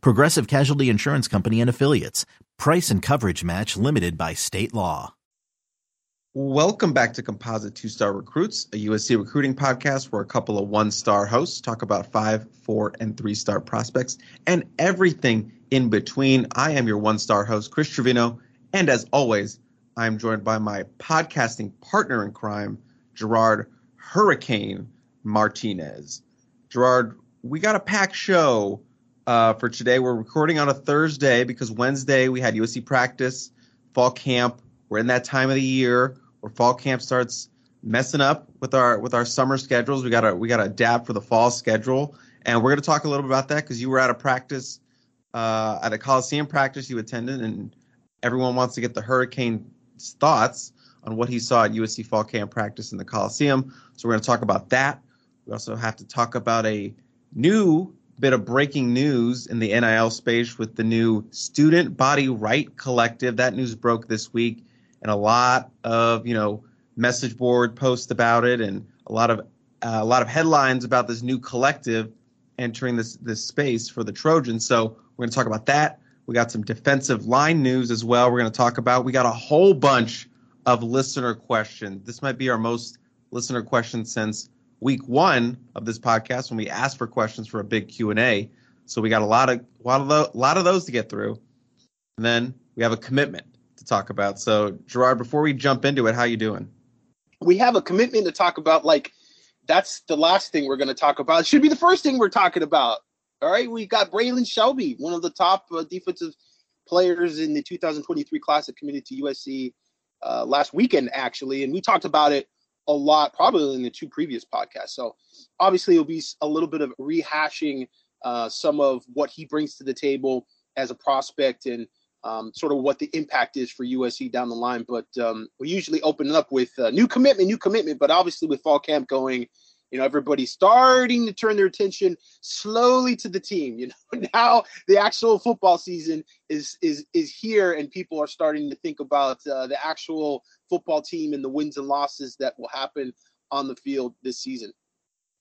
Progressive Casualty Insurance Company and Affiliates. Price and coverage match limited by state law. Welcome back to Composite Two Star Recruits, a USC recruiting podcast where a couple of one star hosts talk about five, four, and three star prospects and everything in between. I am your one star host, Chris Trevino, and as always, I'm joined by my podcasting partner in crime, Gerard Hurricane Martinez. Gerard, we got a packed show uh, for today. We're recording on a Thursday because Wednesday we had USC practice, fall camp. We're in that time of the year where fall camp starts messing up with our with our summer schedules. We gotta we gotta adapt for the fall schedule, and we're gonna talk a little bit about that because you were at a practice uh, at a Coliseum practice you attended, and everyone wants to get the Hurricane's thoughts on what he saw at USC fall camp practice in the Coliseum. So we're to talk about that. We also have to talk about a new bit of breaking news in the NIL space with the new Student Body Right Collective. That news broke this week, and a lot of you know message board posts about it, and a lot of uh, a lot of headlines about this new collective entering this this space for the Trojans. So we're going to talk about that. We got some defensive line news as well. We're going to talk about. We got a whole bunch of listener questions. This might be our most listener questions since week one of this podcast when we asked for questions for a big Q and A. So we got a lot of a lot of the, lot of those to get through, and then we have a commitment to talk about. So Gerard, before we jump into it, how you doing? We have a commitment to talk about. Like that's the last thing we're going to talk about. It should be the first thing we're talking about. All right, we got Braylan Shelby, one of the top uh, defensive players in the 2023 class that committed to USC uh, last weekend, actually, and we talked about it a lot, probably in the two previous podcasts. So obviously, it'll be a little bit of rehashing uh, some of what he brings to the table as a prospect and um, sort of what the impact is for USC down the line. But um, we usually open up with uh, new commitment, new commitment. But obviously, with fall camp going, you know, everybody's starting to turn their attention slowly to the team. You know, now the actual football season is is is here, and people are starting to think about uh, the actual football team and the wins and losses that will happen on the field this season.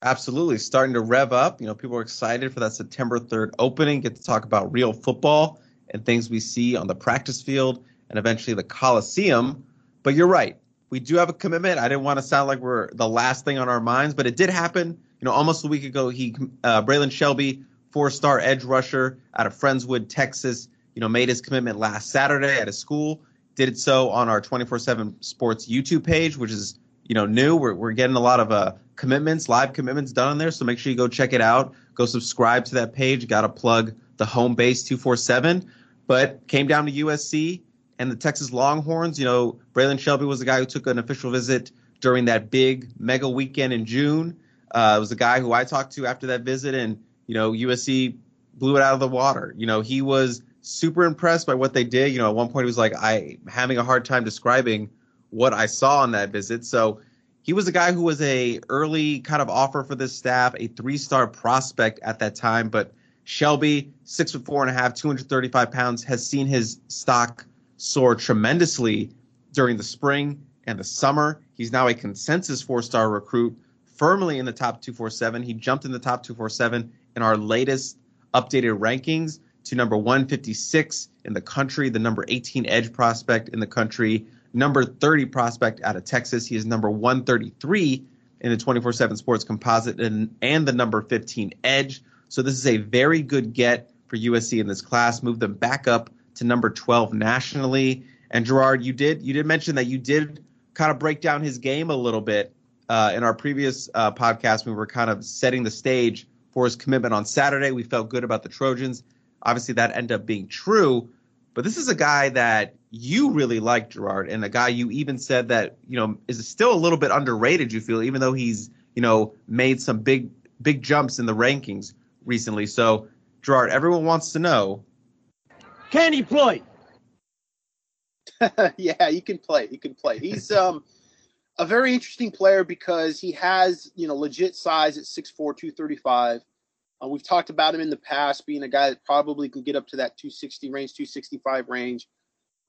Absolutely, starting to rev up. You know, people are excited for that September third opening. Get to talk about real football and things we see on the practice field and eventually the Coliseum. But you're right we do have a commitment. I didn't want to sound like we're the last thing on our minds, but it did happen. You know, almost a week ago, he uh, Braylan Shelby, four-star edge rusher out of Friendswood, Texas, you know, made his commitment last Saturday at a school. Did it so on our 24/7 Sports YouTube page, which is you know new. We're we're getting a lot of uh, commitments, live commitments done on there. So make sure you go check it out. Go subscribe to that page. Got to plug the home base 247. But came down to USC and the Texas Longhorns. You know, Braylan Shelby was the guy who took an official visit during that big mega weekend in June. Uh, it was the guy who I talked to after that visit, and you know, USC blew it out of the water. You know, he was super impressed by what they did. You know, at one point he was like, "I'm having a hard time describing what I saw on that visit." So he was a guy who was a early kind of offer for this staff, a three star prospect at that time. But Shelby, six foot four and a half, 235 pounds, has seen his stock soar tremendously during the spring and the summer. He's now a consensus four star recruit, firmly in the top 247. He jumped in the top 247 in our latest updated rankings to number 156 in the country, the number 18 edge prospect in the country, number 30 prospect out of Texas. He is number 133 in the 24 7 sports composite and, and the number 15 edge. So this is a very good get for USC in this class. Move them back up to number 12 nationally. And Gerard, you did you did mention that you did kind of break down his game a little bit uh, in our previous uh, podcast. We were kind of setting the stage for his commitment on Saturday. We felt good about the Trojans. Obviously, that ended up being true. But this is a guy that you really like, Gerard, and a guy you even said that you know is still a little bit underrated. You feel, even though he's you know made some big big jumps in the rankings recently. So, Gerard, everyone wants to know Can he play? yeah, he can play. He can play. He's um a very interesting player because he has, you know, legit size at 6'4", 235. Uh, we've talked about him in the past being a guy that probably can get up to that 260 range, 265 range.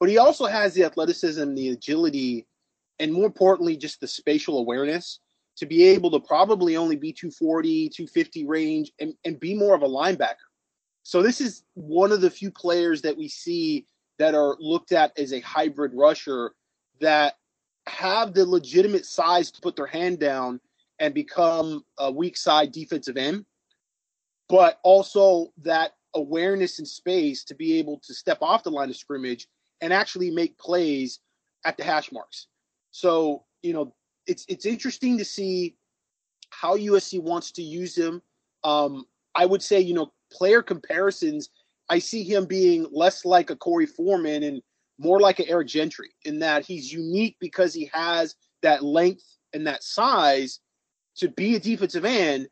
But he also has the athleticism, the agility, and more importantly, just the spatial awareness to be able to probably only be 240, 250 range and, and be more of a linebacker. So this is one of the few players that we see that are looked at as a hybrid rusher that have the legitimate size to put their hand down and become a weak side defensive end, but also that awareness in space to be able to step off the line of scrimmage and actually make plays at the hash marks. So, you know, it's it's interesting to see how USC wants to use him. Um, I would say, you know, player comparisons, I see him being less like a Korey Foreman and more like an Eric Gentry in that he's unique because he has that length and that size to be a defensive end.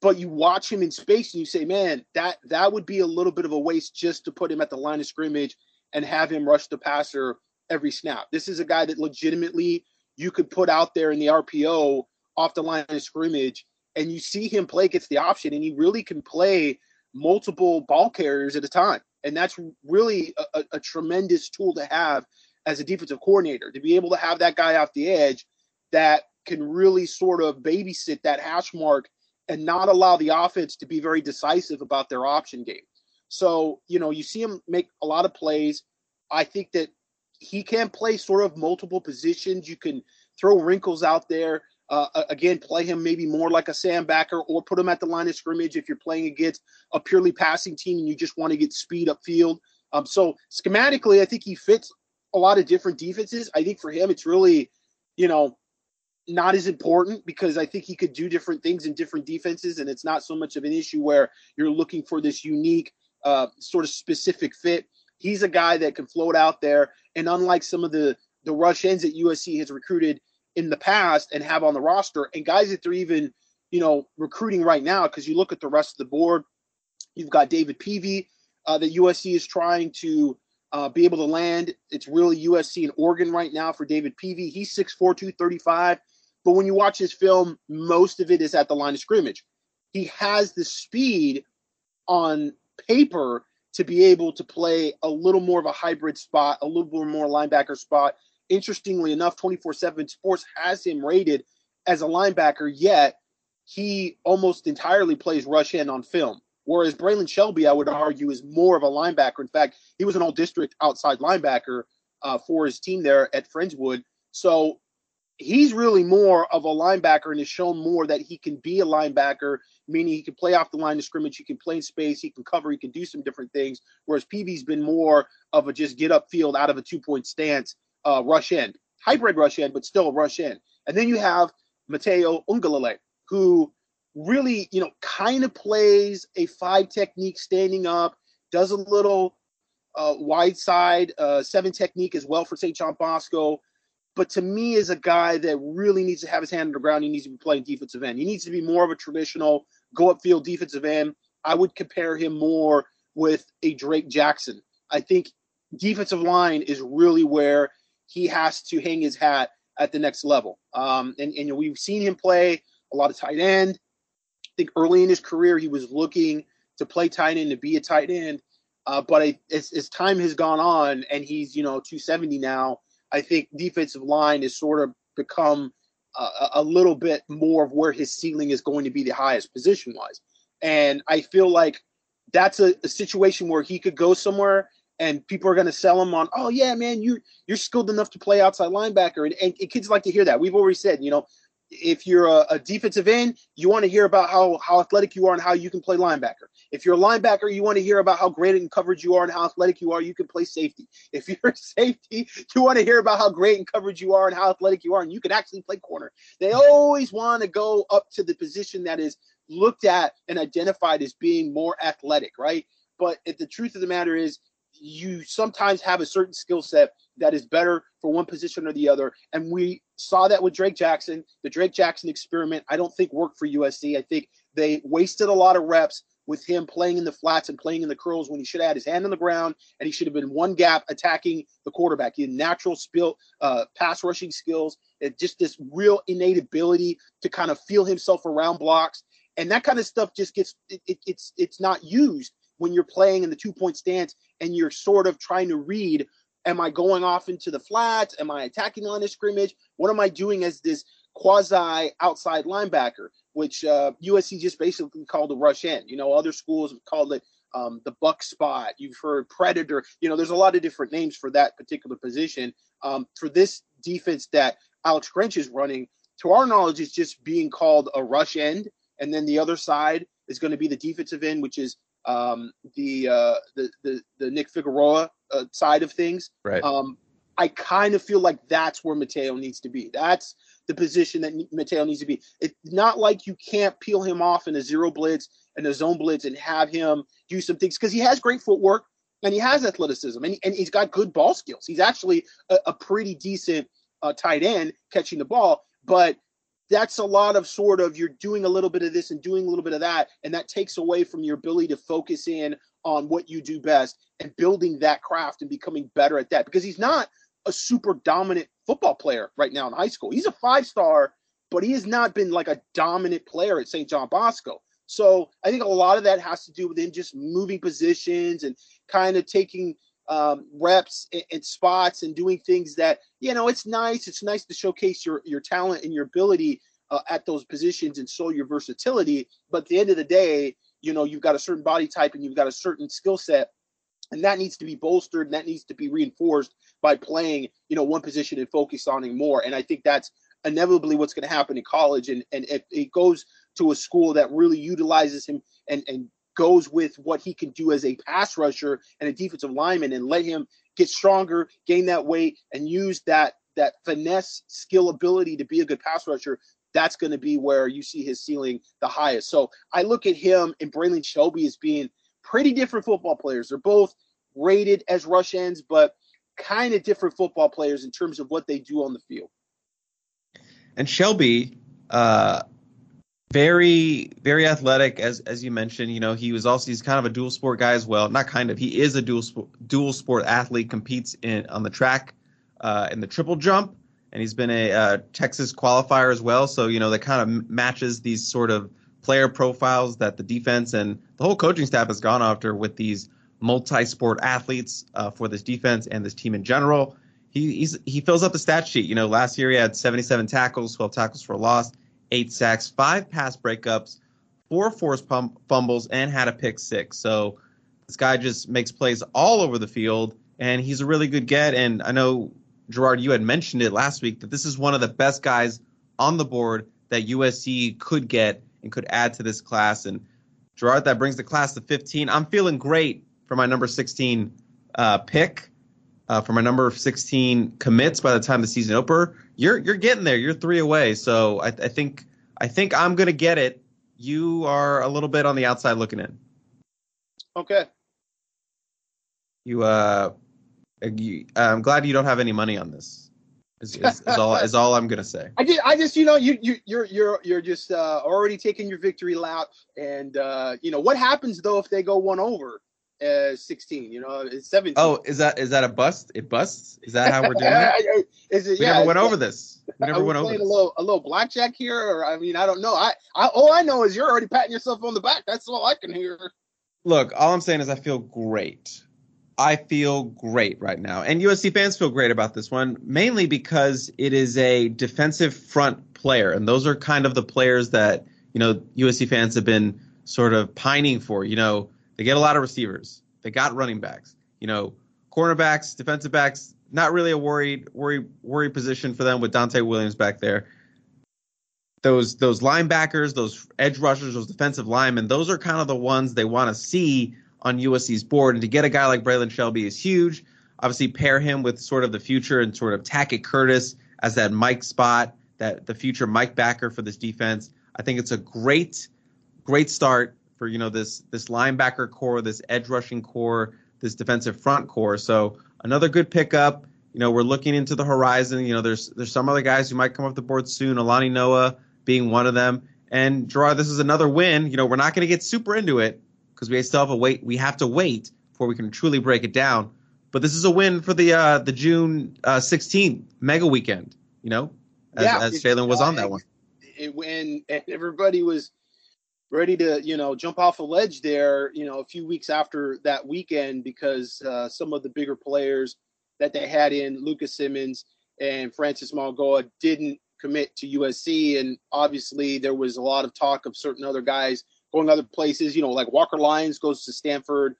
But you watch him in space and you say, man, that that would be a little bit of a waste just to put him at the line of scrimmage and have him rush the passer every snap. This is a guy that legitimately you could put out there in the RPO off the line of scrimmage, and you see him play gets the option, and he really can play multiple ball carriers at a time. And that's really a, a, tremendous tool to have as a defensive coordinator to be able to have that guy off the edge that can really sort of babysit that hash mark and not allow the offense to be very decisive about their option game. So, you know, you see him make a lot of plays. I think that he can play sort of multiple positions. You can throw wrinkles out there. Uh, again, play him maybe more like a Sam backer or put him at the line of scrimmage if you're playing against a purely passing team and you just want to get speed upfield. Um, so schematically, I think he fits a lot of different defenses. I think for him, it's really, you know, not as important because I think he could do different things in different defenses, and it's not so much of an issue where you're looking for this unique, uh, sort of specific fit. He's a guy that can float out there, and unlike some of the the rush ends that USC has recruited in the past and have on the roster, and guys that they're even you know recruiting right now, because you look at the rest of the board, you've got David Peavy uh, that USC is trying to uh, be able to land. It's really USC and Oregon right now for David Peavy. He's 6'4", 235. But when you watch his film, most of it is at the line of scrimmage. He has the speed on paper to be able to play a little more of a hybrid spot, a little more linebacker spot. Interestingly enough, 24 7 Sports has him rated as a linebacker, yet he almost entirely plays rush end on film. Whereas Braylan Shelby, I would argue, is more of a linebacker. In fact, he was an all district outside linebacker uh, for his team there at Friendswood. So he's really more of a linebacker and has shown more that he can be a linebacker, meaning he can play off the line of scrimmage, he can play in space, he can cover, he can do some different things. Whereas Peevy's been more of a just get up field out of a two point stance, uh, rush end, hybrid rush end, but still a rush end. And then you have Mateo Uiagalelei, who really, you know, kind of plays a five technique standing up, does a little uh, wide side uh, seven technique as well for St. John Bosco but to me, is a guy that really needs to have his hand on the ground. He needs to be playing defensive end. He needs to be more of a traditional go upfield defensive end. I would compare him more with a Drake Jackson. I think defensive line is really where he has to hang his hat at the next level. Um, and, and you know, we've seen him play a lot of tight end. I think early in his career, he was looking to play tight end, to be a tight end. Uh, but I, as, as time has gone on and he's, you know, 270 now, I think defensive line has sort of become a, a little bit more of where his ceiling is going to be the highest position wise. And I feel like that's a, a situation where he could go somewhere and people are going to sell him on, oh yeah, man, you you're skilled enough to play outside linebacker, and, and, and kids like to hear that. We've already said, you know, if you're a, a, defensive end, you want to hear about how, how athletic you are and how you can play linebacker. If you're a linebacker, you want to hear about how great in coverage you are and how athletic you are. You can play safety. If you're a safety, you want to hear about how great in coverage you are and how athletic you are, and you can actually play corner. They always want to go up to the position that is looked at and identified as being more athletic, right? But if the truth of the matter is, you sometimes have a certain skill set that is better for one position or the other. And we saw that with Drake Jackson. The Drake Jackson experiment, I don't think worked for USC. I think they wasted a lot of reps with him playing in the flats and playing in the curls when he should have had his hand on the ground and he should have been one gap attacking the quarterback. He had natural spill, uh, pass rushing skills, and just this real innate ability to kind of feel himself around blocks. And that kind of stuff just gets it, it, it's it's not used when you're playing in the two point stance and you're sort of trying to read am I going off into the flats? Am I attacking line of scrimmage? What am I doing as this quasi outside linebacker, which uh, USC just basically called a rush end. You know, other schools have called it um, the buck spot. You've heard predator. You know, there's a lot of different names for that particular position. Um, for this defense that Alex Grinch is running, to our knowledge, it's just being called a rush end, and then the other side is going to be the defensive end, which is um, the, uh, the the the Nick Figueroa uh, side of things. Right. Um, I kind of feel like that's where Mateo needs to be. That's the position that Mateo needs to be. It's not like you can't peel him off in a zero blitz and a zone blitz and have him do some things because he has great footwork and he has athleticism and, and he's got good ball skills. He's actually a, a pretty decent uh, tight end catching the ball, but that's a lot of sort of you're doing a little bit of this and doing a little bit of that, and that takes away from your ability to focus in on what you do best and building that craft and becoming better at that because he's not a super dominant football player right now in high school. He's a five star, but he has not been like a dominant player at St. John Bosco. So I think a lot of that has to do with him just moving positions and kind of taking um, reps and, and, spots and doing things that you know it's nice. It's nice to showcase your your talent and your ability uh, at those positions and show your versatility. But at the end of the day, you know you've got a certain body type and you've got a certain skill set and that needs to be bolstered and that needs to be reinforced by playing you know one position and focus on it more. And i think that's inevitably what's going to happen in college. And and if it goes to a school that really utilizes him and and goes with what he can do as a pass rusher and a defensive lineman and let him get stronger gain that weight and use that that finesse skill ability to be a good pass rusher that's going to be where you see his ceiling the highest. So i look at him and braylan shelby as being pretty different football players. They're both rated as rush ends, but kind of different football players in terms of what they do on the field. And Shelby, uh, very very athletic as as you mentioned. You know, he was also he's kind of a dual sport guy as well. Not kind of, he is a dual sport dual sport athlete. Competes in on the track, uh, in the triple jump, and he's been a uh, Texas qualifier as well. So you know that kind of matches these sort of player profiles that the defense and the whole coaching staff has gone after with these multi-sport athletes uh, for this defense and this team in general. He he fills up the stat sheet. You know, last year he had 77 tackles, 12 tackles for a loss, eight sacks, five pass breakups, four forced fumbles, and had a pick six. So this guy just makes plays all over the field, and he's a really good get. And I know Gerard, you had mentioned it last week that this is one of the best guys on the board that USC could get and could add to this class. And Gerard, that brings the class to 15. I'm feeling great for my number 16 uh, pick, uh, for my number 16 commits by the time the season opener. You're you're getting there. You're three away. So I, I think I think I'm gonna get it. You are a little bit on the outside looking in. Okay. You uh, you, I'm glad you don't have any money on this. Is, is, is, all is all I'm gonna say. I just, I just, you know, you you you're you're you're just uh, already taking your victory lap, and uh, you know what happens though if they go one over, uh, 16, you know, it's 17. Oh, is that is that a bust? It busts? Is that how we're doing it? is it? We yeah, never went over this. We never went over this. A little a little blackjack here, or I mean, I don't know. I, I all I know is you're already patting yourself on the back. That's all I can hear. Look, all I'm saying is I feel great I feel great right now. And USC fans feel great about this one, mainly because it is a defensive front player. And those are kind of the players that, you know, USC fans have been sort of pining for. You know, they get a lot of receivers, they got running backs, you know, cornerbacks, defensive backs, not really a worried worry worry position for them with Dante Williams back there. Those those linebackers, those edge rushers, those defensive linemen, those are kind of the ones they want to see on USC's board. And to get a guy like Braylan Shelby is huge. Obviously, pair him with sort of the future and sort of Tackett Curtis as that Mike spot, that the future Mike backer for this defense. I think it's a great, great start for you know this this linebacker core, this edge rushing core, this defensive front core. So another good pickup. You know, we're looking into the horizon. You know, there's there's some other guys who might come off the board soon. Alani Noah being one of them. And Gerard, this is another win. You know, we're not going to get super into it, because we still have a wait. We have to wait before we can truly break it down. But this is a win for the uh, the June uh, 16th mega weekend. You know, as, Yeah, as Jalen was on that one. it, when everybody was ready to you know jump off a ledge there you know a few weeks after that weekend because uh, some of the bigger players that they had in Lucas Simmons and Francis Mauigoa didn't commit to USC and obviously there was a lot of talk of certain other guys going other places you know like Walker Lyons goes to Stanford.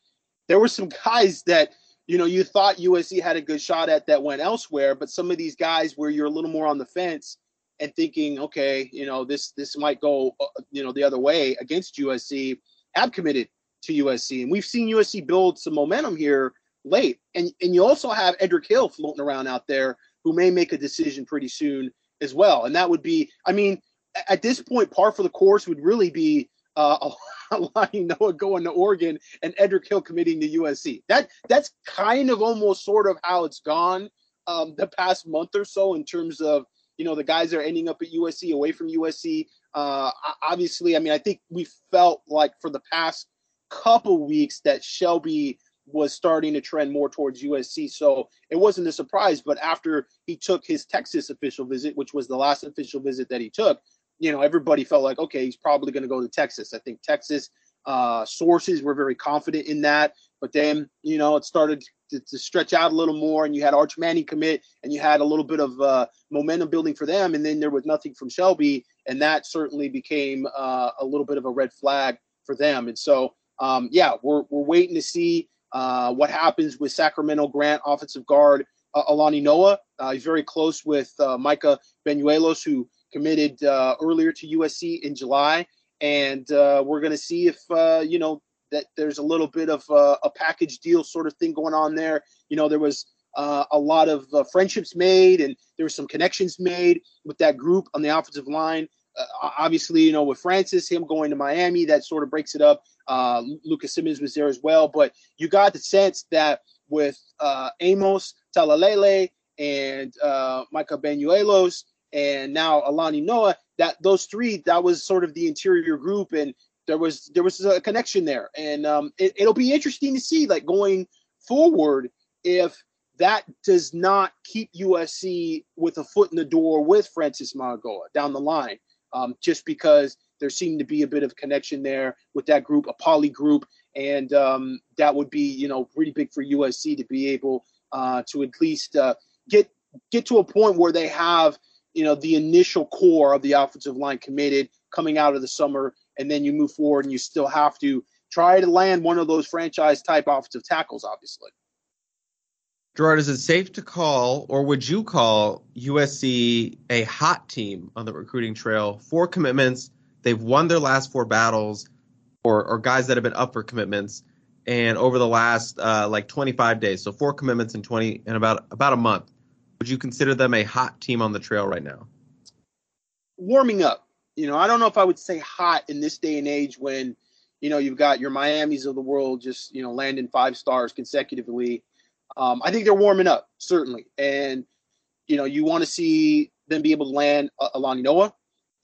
There were some guys that you know you thought USC had a good shot at that went elsewhere but some of these guys where you're a little more on the fence and thinking, okay, you know, this this might go, uh, you know, the other way against USC, have committed to USC, and we've seen USC build some momentum here late, and and you also have Edric Hill floating around out there who may make a decision pretty soon as well, and that would be, I mean, at this point, par for the course would really be. Uh, Noah going to Oregon and Edric Hill committing to USC. That that's kind of almost sort of how it's gone um, the past month or so in terms of you know the guys are ending up at USC away from USC. Uh, obviously, I mean, I think we felt like for the past couple weeks that Shelby was starting to trend more towards USC, so it wasn't a surprise. But after he took his Texas official visit, which was the last official visit that he took, you know, everybody felt like, okay, he's probably going to go to Texas. I think Texas uh, sources were very confident in that. But then, you know, it started to, to stretch out a little more, and you had Arch Manning commit, and you had a little bit of uh, momentum building for them, and then there was nothing from Shelby, and that certainly became uh, a little bit of a red flag for them. And so, um, yeah, we're we're waiting to see uh, what happens with Sacramento Grant offensive guard uh, Alani Noah. Uh, he's very close with uh, Micah Banuelos, who committed earlier to USC in July, and we're going to see if you know that there's a little bit of uh, a package deal sort of thing going on there. You know, there was uh, a lot of uh, friendships made, and there were some connections made with that group on the offensive line. Uh, obviously, you know, with Francis, him going to Miami, that sort of breaks it up. Uh, Lucas Simmons was there as well, but you got the sense that with uh, Amos Talalele and Micah Banuelos and now Alani Noah, that those three, that was sort of the interior group, and there was there was a connection there, and um, it, it'll be interesting to see, like going forward, if that does not keep USC with a foot in the door with Francis Mauigoa down the line, um, just because there seemed to be a bit of connection there with that group, a poly group, and um, that would be you know pretty big for USC to be able uh, to at least uh, get get to a point where they have you know the initial core of the offensive line committed coming out of the summer, and then you move forward and you still have to try to land one of those franchise type offensive tackles, obviously. Gerard, is it safe to call, or would you call USC a hot team on the recruiting trail? Four commitments. They've won their last four battles, or, or guys that have been up for commitments, and over the last uh, like 25 days, so four commitments in 20 in about about a month. Would you consider them a hot team on the trail right now? Warming up. You know, I don't know if I would say hot in this day and age when, you know, you've got your Miamis of the world just, you know, landing five stars consecutively. Um, I think they're warming up, certainly. And, you know, you want to see them be able to land uh, Alani Noah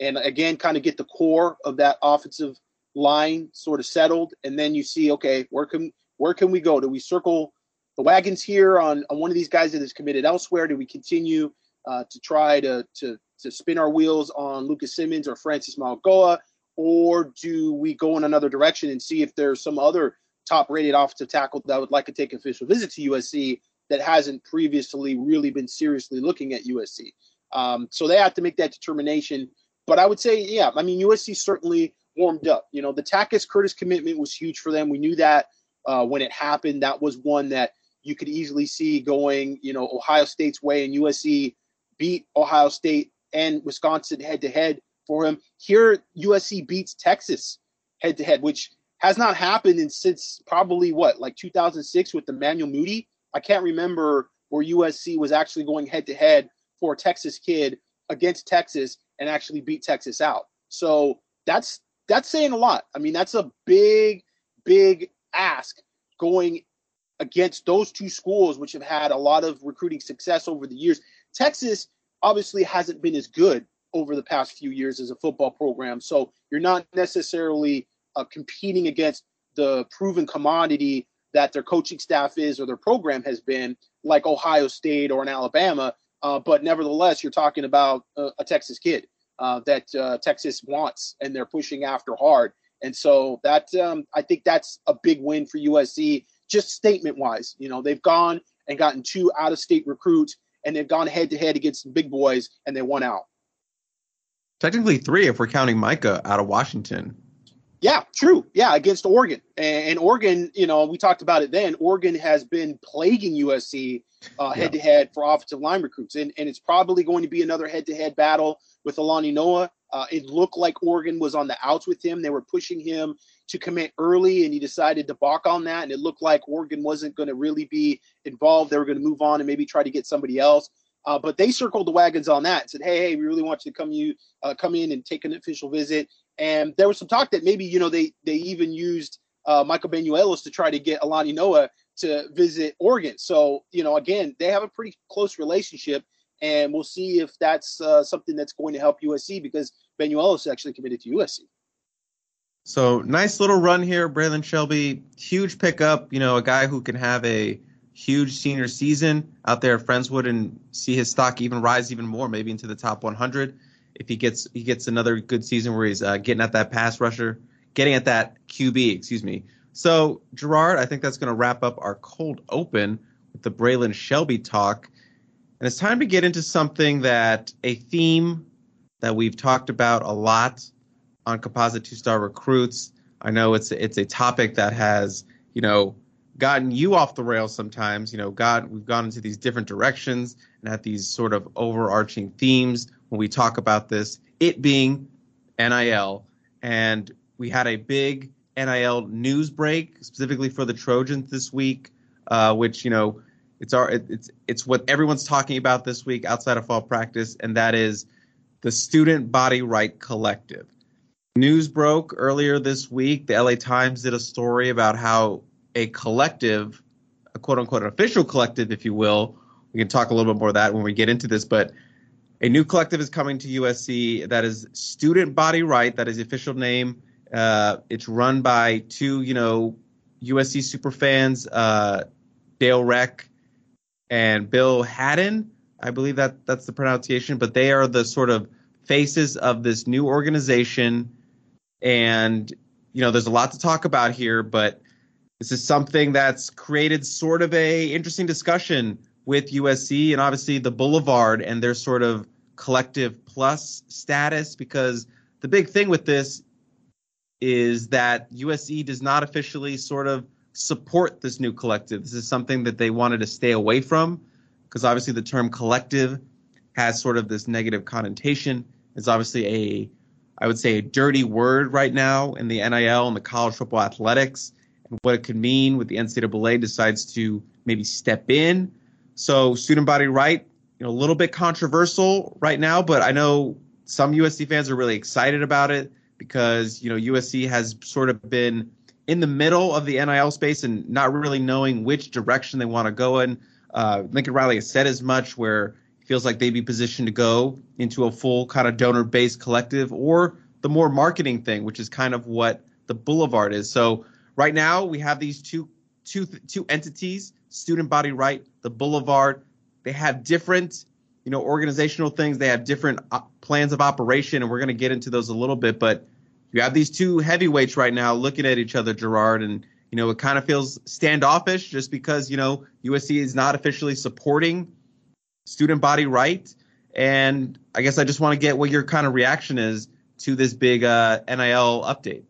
and, again, kind of get the core of that offensive line sort of settled. And then you see, okay, where can where can we go? Do we circle the wagons here on, on one of these guys that is committed elsewhere? Do we continue uh, to try to, to to spin our wheels on Lucas Simmons or Francis Mauigoa, or do we go in another direction and see if there's some other top-rated offensive tackle that would like to take official visit to USC that hasn't previously really been seriously looking at USC? Um, so they have to make that determination. But I would say, yeah, I mean USC certainly warmed up. You know, the Tackett Curtis commitment was huge for them. We knew that uh, when it happened. That was one that you could easily see going, you know, Ohio State's way, and USC beat Ohio State and Wisconsin head to head for him. Here, USC beats Texas head to head, which has not happened in since probably what, like 2006 with Emmanuel Moody. I can't remember where USC was actually going head to head for a Texas kid against Texas and actually beat Texas out. So that's that's saying a lot. I mean, that's a big, big ask going against those two schools, which have had a lot of recruiting success over the years. Texas obviously hasn't been as good over the past few years as a football program. So you're not necessarily uh, competing against the proven commodity that their coaching staff is or their program has been, like Ohio State or an Alabama. Uh, but nevertheless, you're talking about a, a Texas kid uh, that uh, Texas wants, and they're pushing after hard. And so that um, I think that's a big win for USC, just statement wise. You know, they've gone and gotten two out of state recruits, and they've gone head to head against big boys, and they won out. Technically three if we're counting Micah out of Washington. Yeah, true. Yeah, against Oregon. And, and, Oregon, you know, we talked about it then. Oregon has been plaguing USC head to head for offensive line recruits. And, and it's probably going to be another head to head battle with Alani Noah. Uh, it looked like Oregon was on the outs with him. They were pushing him to commit early, and he decided to balk on that. And it looked like Oregon wasn't going to really be involved. They were going to move on and maybe try to get somebody else. Uh, but they circled the wagons on that and said, "Hey, hey, we really want you to come you uh, come in and take an official visit." And there was some talk that maybe you know they they even used uh, Michael Banuelos to try to get Alani Noah to visit Oregon. So you know, again, they have a pretty close relationship, and we'll see if that's uh, something that's going to help USC because Banuelos actually committed to USC. So nice little run here, Braylan Shelby. Huge pickup. You know, a guy who can have a huge senior season out there at Friendswood and see his stock even rise even more, maybe into the top 100 if he gets he gets another good season where he's uh, getting at that pass rusher, getting at that QB, excuse me. So Gerard, I think that's going to wrap up our cold open with the Braylan Shelby talk, and it's time to get into something that a theme that we've talked about a lot on composite two star recruits. I know it's it's a topic that has you know gotten you off the rails sometimes. You know, got we've gone into these different directions and had these sort of overarching themes when we talk about this. It being NIL, and we had a big NIL news break specifically for the Trojans this week, uh, which you know it's our it's it's what everyone's talking about this week outside of fall practice, and that is the Student Body Right Collective. News broke earlier this week. The LA Times did a story about how a collective, a quote unquote official collective, if you will. We can talk a little bit more of that when we get into this, but a new collective is coming to USC that is Student Body Right. That is the official name. Uh, it's run by two, you know, USC super fans, uh, Dale Reck and Bill Haddon. I believe that that's the pronunciation, but they are the sort of faces of this new organization. And, you know, there's a lot to talk about here, but this is something that's created sort of a interesting discussion with USC and obviously the Boulevard and their sort of collective plus status because the big thing with this is that USC does not officially sort of support this new collective. This is something that they wanted to stay away from because obviously the term collective has sort of this negative connotation. It's obviously a, I would say, a dirty word right now in the NIL and the college football athletics and what it could mean with the NCAA decides to maybe step in. So student body right, you know, a little bit controversial right now, but I know some USC fans are really excited about it because you know USC has sort of been in the middle of the NIL space and not really knowing which direction they want to go in. Uh, Lincoln Riley has said as much, where he feels like they'd be positioned to go into a full kind of donor-based collective or the more marketing thing, which is kind of what the Boulevard is. So Right now, we have these two two two entities, Student Body Right, the Boulevard. They have different, you know, organizational things. They have different uh, plans of operation, and we're going to get into those a little bit. But you have these two heavyweights right now looking at each other, Gerard, and you know it kind of feels standoffish just because you know USC is not officially supporting Student Body Right. And I guess I just want to get what your kind of reaction is to this big uh, NIL update.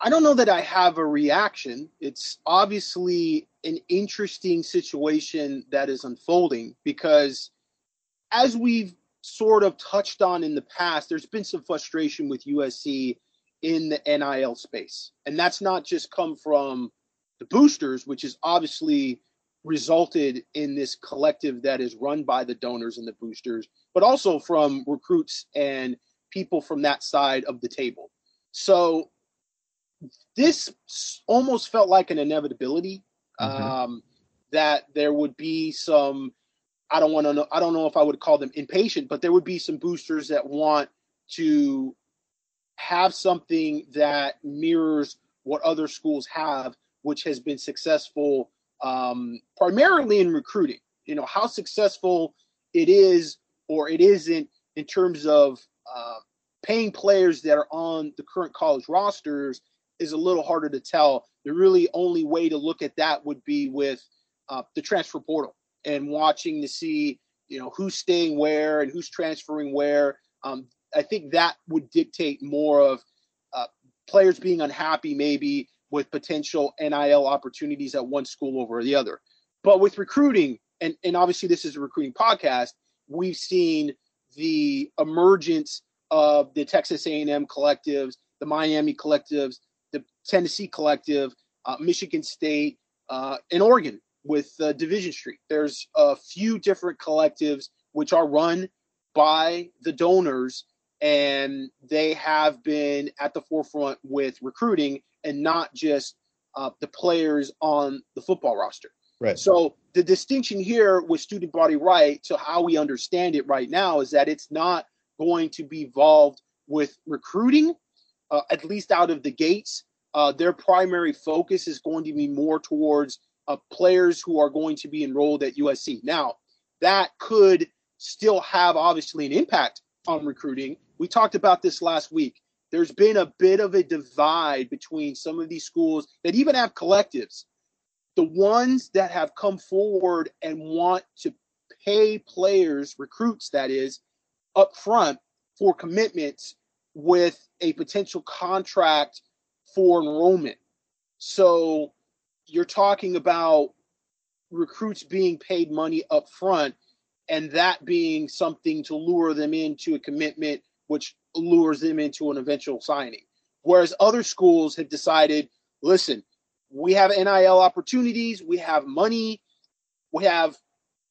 I don't know that I have a reaction. It's obviously an interesting situation that is unfolding because, as we've sort of touched on in the past, there's been some frustration with USC in the NIL space. And that's not just come from the boosters, which is obviously resulted in this collective that is run by the donors and the boosters, but also from recruits and people from that side of the table. So this almost felt like an inevitability mm-hmm. um, that there would be some. I don't want to know. I don't know if I would call them impatient, but there would be some boosters that want to have something that mirrors what other schools have, which has been successful um, primarily in recruiting. You know, how successful it is or it isn't in terms of uh, paying players that are on the current college rosters is a little harder to tell. The really only way to look at that would be with uh, the transfer portal and watching to see, you know, who's staying where and who's transferring where. Um, I think that would dictate more of uh, players being unhappy, maybe with potential NIL opportunities at one school over the other. But with recruiting, and, and obviously this is a recruiting podcast, we've seen the emergence of the Texas A&M collectives, the Miami collectives, the Tennessee collective, uh, Michigan State, uh, and Oregon with uh, Division Street. There's a few different collectives which are run by the donors, and they have been at the forefront with recruiting and not just uh, the players on the football roster. Right. So the distinction here with student body right to how we understand it right now is that it's not going to be involved with recruiting, uh, at least out of the gates. Uh, their primary focus is going to be more towards uh, players who are going to be enrolled at USC. Now, that could still have obviously an impact on recruiting. We talked about this last week there's been a bit of a divide between some of these schools that even have collectives. The ones that have come forward and want to pay players, recruits that is, up front for commitments with a potential contract for enrollment. So you're talking about recruits being paid money up front and that being something to lure them into a commitment which lures them into an eventual signing. Whereas other schools have decided, listen, we have NIL opportunities, we have money, we have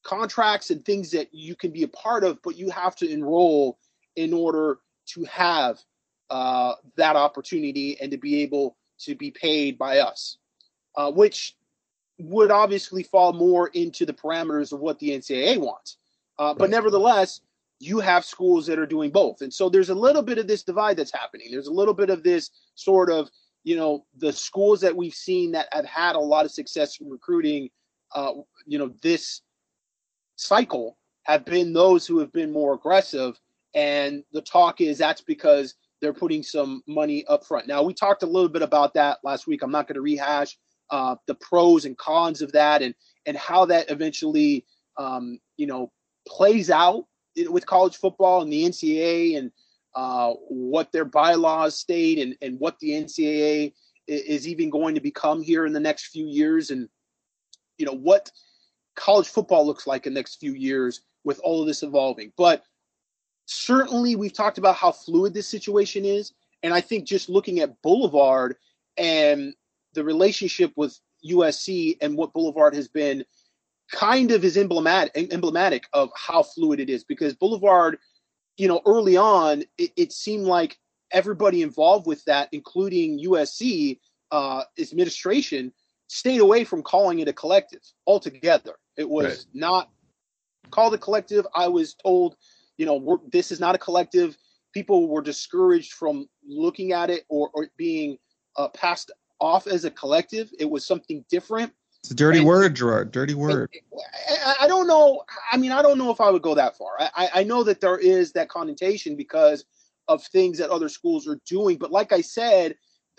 contracts and things that you can be a part of, but you have to enroll in order to have uh, that opportunity and to be able to be paid by us, uh, which would obviously fall more into the parameters of what the NCAA wants. Uh, but nevertheless, you have schools that are doing both. And so there's a little bit of this divide that's happening. There's a little bit of this sort of, you know, the schools that we've seen that have had a lot of success recruiting, uh, you know, this cycle have been those who have been more aggressive. And the talk is that's because they're putting some money up front. Now, we talked a little bit about that last week. I'm not going to rehash uh, the pros and cons of that and, and how that eventually, um, you know, plays out with college football and the NCAA and uh, what their bylaws state and, and what the NCAA is even going to become here in the next few years and you know what college football looks like in the next few years with all of this evolving. But certainly we've talked about how fluid this situation is. And i think just looking at boulevard and the relationship with usc and what boulevard has been kind of is emblematic emblematic of how fluid it is because Boulevard, you know, early on it, it seemed like everybody involved with that, including USC uh, administration, stayed away from calling it a collective altogether. It was right. not called a collective. I was told, you know, this is not a collective. People were discouraged from looking at it or, or being uh, passed off as a collective. It was something different. It's a dirty and, word, Gerard. Dirty word. I, I, don't know. I mean, I don't know if I would go that far. I, I know that there is that connotation because of things that other schools are doing. But like I said,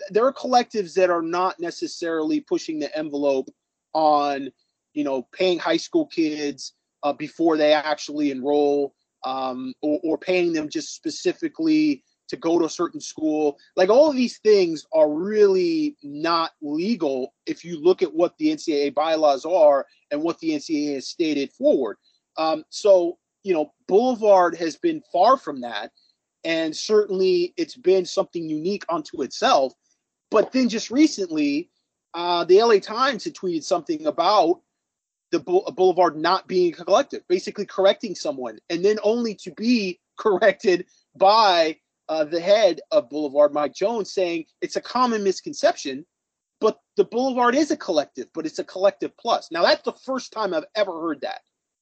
there are collectives that are not necessarily pushing the envelope on, you know, paying high school kids uh, before they actually enroll, um, or, or paying them just specifically to go to a certain school. Like all of these things are really not legal if you look at what the NCAA bylaws are and what the NCAA has stated forward. Um, so, you know, Boulevard has been far from that. And certainly it's been something unique unto itself. But then just recently, uh, the LA Times had tweeted something about the Boulevard not being collective, basically correcting someone, and then only to be corrected by uh, the head of Boulevard, Mike Jones, saying it's a common misconception, but the Boulevard is a collective, but it's a collective plus. Now, that's the first time I've ever heard that.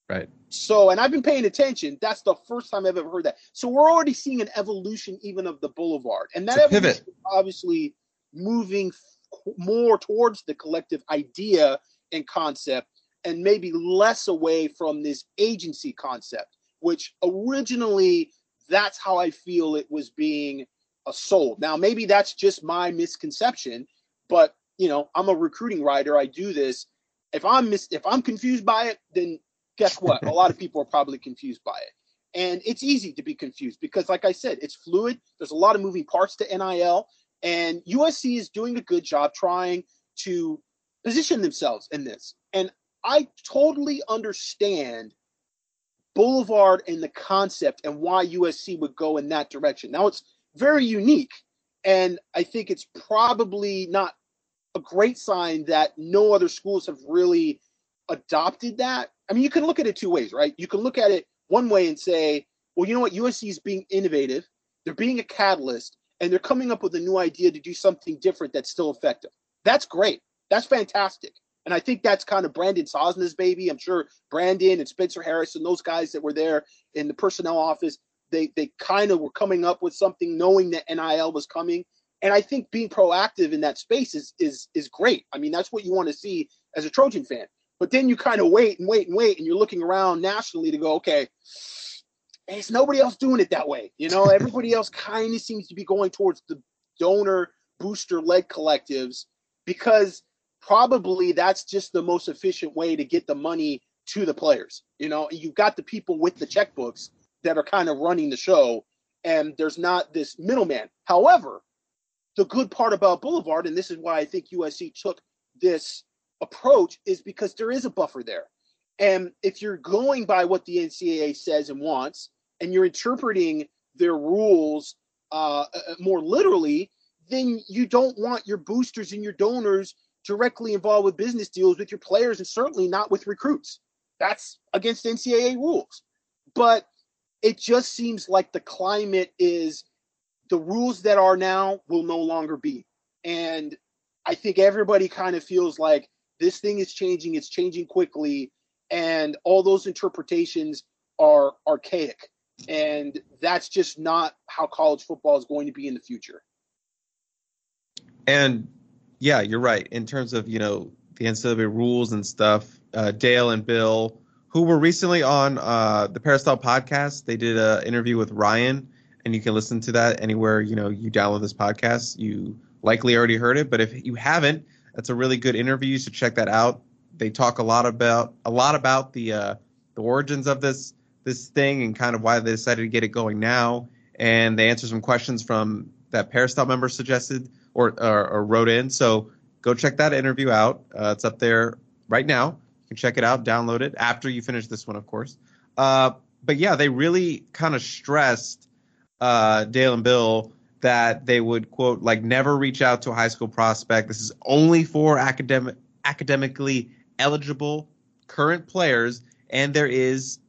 Right. So, and I've been paying attention. That's the first time I've ever heard that. So, we're already seeing an evolution even of the Boulevard, and that evolution pivot. obviously moving more towards the collective idea and concept and maybe less away from this agency concept, which originally that's how I feel it was being sold. Now, maybe that's just my misconception, but you know, I'm a recruiting writer. I do this. If I'm mis- if I'm confused by it, then guess what? a lot of people are probably confused by it. And it's easy to be confused because, like I said, it's fluid. There's a lot of moving parts to NIL, and USC is doing a good job trying to position themselves in this. And I totally understand Boulevard and the concept and why USC would go in that direction. Now it's very unique, and I think it's probably not a great sign that no other schools have really adopted that. I mean, you can look at it two ways, right? You can look at it one way and say, well, you know what? USC is being innovative, they're being a catalyst, and they're coming up with a new idea to do something different that's still effective. That's great. That's fantastic. And I think that's kind of Brandon Sosna's baby. I'm sure Brandon and Spencer Harris and those guys that were there in the personnel office, they they kind of were coming up with something knowing that NIL was coming. And I think being proactive in that space is is is great. I mean, that's what you want to see as a Trojan fan. But then you kind of wait and wait and wait, and you're looking around nationally to go, okay, it's nobody else doing it that way. You know, everybody else kind of seems to be going towards the donor booster led collectives because probably that's just the most efficient way to get the money to the players. You know, you've got the people with the checkbooks that are kind of running the show, and there's not this middleman. However, the good part about Boulevard, and this is why I think USC took this approach, is because there is a buffer there. And if you're going by what the NCAA says and wants, and you're interpreting their rules uh, uh, more literally, then you don't want your boosters and your donors directly involved with business deals with your players and certainly not with recruits. That's against NCAA rules. But it just seems like the climate is the rules that are now will no longer be. And I think everybody kind of feels like this thing is changing, it's changing quickly, and all those interpretations are archaic. And that's just not how college football is going to be in the future. And yeah, you're right. In terms of you know the NCAA rules and stuff, uh, Dale and Bill, who were recently on uh, the Peristyle podcast, they did an interview with Ryan, and you can listen to that anywhere you know you download this podcast. You likely already heard it, but if you haven't, that's a really good interview. So check that out. They talk a lot about a lot about the uh, the origins of this this thing and kind of why they decided to get it going now. And they answer some questions from that Peristyle member suggested or, or, or wrote in. So go check that interview out. Uh, it's up there right now. You can check it out, download it after you finish this one, of course. Uh, but yeah, they really kind of stressed uh, Dale and Bill that they would quote like never reach out to a high school prospect. This is only for academic academically eligible current players, and there is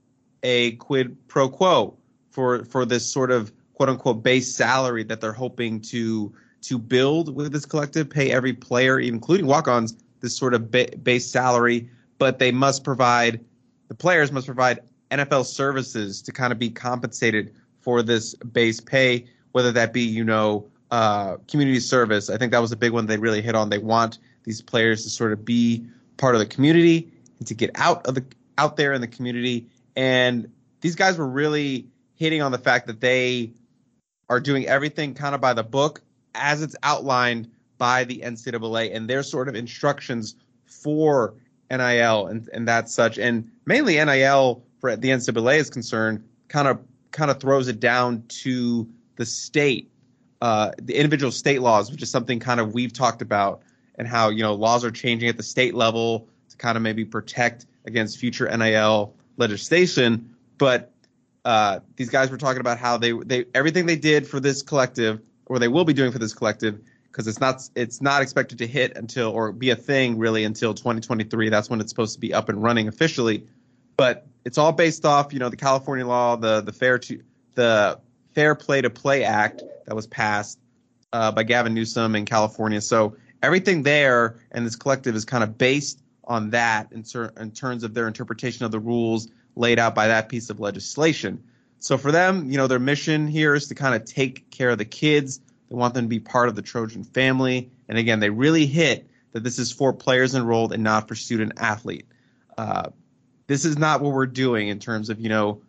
a quid pro quo for for this sort of quote unquote base salary that they're hoping to to build with this collective, pay every player, including walk-ons, this sort of ba- base salary, but they must provide the players must provide NIL services to kind of be compensated for this base pay, whether that be you know uh, community service. I think that was a big one they really hit on. They want these players to sort of be part of the community and to get out of the out there in the community. And these guys were really hitting on the fact that they are doing everything kind of by the book as it's outlined by the NCAA and their sort of instructions for NIL and, and that such. And mainly NIL for the NCAA is concerned, kind of kind of throws it down to the state, uh, the individual state laws, which is something kind of we've talked about, and how you know laws are changing at the state level to kind of maybe protect against future NIL legislation. But uh, these guys were talking about how they they everything they did for this collective or they will be doing for this collective because it's not it's not expected to hit until or be a thing really until 2023. That's when it's supposed to be up and running officially. But it's all based off you know the California law, the the fair to the Fair Play to Play Act that was passed uh, by Gavin Newsom in California. So everything there and this collective is kind of based on that in, ter- in terms of their interpretation of the rules laid out by that piece of legislation. So for them, you know, their mission here is to kind of take care of the kids, They want them to be part of the Trojan family. And again, they really hit that this is for players enrolled and not for student athlete. Uh, this is not what we're doing in terms of you know,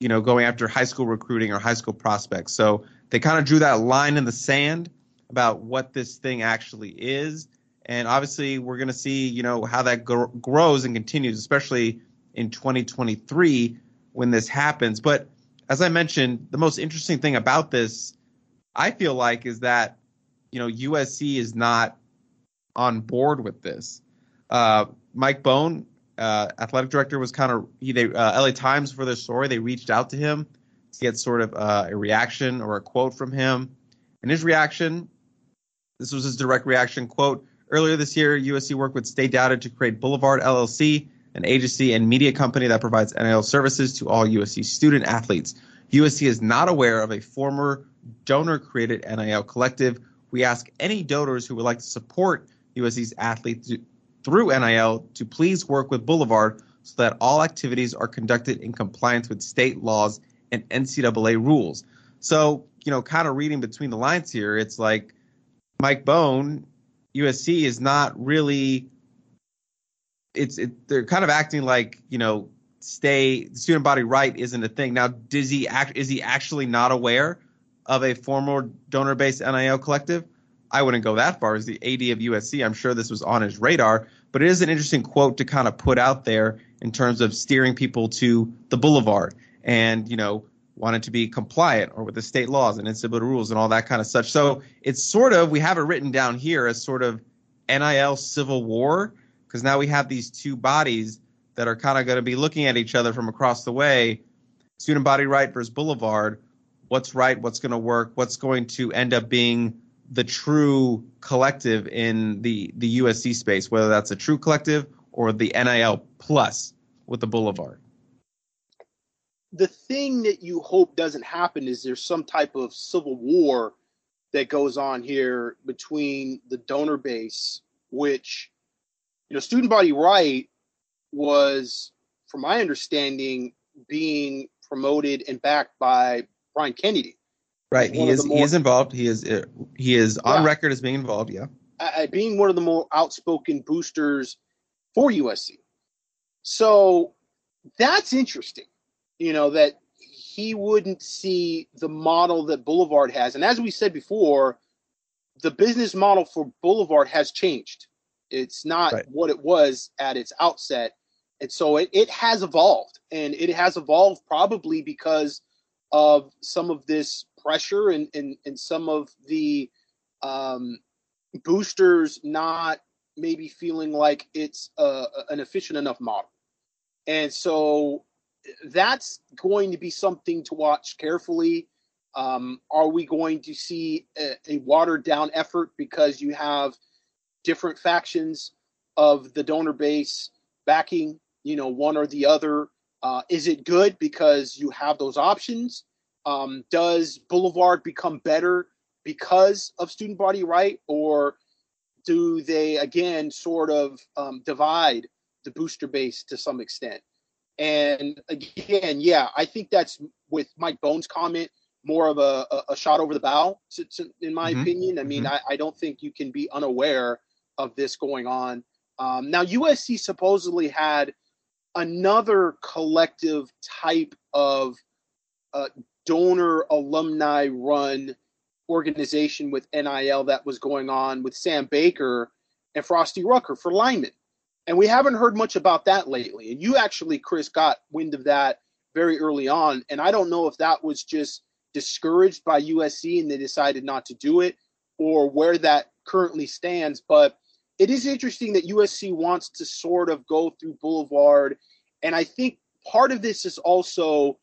you know, going after high school recruiting or high school prospects. So they kind of drew that line in the sand about what this thing actually is. And obviously, we're going to see, you know, how that gr- grows and continues, especially in 2023 when this happens. But as I mentioned, the most interesting thing about this, I feel like, is that, you know, USC is not on board with this. Uh, Mike Bohn, uh, athletic director, was kind of he. They uh, LA Times for their story. They reached out to him to get sort of uh, a reaction or a quote from him. And his reaction, this was his direct reaction quote. Earlier this year, USC worked with State Data to create Boulevard LLC, an agency and media company that provides NIL services to all USC student athletes. USC is not aware of a former donor created NIL collective. We ask any donors who would like to support USC's athletes through NIL to please work with Boulevard so that all activities are conducted in compliance with state laws and NCAA rules. So, you know, kind of reading between the lines here, it's like Mike Bohn, USC is not really. It's it, they're kind of acting like you know, stay student body right isn't a thing. Now, does he act? Is he actually not aware of a former donor-based NIL collective? I wouldn't go that far. As the AD of USC, I'm sure this was on his radar, but it is an interesting quote to kind of put out there in terms of steering people to the boulevard and you know wanted to be compliant or with the state laws and NCAA rules and all that kind of such. So it's sort of we have it written down here as sort of NIL civil war because now we have these two bodies that are kind of going to be looking at each other from across the way. Student body right versus Boulevard. What's right? What's going to work? What's going to end up being the true collective in the the USC space? Whether that's a true collective or the NIL plus with the Boulevard the thing that you hope doesn't happen is there's some type of civil war that goes on here between the donor base, which, you know, student body right was, from my understanding, being promoted and backed by Brian Kennedy. Right. He is more, he is involved. He is uh, he is on yeah, record as being involved. Yeah. Uh, being one of the more outspoken boosters for USC. So that's interesting you know, that he wouldn't see the model that Boulevard has. And as we said before, the business model for Boulevard has changed. It's not right. what it was at its outset. And so it, it has evolved. And it has evolved probably because of some of this pressure and, and, and some of the um, boosters not maybe feeling like it's uh, an efficient enough model. And so that's going to be something to watch carefully. Um, are we going to see a, a, watered down effort because you have different factions of the donor base backing, you know, one or the other? Uh, is it good because you have those options? Um, does Boulevard become better because of student body right, or do they again sort of um, divide the booster base to some extent? And again, yeah, I think that's with Mike Bohn's comment more of a, a, shot over the bow, in my mm-hmm. opinion. I mean, mm-hmm. I, I, don't think you can be unaware of this going on. Um, now, USC supposedly had another collective type of uh, donor alumni run organization with NIL that was going on with Sam Baker and Frostee Rucker for Lyman. And we haven't heard much about that lately. And you actually, Chris, got wind of that very early on. And I don't know if that was just discouraged by USC and they decided not to do it or where that currently stands. But it is interesting that USC wants to sort of go through Boulevard. And I think part of this is also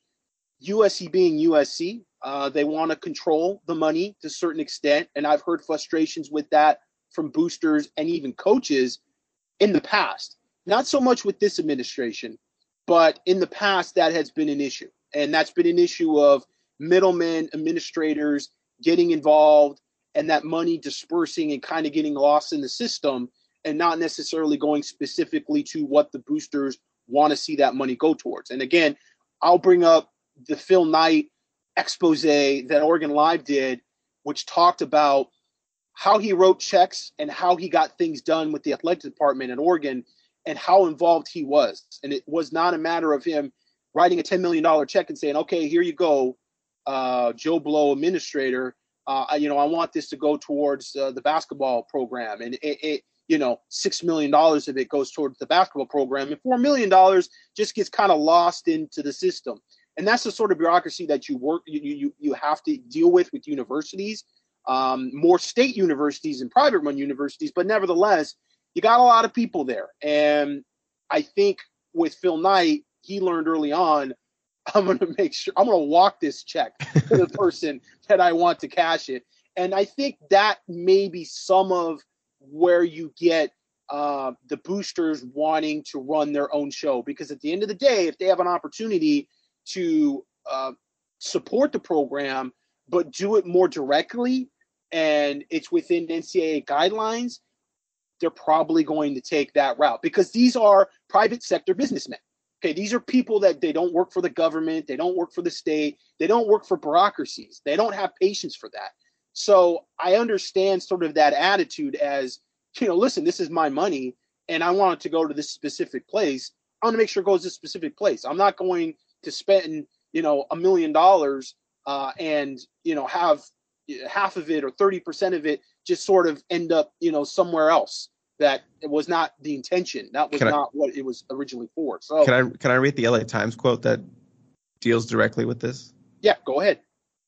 USC being USC. Uh, they want to control the money to a certain extent. And I've heard frustrations with that from boosters and even coaches in the past. Not so much with this administration, but in the past, that has been an issue. And that's been an issue of middlemen, administrators getting involved and that money dispersing and kind of getting lost in the system and not necessarily going specifically to what the boosters want to see that money go towards. And again, I'll bring up the Phil Knight expose that Oregon Live did which talked about how he wrote checks and how he got things done with the athletic department at Oregon and how involved he was. And it was not a matter of him writing a $10 million check and saying, okay, here you go, uh, Joe Blow administrator. Uh, you know, I want this to go towards uh, the basketball program. And it, it, you know, $6 million of it goes towards the basketball program. And $4 million just gets kind of lost into the system. And that's the sort of bureaucracy that you work, you, you, you have to deal with with universities um, more state universities and private run universities, but nevertheless, you got a lot of people there. And I think with Phil Knight, he learned early on, I'm going to make sure I'm going to walk this check to the person that I want to cash it. And I think that may be some of where you get uh, the boosters wanting to run their own show because at the end of the day, if they have an opportunity to uh, support the program but do it more directly and it's within NCAA guidelines, they're probably going to take that route because these are private sector businessmen. Okay, these are people that they don't work for the government, they don't work for the state, they don't work for bureaucracies, they don't have patience for that. So I understand sort of that attitude as, you know, listen, this is my money and I want it to go to this specific place. I want to make sure it goes to this specific place. I'm not going to spend, you know, a million dollars uh, and, you know, have half of it or 30% of it just sort of end up, you know, somewhere else that it was not the intention. That was not what it was originally for. So can I can I read the LA Times quote that deals directly with this? Yeah, go ahead.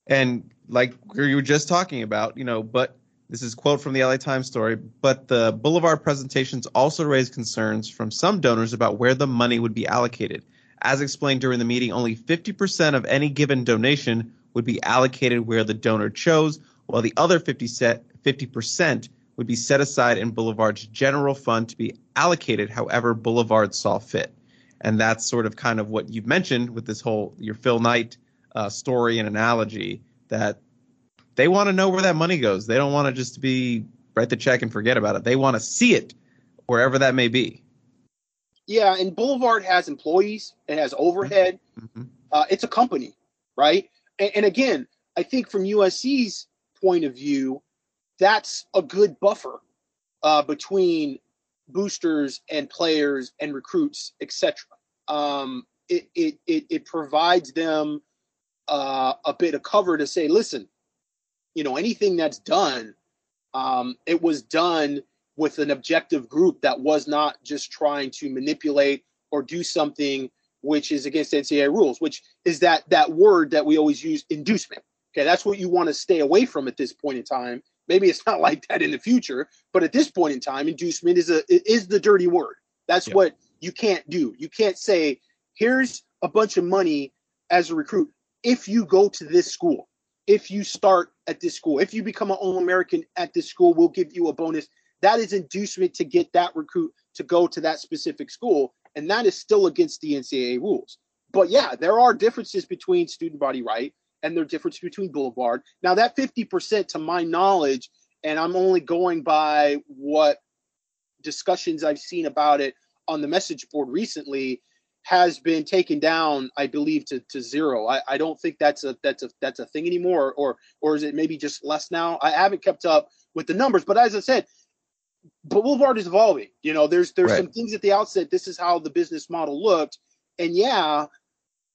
And like you were just talking about, you know, but this is quote from the LA Times story, but the Boulevard presentations also raised concerns from some donors about where the money would be allocated. As explained during the meeting, only 50% of any given donation would be allocated where the donor chose, while the other 50 set, 50% would be set aside in Boulevard's general fund to be allocated however Boulevard saw fit. And that's sort of kind of what you've mentioned with this whole your Phil Knight uh, story and analogy that they want to know where that money goes. They don't want to just be write the check and forget about it. They want to see it wherever that may be. Yeah, and Boulevard has employees, it has overhead. Mm-hmm. Uh, it's a company, right? and, and again, I think from USC's point of view, that's a good buffer uh, between boosters and players and recruits, etc. Um, it, it, it, it provides them uh, a bit of cover to say, listen, you know, anything that's done, um, it was done with an objective group that was not just trying to manipulate or do something which is against NCAA rules, which is that that word that we always use, inducement. Okay, that's what you want to stay away from at this point in time. Maybe it's not like that in the future, but at this point in time, inducement is a is the dirty word. That's yep. what you can't do. You can't say, "Here's a bunch of money as a recruit if you go to this school, if you start at this school, if you become an All American at this school, we'll give you a bonus." That is inducement to get that recruit to go to that specific school and that is still against the NCAA rules. But yeah, there are differences between student body right and there are differences between Boulevard. Now that 50% to my knowledge, and I'm only going by what discussions I've seen about it on the message board recently, has been taken down, I believe, to, to zero. I, I don't think that's a that's a that's a thing anymore, or or is it maybe just less now? I haven't kept up with the numbers, but as I said, Boulevard is evolving. You know, there's there's right. some things at the outset. This is how the business model looked, and yeah,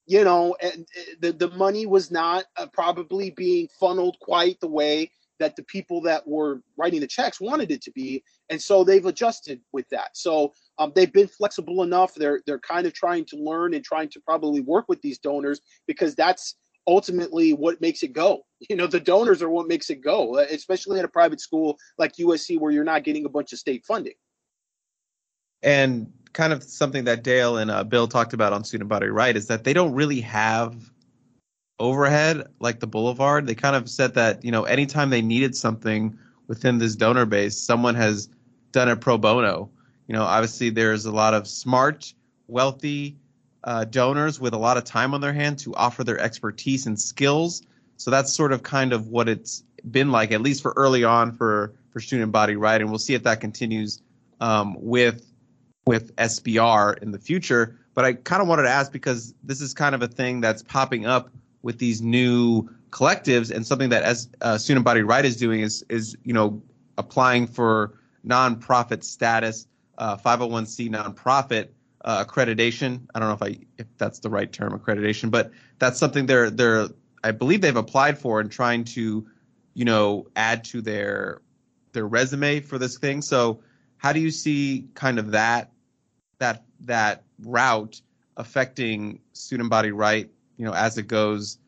you know, and the the money was not uh, probably being funneled quite the way that the people that were writing the checks wanted it to be, and so they've adjusted with that. So um, they've been flexible enough. They're they're kind of trying to learn and trying to probably work with these donors because that's ultimately what makes it go. You know, the donors are what makes it go, especially at a private school like USC where you're not getting a bunch of state funding. And kind of something that Dale and uh, Bill talked about on Student Body Right is that they don't really have overhead like the Boulevard. They kind of said that, you know, anytime they needed something within this donor base, someone has done it pro bono. You know, obviously there's a lot of smart, wealthy, uh, donors with a lot of time on their hands to offer their expertise and skills. So that's sort of kind of what it's been like, at least for early on for for student body right, and we'll see if that continues um, with with SBR in the future. But I kind of wanted to ask because this is kind of a thing that's popping up with these new collectives and something that as uh, student body right is doing is is you know applying for nonprofit status, uh, 501c nonprofit uh, accreditation. I don't know if I if that's the right term, accreditation, but that's something they're they're I believe they've applied for and trying to, you know, add to their their resume for this thing. So how do you see kind of that that that route affecting student body right, you know, as it goes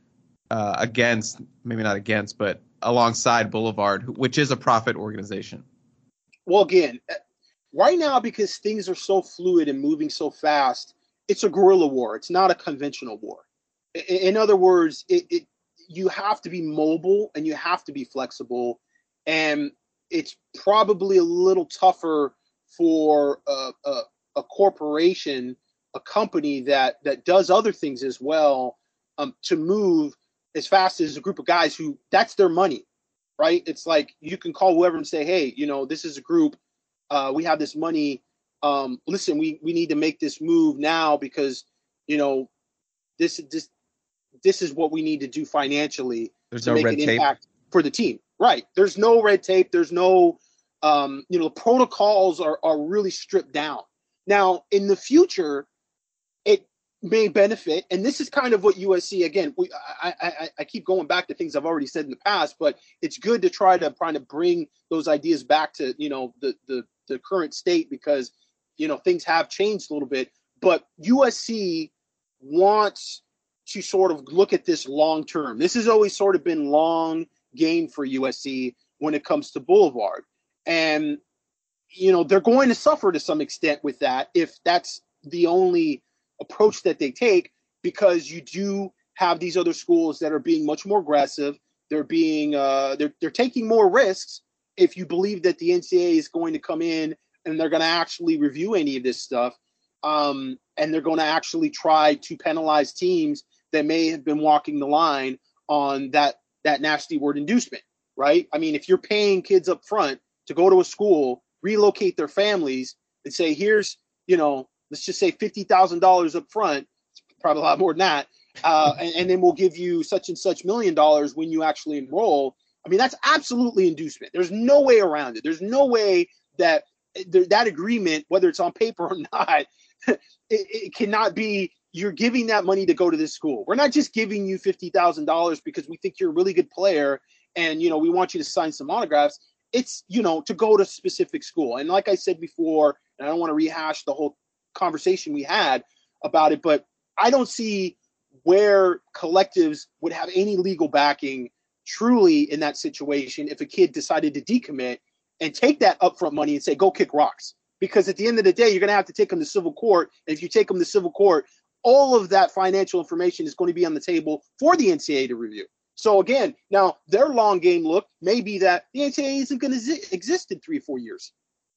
uh, against maybe not against, but alongside Boulevard, which is a profit organization? Well, again, uh, right now because things are so fluid and moving so fast, it's a guerrilla war. It's not a conventional war. In other words, it, it you have to be mobile and you have to be flexible, and it's probably a little tougher for a, a, a corporation, a company that that does other things as well, um, to move as fast as a group of guys who that's their money, right? It's like you can call whoever and say, hey, you know, this is a group uh, we have this money. Um, listen, we we need to make this move now because you know this this this is what we need to do financially There's to no make red an tape. impact for the team. Right. There's no red tape. There's no um, you know the protocols are are really stripped down. Now in the future, it may benefit, and this is kind of what USC again. We I, I I keep going back to things I've already said in the past, but it's good to try to try to bring those ideas back to you know the the the current state because you know things have changed a little bit. But USC wants to sort of look at this long term. This has always sort of been long game for USC when it comes to Boulevard, and you know they're going to suffer to some extent with that if that's the only approach that they take because you do have these other schools that are being much more aggressive. They're being uh, they're they're taking more risks if you believe that the NCAA is going to come in and they're going to actually review any of this stuff, um, and they're going to actually try to penalize teams that may have been walking the line on that that nasty word inducement, right? I mean, if you're paying kids up front to go to a school, relocate their families, and say, here's, you know, let's just say fifty thousand dollars up front, it's probably a lot more than that, uh, and, and then we'll give you such and such million dollars when you actually enroll. I mean, that's absolutely inducement. There's no way around it. There's no way that that agreement, whether it's on paper or not, it, it cannot be. You're giving that money to go to this school. We're not just giving you fifty thousand dollars because we think you're a really good player, and you know we want you to sign some autographs. It's you know to go to a specific school. And like I said before, and I don't want to rehash the whole conversation we had about it, but I don't see where collectives would have any legal backing truly in that situation if a kid decided to decommit and take that upfront money and say go kick rocks because at the end of the day you're going to have to take them to civil court and if you take them to civil court all of that financial information is going to be on the table for the ncaa to review so again now their long game look may be that the ncaa isn't going to exist in three or four years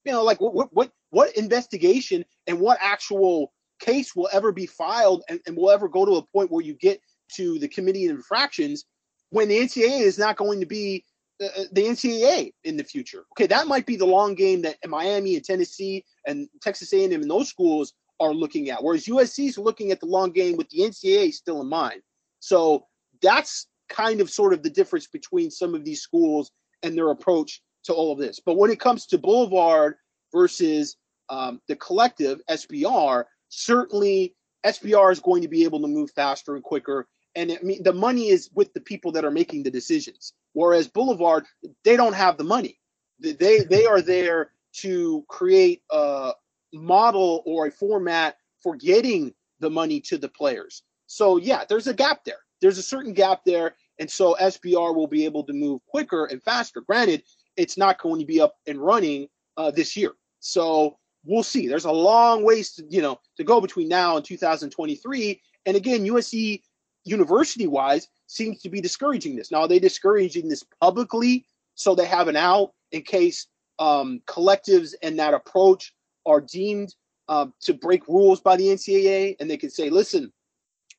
you know like what what what investigation and what actual case will ever be filed and, and will ever go to a point where you get to the committee of infractions when the NCAA is not going to be uh, the NCAA in the future. Okay, that might be the long game that Miami and Tennessee and Texas A&M and those schools are looking at, whereas USC is looking at the long game with the NCAA still in mind. So that's kind of sort of the difference between some of these schools and their approach to all of this. But when it comes to Boulevard versus um, the collective SBR, certainly SBR is going to be able to move faster and quicker and I mean the money is with the people that are making the decisions. Whereas Boulevard, they don't have the money. They they are there to create a model or a format for getting the money to the players. So yeah, there's a gap there. There's a certain gap there, and so SBR will be able to move quicker and faster. Granted, it's not going to be up and running uh, this year, so we'll see. There's a long ways to you know to go between now and 2023. And again, USC university wise seems to be discouraging this. Now, are they discouraging this publicly so they have an out in case um, collectives and that approach are deemed uh, to break rules by the NCAA and they can say, listen,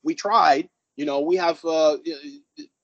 we tried, you know, we have uh,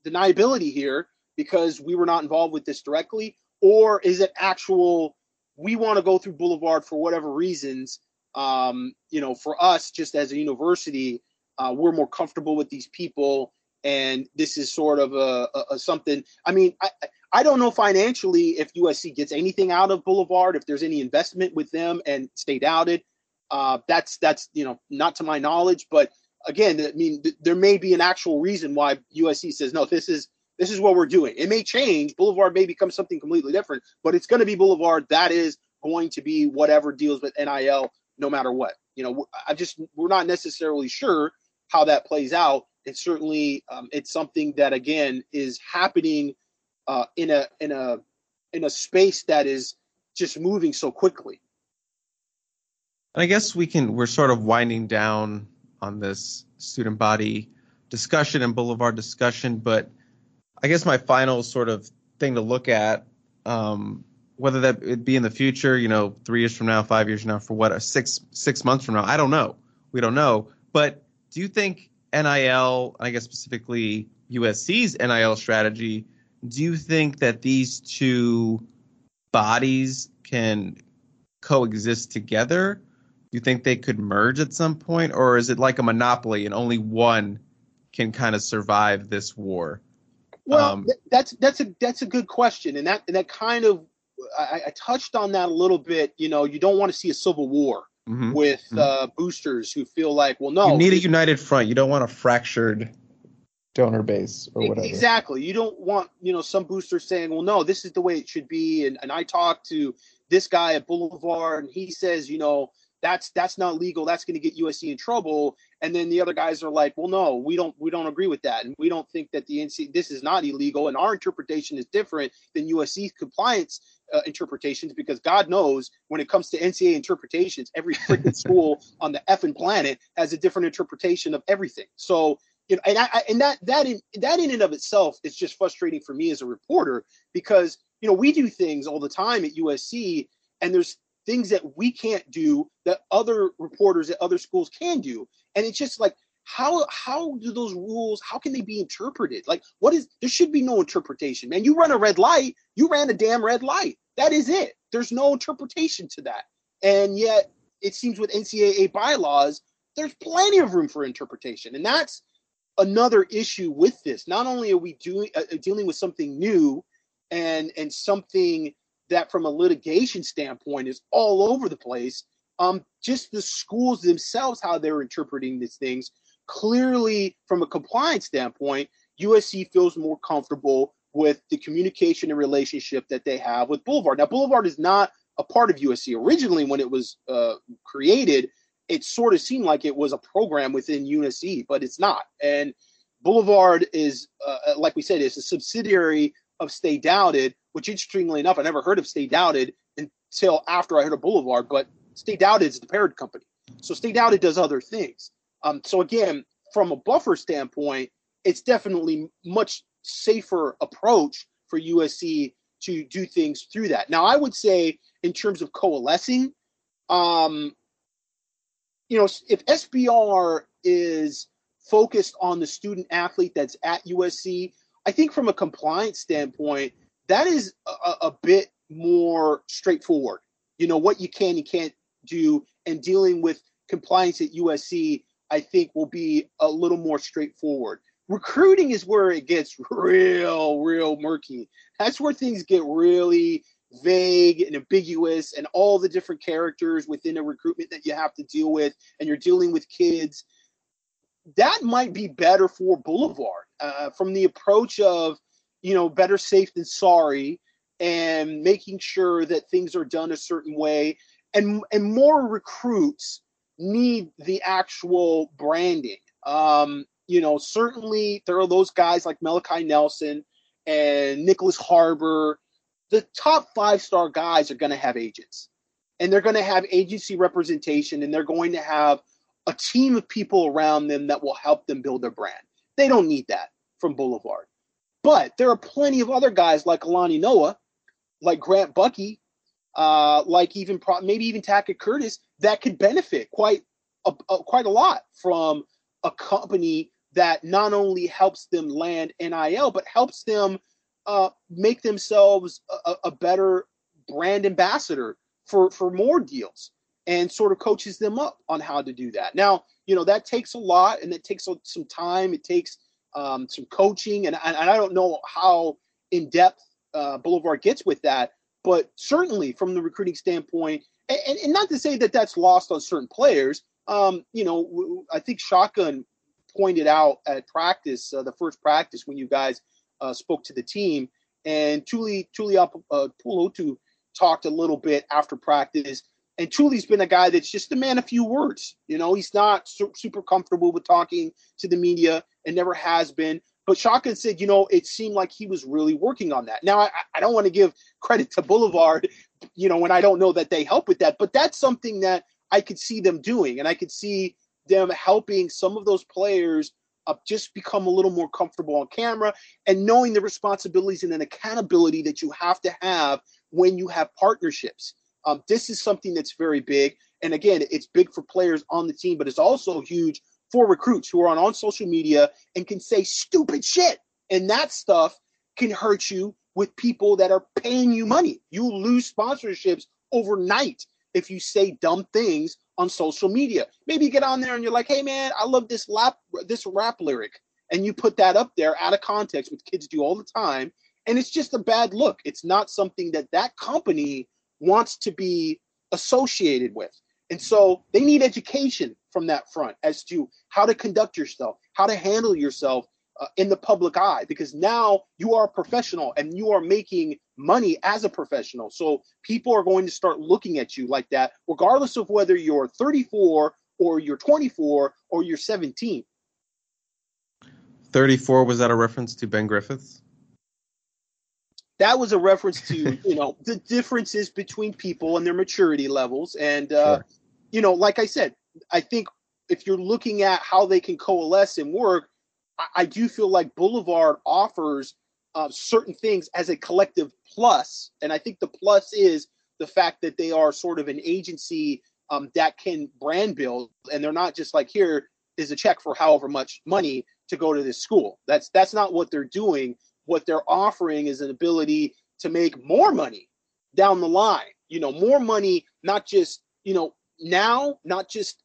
deniability here because we were not involved with this directly? Or is it actual, we want to go through Boulevard for whatever reasons? Um, you know, for us, just as a university, uh, we're more comfortable with these people and this is sort of a, a, a something. I mean, I I don't know financially if USC gets anything out of Boulevard, if there's any investment with them and stay doubted. Uh, that's that's you know not to my knowledge, but again, I mean, th- there may be an actual reason why USC says no. This is this is what we're doing. It may change. Boulevard may become something completely different, but it's going to be Boulevard. That is going to be whatever deals with NIL, no matter what. You know, I just we're not necessarily sure how that plays out. It's certainly um, it's something that again is happening uh, in a in a in a space that is just moving so quickly. I guess we can we're sort of winding down on this student body discussion and boulevard discussion, but I guess my final sort of thing to look at, um, whether that it be in the future, you know, three years from now, five years from now, for what, a six six months from now, I don't know. We don't know. But do you think NIL, I guess specifically USC's NIL strategy, do you think that these two bodies can coexist together? Do you think they could merge at some point, or is it like a monopoly and only one can kind of survive this war? Well, um, that's that's a that's a good question, and that and that kind of I, I, touched on that a little bit. You know, you don't want to see a civil war mm-hmm, with mm-hmm. Uh, boosters who feel like, well, no, you need a united front. You don't want a fractured donor base or whatever. Exactly. You don't want you know some boosters saying, well, no, this is the way it should be. And and I talked to this guy at Boulevard, and he says, you know, that's that's not legal. That's going to get usc in trouble. And then the other guys are like well no we don't we don't agree with that. And we don't think that the nc this is not illegal. And our interpretation is different than usc's compliance uh, interpretations because god knows when it comes to ncaa interpretations every freaking school on the effing planet has a different interpretation of everything. So you know and i and that that in that in and of itself is just frustrating for me as a reporter because you know we do things all the time at usc and there's things that we can't do that other reporters at other schools can do. And it's just like how how do those rules how can they be interpreted? Like what is there should be no interpretation man. You run a red light you ran a damn red light. That is it. There's no interpretation to that. And yet it seems with ncaa bylaws there's plenty of room for interpretation. And that's another issue with this. Not only are we doing uh, dealing with something new and and something that from a litigation standpoint is all over the place. Um, just the schools themselves, how they're interpreting these things. Clearly, from a compliance standpoint, USC feels more comfortable with the communication and relationship that they have with Boulevard. Now, Boulevard is not a part of USC. Originally, when it was uh, created, it sort of seemed like it was a program within USC, but it's not. And Boulevard is, uh, like we said, is a subsidiary of Stay Doubted, which interestingly enough, I never heard of Stay Doubted until after I heard of Boulevard, but Stay Doubted is the parent company. So Stay Doubted does other things. Um, so again, from a buffer standpoint, it's definitely much safer approach for USC to do things through that. Now, I would say in terms of coalescing, um, you know, if SBR is focused on the student athlete that's at USC, I think from a compliance standpoint, that is a, a bit more straightforward. You know what you can and can't do, and dealing with compliance at USC, I think will be a little more straightforward. Recruiting is where it gets real, real murky. That's where things get really vague and ambiguous, and all the different characters within a recruitment that you have to deal with, and you're dealing with kids. That might be better for Boulevard uh, from the approach of you know, better safe than sorry and making sure that things are done a certain way. And, and more recruits need the actual branding. Um, you know, certainly there are those guys like Malachi Nelson and nicholas Harbor. The top five star guys are going to have agents and they're going to have agency representation and they're going to have a team of people around them that will help them build their brand. They don't need that from Boulevard. But there are plenty of other guys like Alani Noah, like Grant Bucky, uh, like even pro- maybe even Tackett Curtis that could benefit quite a, a, quite a lot from a company that not only helps them land NIL but helps them uh, make themselves a, a, better brand ambassador for for more deals and sort of coaches them up on how to do that. Now, you know that takes a lot and it takes some time. It takes um, some coaching, and, and I don't know how in depth uh, Boulevard gets with that, but certainly from the recruiting standpoint, and, and, not to say that that's lost on certain players. Um, you know, I think Shotgun pointed out at practice, uh, the first practice when you guys uh, spoke to the team, and Tuli Tuli uh, talked a little bit after practice. And Tuli's been a guy that's just a man of few words. You know, he's not su- super comfortable with talking to the media and never has been. But Shotgun said, you know, it seemed like he was really working on that. Now, I, I don't want to give credit to Boulevard, you know, when I don't know that they help with that, but that's something that I could see them doing. And I could see them helping some of those players uh, just become a little more comfortable on camera and knowing the responsibilities and an accountability that you have to have when you have partnerships. Um, this is something that's very big. And again, it's big for players on the team, but it's also huge for recruits who are on, on social media and can say stupid shit. And that stuff can hurt you with people that are paying you money. You lose sponsorships overnight if you say dumb things on social media. Maybe you get on there and you're like, "Hey man, I love this rap this rap lyric." And you put that up there out of context, which kids do all the time, and it's just a bad look. It's not something that that company wants to be associated with. And so they need education from that front as to how to conduct yourself, how to handle yourself uh, in the public eye, because now you are a professional and you are making money as a professional. So people are going to start looking at you like that, regardless of whether you're 34 or you're 24 or you're 17. 34 was that a reference to Ben Griffiths? That was a reference to you know the differences between people and their maturity levels, and uh, sure you know, like I said, I think if you're looking at how they can coalesce and work, I, I do feel like Boulevard offers uh, certain things as a collective plus, and I think the plus is the fact that they are sort of an agency um, that can brand build, and they're not just like here is a check for however much money to go to this school. That's that's not what they're doing. What they're offering is an ability to make more money down the line. You know, more money, not just you know now, not just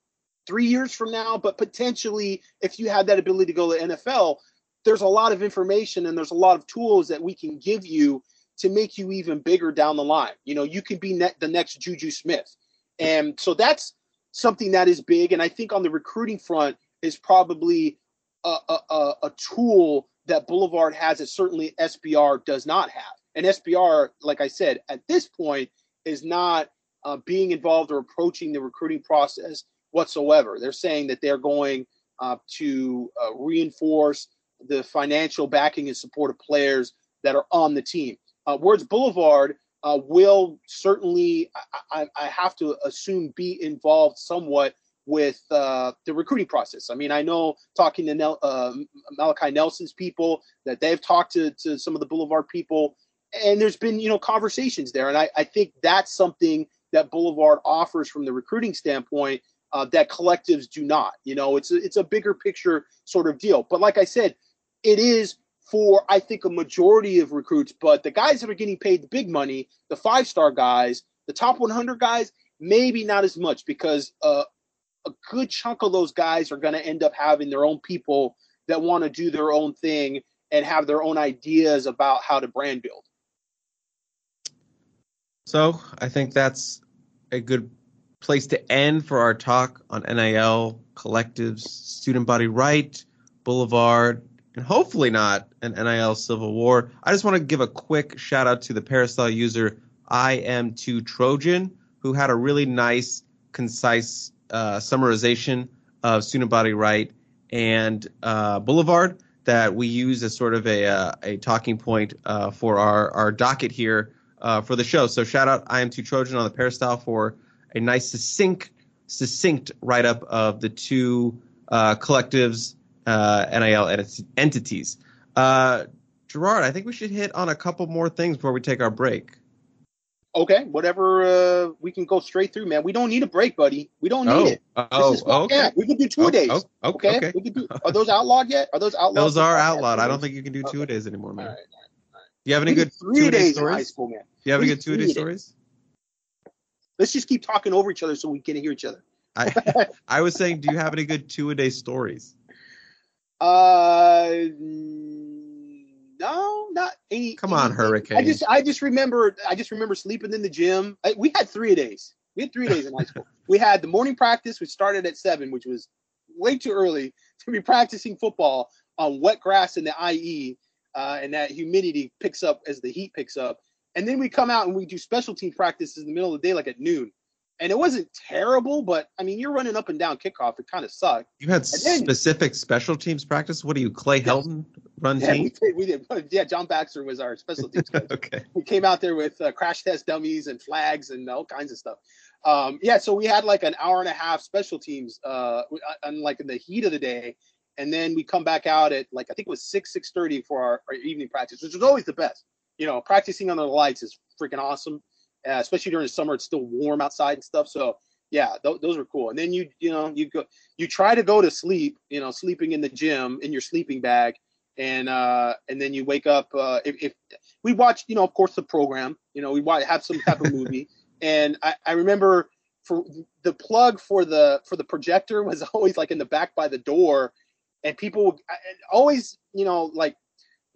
three years from now, but potentially if you had that ability to go to NFL, there's a lot of information and there's a lot of tools that we can give you to make you even bigger down the line. You know, you could be ne- the next Juju Smith. And so that's something that is big. And I think on the recruiting front is probably a, a, a tool that Boulevard has that certainly SBR does not have. And SBR, like I said, at this point is not uh, being involved or approaching the recruiting process whatsoever. They're saying that they're going uh, to uh, reinforce the financial backing and support of players that are on the team. Uh, Words Boulevard uh, will certainly, I, I, have to assume, be involved somewhat with uh, the recruiting process. I mean, I know talking to Nel- uh, Malachi Nelson's people that they've talked to, to some of the Boulevard people, and there's been you know conversations there, and I, I think that's something that Boulevard offers from the recruiting standpoint uh, that collectives do not. You know, it's a, it's a bigger picture sort of deal. But like I said, it is for I think a majority of recruits. But the guys that are getting paid the big money, the five star guys, the top 100 guys, maybe not as much because uh, a good chunk of those guys are going to end up having their own people that want to do their own thing and have their own ideas about how to brand build. So I think that's a good place to end for our talk on NIL, collectives, student body right, Boulevard, and hopefully not an NIL civil war. I just want to give a quick shout out to the Peristyle user I am 2 Trojan, who had a really nice, concise uh, summarization of student body right and uh, Boulevard that we use as sort of a, uh, a talking point uh, for our, our docket here uh, for the show. So shout out I am 2 Trojan on the Peristyle for a nice succinct succinct write up of the two collectives NIL entities. Uh, Gerard, I think we should hit on a couple more things before we take our break. Okay, whatever. Uh, we can go straight through, man. We don't need a break, buddy. We don't need oh, it. Oh, is, okay. Yeah, we can do two oh, days. Oh, okay. okay. We can do. Are those outlawed yet? Are those outlawed? Those are outlawed. I don't think you can do two okay. days anymore, man. All right, all right, all right. Do you have any we good three days stories? in high school, man? Do you have any good two day stories? Let's just keep talking over each other so we can hear each other. I I was saying, do you have any good two a day stories? Uh, no, not any. Come on, any- Hurricane. I just, I just remember, I just remember sleeping in the gym. I, we had three days. We had three days in high school. We had the morning practice, which started at seven, which was way too early to be practicing football on wet grass in the IE, uh, and that humidity picks up as the heat picks up. And then we come out and we do special team practices in the middle of the day, like at noon. And it wasn't terrible, but I mean, you're running up and down kickoff. It kind of sucked. You had then- specific special teams practice. What are you, Clay Helton run Yeah, we team? did, we did. Yeah, John Baxter was our special teams coach. okay. we came out there with uh, crash test dummies and flags and all kinds of stuff. Um, yeah, so we had like an hour and a half special teams, uh, and like in the heat of the day, and then we come back out at like I think it was six six thirty for our, our evening practice, which was always the best. You know, practicing under the lights is freaking awesome, uh, especially during the summer. It's still warm outside and stuff. So yeah, th- those were cool. And then you you know you go you try to go to sleep, you know, sleeping in the gym in your sleeping bag, and uh, and then you wake up. Uh, if, if we watch, you know, of course, the program. You know, we watch, have some type of movie, and I, I remember for the plug for the for the projector was always like in the back by the door, and people would always, you know, like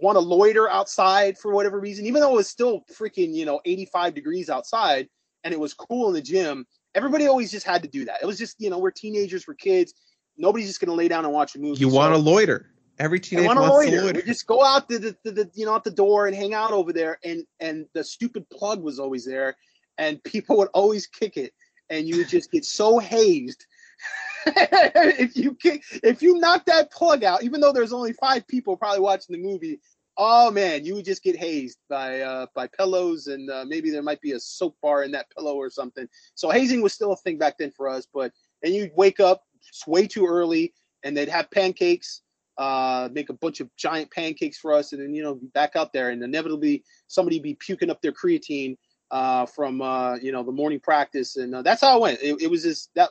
want to loiter outside for whatever reason, even though it was still freaking, you know, 85 degrees outside and it was cool in the gym. Everybody always just had to do that. It was just, you know, we're teenagers, we're kids. Nobody's just gonna lay down and watch a movie. You So- want to loiter. Every teenager want to wants to loiter. loiter. We just go out to the, to the you know at the door and hang out over there, and and the stupid plug was always there, and people would always kick it, and you would just get so hazed. if you kick, if you knock that plug out, even though there's only five people probably watching the movie, oh man, you would just get hazed by uh, by pillows, and uh, maybe there might be a soap bar in that pillow or something. So hazing was still a thing back then for us, but and you'd wake up way too early, and they'd have pancakes uh, make a bunch of giant pancakes for us, and then you know back out there, and inevitably somebody be puking up their creatine uh, from uh, you know the morning practice, and uh, that's how it went. It, it was just that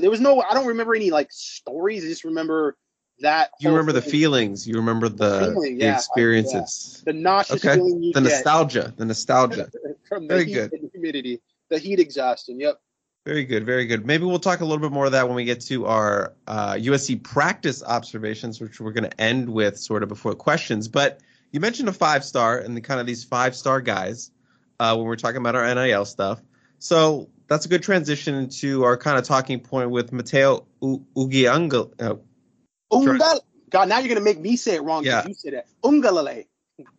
there was no I don't remember any like stories. I just remember that. You remember the feelings. You remember the, feeling, the yeah, I- experiences. the nauseous Okay. feeling you The get nostalgia. The nostalgia. from the Very heat good. and the humidity, the heat exhaustion. Yep. Very good, very good. Maybe we'll talk a little bit more of that when we get to our uh, USC practice observations, which we're going to end with sort of before questions. But you mentioned a five star and the kind of these five star guys uh, when we're talking about our NIL stuff. So that's a good transition to our kind of talking point with Mateo U- Ugianga. Uh. Ungal- God, now you're gonna make me say it wrong. Yeah. You said it. Ungalale.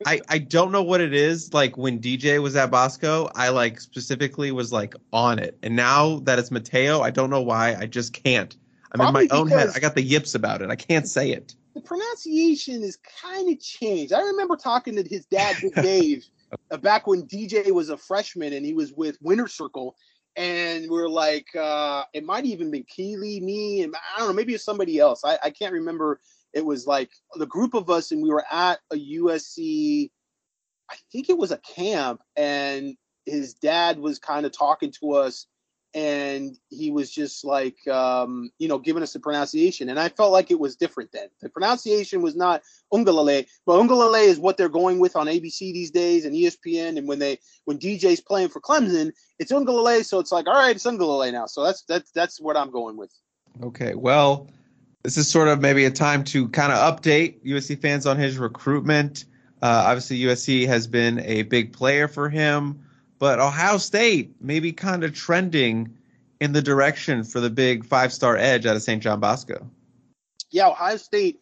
I, I don't know what it is. Like when DJ was at Bosco, I like specifically was like on it. And now that it's Mateo, I don't know why. I just can't. I'm Probably in my own head. I got the yips about it. I can't say it. the pronunciation is kind of changed. I remember talking to his dad, Dave, uh, back when DJ was a freshman and he was with Winter Circle, and we are like, uh, it might even been Keely, me, and I don't know, maybe it's somebody else. I, I can't remember. It was like the group of us, and we were at a USC. I think it was a camp, and his dad was kind of talking to us and he was just like um, you know giving us the pronunciation. And i felt like it was different then. The pronunciation was not ungalale but ungalale is what they're going with on abc these days and espn and when they when dj's playing for clemson it's ungalale. So it's like all right it's ungalale now. So that's that's that's what i'm going with. Okay. Well, this is sort of maybe a time to kind of update USC fans on his recruitment. Uh, obviously, USC has been a big player for him, but Ohio State maybe kind of trending in the direction for the big five star edge out of St. John Bosco. yeah, Ohio State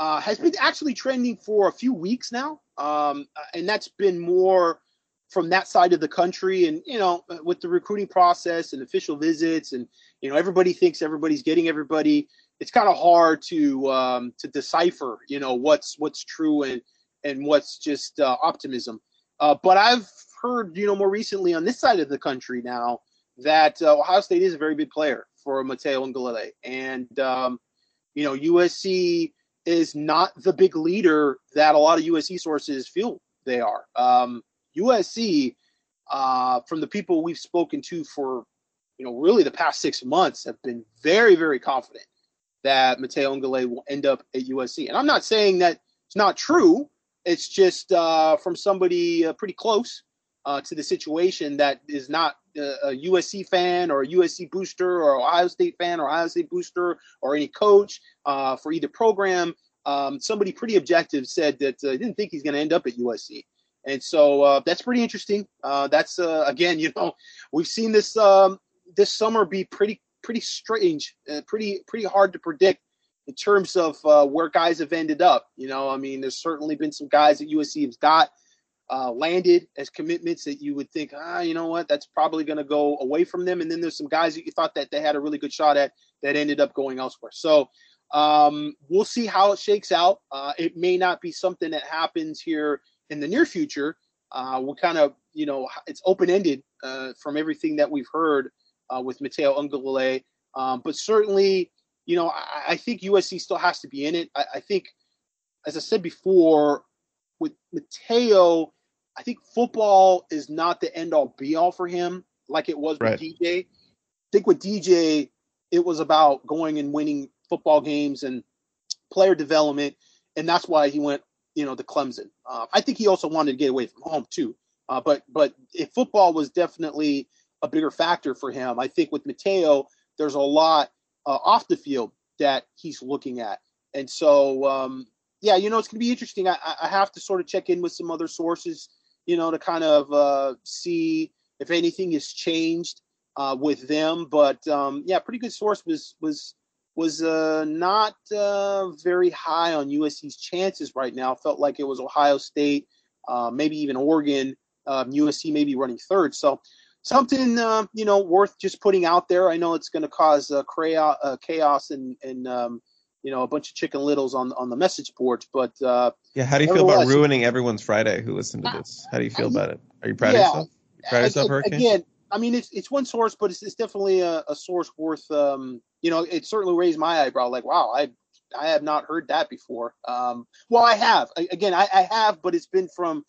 uh, has been actually trending for a few weeks now, um, and that's been more from that side of the country. And you know, with the recruiting process and official visits, and you know, everybody thinks everybody's getting everybody. It's kind of hard to um, to decipher, you know, what's what's true and and what's just uh, optimism. Uh, but I've heard, you know, more recently on this side of the country now that uh, Ohio State is a very big player for Mateo Ngalale, and um, you know, USC is not the big leader that a lot of USC sources feel they are. Um, USC, uh, from the people we've spoken to for, you know, really the past six months, have been very, very confident that Mateo Ngale will end up at USC. And I'm not saying that it's not true. It's just uh, from somebody uh, pretty close uh, to the situation that is not uh, a USC fan or a USC booster or Ohio State fan or Ohio State booster or any coach uh, for either program. um, somebody pretty objective said that uh, didn't think he's going to end up at USC. And so uh, that's pretty interesting. Uh, that's uh, again, you know, we've seen this um, this summer be pretty pretty strange, uh, pretty pretty hard to predict in terms of where guys have ended up. You know, I mean, there's certainly been some guys that USC has got uh, landed as commitments that you would think, ah, you know what, that's probably going to go away from them. And then there's some guys that you thought that they had a really good shot at that ended up going elsewhere. So um, we'll see how it shakes out. Uh, it may not be something that happens here in the near future. Uh, we'll kind of, you know, it's open ended uh, from everything that we've heard uh, with Mateo Uiagalelei. Um, but certainly, you know, I, I, think USC still has to be in it. I, I think, as I said before, with Matayo, I think football is not the end all be all for him like it was right. with DJ. I think with DJ, it was about going and winning football games and player development, and that's why he went, you know, to Clemson. Uh, I think he also wanted to get away from home too. Uh, but but if football was definitely a bigger factor for him, I think with Mateo, there's a lot uh, off the field that he's looking at, and so um, yeah, you know, it's gonna be interesting. I, I have to sort of check in with some other sources, you know, to kind of uh, see if anything has changed uh, with them. But um, yeah, pretty good source was was was uh, not uh, very high on USC's chances right now. Felt like it was Ohio State, uh, maybe even Oregon. USC um, maybe running third. So something uh, you know worth just putting out there. I know it's going to cause uh, chaos, uh, chaos and and um, you know a bunch of chicken littles on on the message boards. But uh yeah, how do you feel about ruining everyone's Friday? Who listened to this? How do you feel about it? Are you proud yeah, of yourself? proud of yourself, Hurricane? Again, I mean, it's it's one source, but it's, it's definitely a, a source worth. Um, you know, it certainly raised my eyebrow. Like, wow, I I have not heard that before. Um, well, I have. I, again, I, I have, but it's been from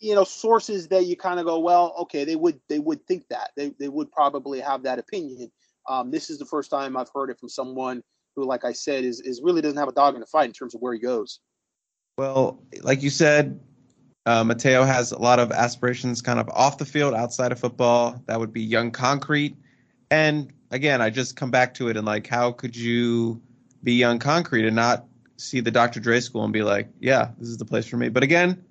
you know sources that you kind of go, well, okay, they would they would think that they they would probably have that opinion. Um, this is the first time I've heard it from someone who, like I said, is is really doesn't have a dog in the fight in terms of where he goes. Well, like you said, uh, Matayo has a lot of aspirations kind of off the field, outside of football. That would be young concrete. And again, I just come back to it and like, how could you be young concrete and not see the Dr. Dre school and be like, yeah, this is the place for me? But again,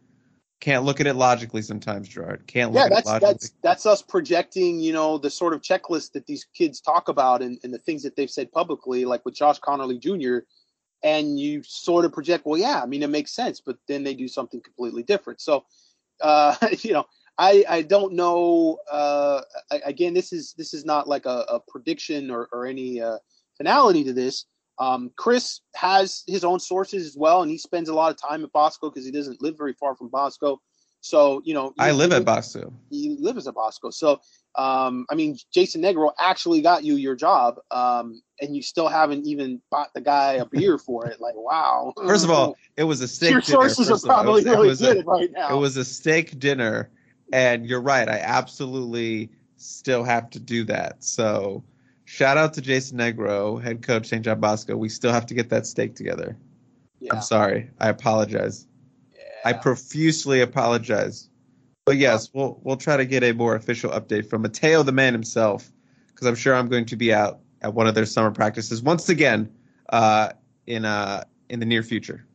can't look at it logically sometimes, Gerard. Can't look yeah, at that's, it logically. That's, that's us projecting, you know, the sort of checklist that these kids talk about and, and the things that they've said publicly, like with Josh Conerly Jr., and you sort of project, well, yeah, I mean, it makes sense, but then they do something completely different. So, uh, you know, I I don't know. Uh, again, this is this is not like a, a prediction or or any uh, finality to this. Um, Chris has his own sources as well, and he spends a lot of time at Bosco because he doesn't live very far from Bosco. So you know, I live at Bosco. You live at Bosco, so um, I mean, Jason Negro actually got you your job, um, and you still haven't even bought the guy a beer for it. Like, wow. First of all, it was a steak. Your dinner, sources are probably was, really good a, right now. It was a steak dinner, and you're right. I absolutely still have to do that. So, shout out to Jason Negro, head coach St. John Bosco. We still have to get that steak together. Yeah. I'm sorry. I apologize. Yeah. I profusely apologize. But yes, we'll we'll try to get a more official update from Matayo, the man himself, because I'm sure I'm going to be out at one of their summer practices once again uh, in uh, in the near future.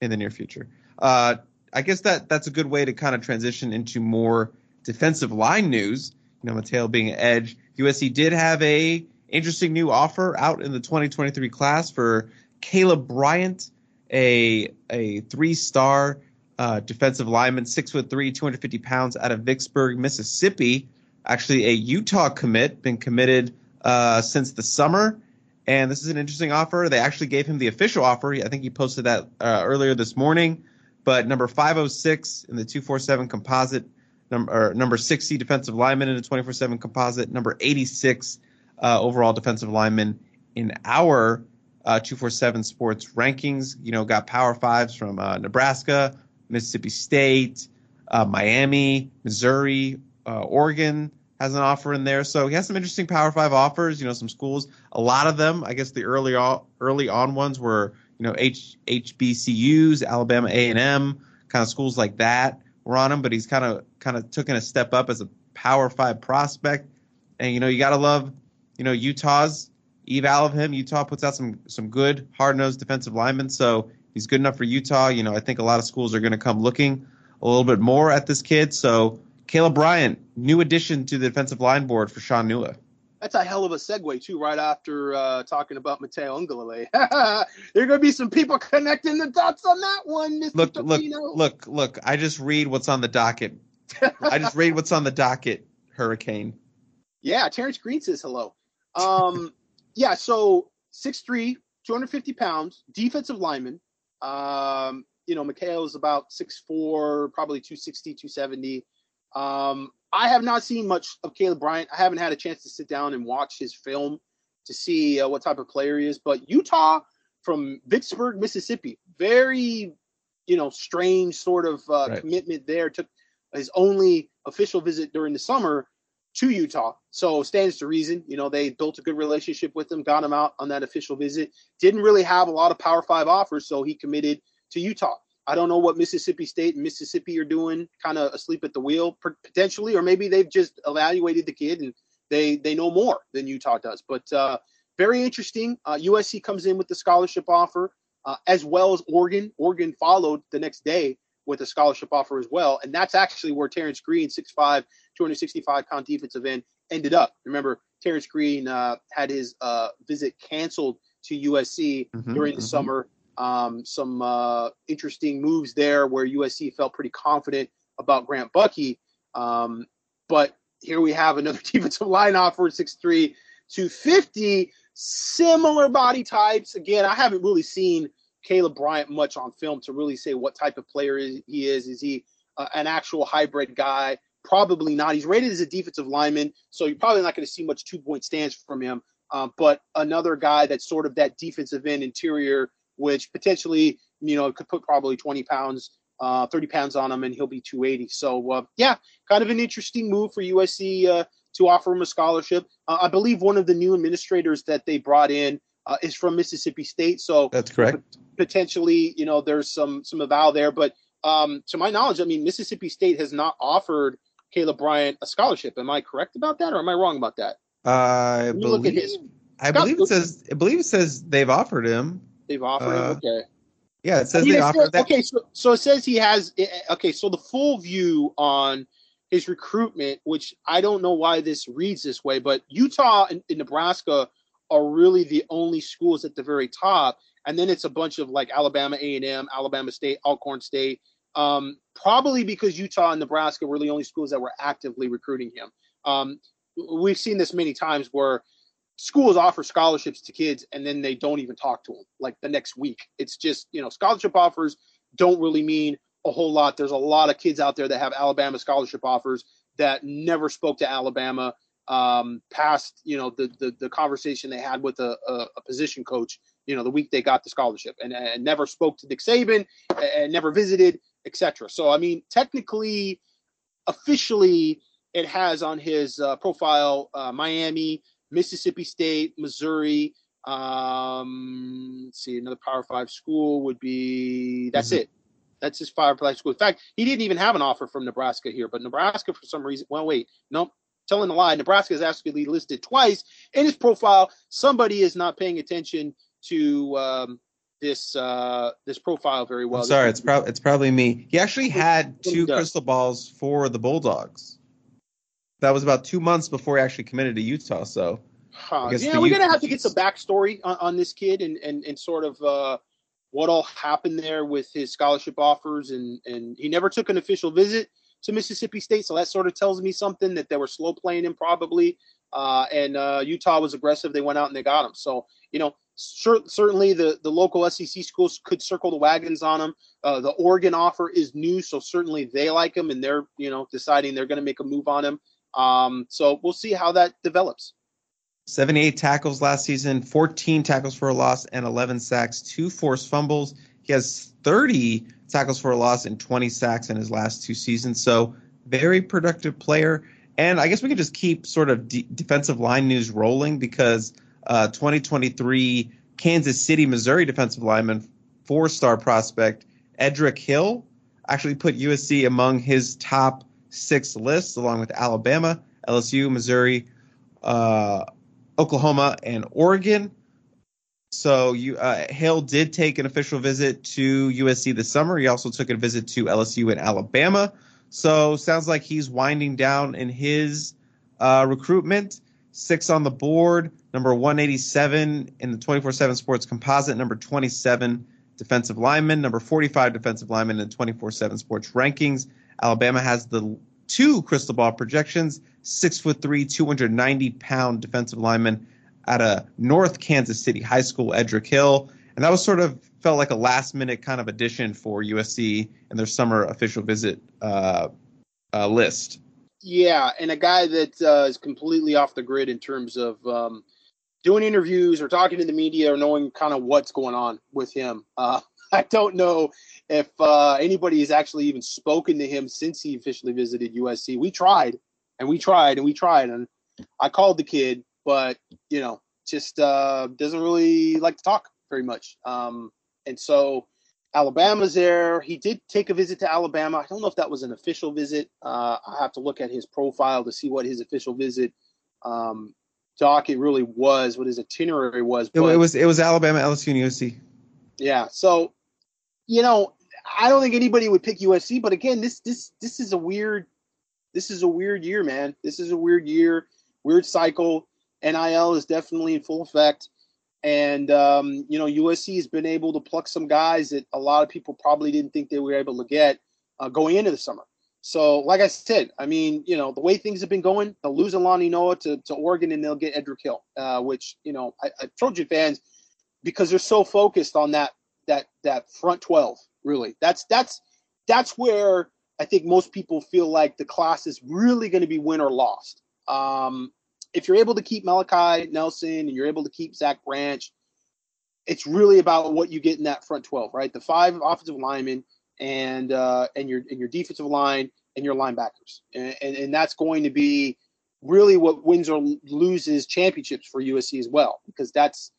In the near future, uh, I guess that that's a good way to kind of transition into more defensive line news. You know, Matayo being an edge, USC did have a interesting new offer out in the 2023 class for Caleb Bryant, a a three star uh, defensive lineman, six foot three, 250 pounds, out of Vicksburg, Mississippi. Actually, a Utah commit, been committed uh, since the summer. And this is an interesting offer. They actually gave him the official offer. I think he posted that uh, earlier this morning. But number 506 in the 247 composite, number number 60 defensive lineman in the 24/7 composite, number 86 uh, overall defensive lineman in our uh, 247 sports rankings. You know, got power fives from uh, Nebraska, Mississippi State, uh, Miami, Missouri, uh, Oregon has an offer in there. So he has some interesting Power Five offers. You know, some schools. A lot of them, I guess, the early on, early on ones were you know H, HBCUs, Alabama A and M, kind of schools like that were on him. But he's kind of kind of taken a step up as a Power Five prospect. And you know, you got to love you know Utah's eval of him. Utah puts out some some good hard nosed defensive linemen, so he's good enough for Utah. You know, I think a lot of schools are going to come looking a little bit more at this kid. So Caleb Bryant, new addition to the defensive line board for Shaun Nua. That's a hell of a segue too. Right after uh, talking about Matayo Uiagalelei, there are going to be some people connecting the dots on that one. Mr. Look, look, look, look! I just read what's on the docket. I just read what's on the docket. Hurricane. Yeah, Terrence Green says hello. Um, yeah, so 6'3", 250 pounds, defensive lineman. Um, you know, Mikhail is about 6'4", probably 260, 270. Um, I have not seen much of Caleb Bryant. I haven't had a chance to sit down and watch his film to see uh, what type of player he is. But Utah from Vicksburg, Mississippi, very, you know, strange sort of uh, Right. commitment there. Took his only official visit during the summer to Utah. So stands to reason, you know, they built a good relationship with him, got him out on that official visit. Didn't really have a lot of Power Five offers, so he committed to Utah. I don't know what Mississippi State and Mississippi are doing, kind of asleep at the wheel potentially, or maybe they've just evaluated the kid and they they know more than Utah does. But uh, very interesting. Uh, USC comes in with the scholarship offer, uh, as well as Oregon. Oregon followed the next day with a scholarship offer as well, and that's actually where Terrence Green, 6'5", 265 pound defensive end, ended up. Remember, Terrence Green uh, had his uh, visit canceled to USC Mhm, during the mhm. summer. Um, some uh, interesting moves there where USC felt pretty confident about Grant Bucky. Um, but here we have another defensive line offer, 6'3", 250, similar body types. Again, I haven't really seen Caleb Bryant much on film to really say what type of player is, he is. Is he uh, an actual hybrid guy? Probably not. He's rated as a defensive lineman, so you're probably not going to see much two point stance from him. Um, but another guy that's sort of that defensive end interior, which potentially, you know, could put probably 20 pounds, uh, 30 pounds on him, and he'll be 280. So, uh, yeah, kind of an interesting move for USC uh, to offer him a scholarship. Uh, I believe one of the new administrators that they brought in uh, is from Mississippi State. So, That's correct. potentially, you know, there's some some avow there. But um, to my knowledge, I mean, Mississippi State has not offered Caleb Bryant a scholarship. Am I correct about that, or am I wrong about that? I When look at believe. his- I believe it says. I believe it says they've offered him. They've offered Uh, him. Okay. Yeah, it says I mean, they offered says- that. Okay, so so it says he has. eh, Okay, so the full view on his recruitment, which I don't know why this reads this way, but Utah and, and Nebraska are really the only schools at the very top, and then it's a bunch of like Alabama A and M, Alabama State, Alcorn State. Um, probably because Utah and Nebraska were the only schools that were actively recruiting him. Um, we've seen this many times where schools offer scholarships to kids and then they don't even talk to them like the next week. It's just, you know, scholarship offers don't really mean a whole lot. There's a lot of kids out there that have Alabama scholarship offers that never spoke to Alabama um, past, you know, the, the, the conversation they had with a, a, a position coach, you know, the week they got the scholarship and, and never spoke to Nick Saban and never visited, etc. So, I mean, technically, officially, it has on his uh, profile uh, Miami, Mississippi State, Missouri. Um, let's see, another Power Five school would be. That's Mhm. it. That's his Power Five school. In fact, he didn't even have an offer from Nebraska here, but Nebraska for some reason. Well, wait, nope. Telling a lie. Nebraska is actually listed twice in his profile. Somebody is not paying attention to um, this uh, this profile very well. I'm sorry, it's probably it's probably me. He actually had two crystal balls for the Bulldogs. That was about two months before he actually committed to Utah. So huh. yeah, we're gonna have to get some backstory on, on this kid and, and, and sort of uh, what all happened there with his scholarship offers and and he never took an official visit to Mississippi State, so that sort of tells me something that they were slow playing him probably. Uh, and uh, Utah was aggressive; they went out and they got him. So you know, cer- certainly the the local SEC schools could circle the wagons on him. Uh, the Oregon offer is new, so certainly they like him and they're you know deciding they're going to make a move on him. Um, so we'll see how that develops. 78 tackles last season, 14 tackles for a loss, and 11 sacks, two forced fumbles. He has 30 tackles for a loss and 20 sacks in his last two seasons. So very productive player. And I guess we could just keep sort of de- defensive line news rolling because uh, 2023 Kansas City, Missouri defensive lineman, four-star prospect Edric Hill actually put USC among his top six lists, along with Alabama, LSU, Missouri, uh, Oklahoma, and Oregon. So you uh, Hale did take an official visit to USC this summer. He also took a visit to LSU and Alabama. So sounds like he's winding down in his uh, recruitment. Six on the board, number 187 in the 24/7 Sports Composite, number 27 defensive lineman, number 45 defensive lineman in 24/7 Sports rankings. Alabama has the two crystal ball projections: six foot three, 290 pound defensive lineman at a North Kansas City High School, Edric Hill. And that was sort of felt like a last minute kind of addition for USC in their summer official visit uh, uh, list. Yeah, and a guy that uh, is completely off the grid in terms of um, doing interviews or talking to the media or knowing kind of what's going on with him. Uh, I don't know if uh, anybody has actually even spoken to him since he officially visited USC. We tried and we tried and we tried, and I called the kid but you know, just uh, doesn't really like to talk very much. Um, and so Alabama's there. He did take a visit to Alabama. I don't know if that was an official visit. Uh, I have to look at his profile to see what his official visit um, docket really was, what his itinerary was. But, it, was it was Alabama, LSU, and USC. Yeah. So, you know, I don't think anybody would pick USC. But again, this this this is a weird this is a weird year, man. This is a weird year, weird cycle. NIL is definitely in full effect. And, um, you know, USC has been able to pluck some guys that a lot of people probably didn't think they were able to get uh, going into the summer. So, like I said, I mean, you know, the way things have been going, they'll lose Alani Noa to, to Oregon and they'll get Edric Hill, uh, which, you know, I, I, Trojan fans, because they're so focused on that, that, that front 12, really. That's, that's, that's where I think most people feel like the class is really going to be win or lost. Um, if you're able to keep Malachi Nelson and you're able to keep Zach Branch, it's really about what you get in that front 12, right? The five offensive linemen and uh, and your and your defensive line and your linebackers, and, and, and that's going to be really what wins or loses championships for USC as well, because that's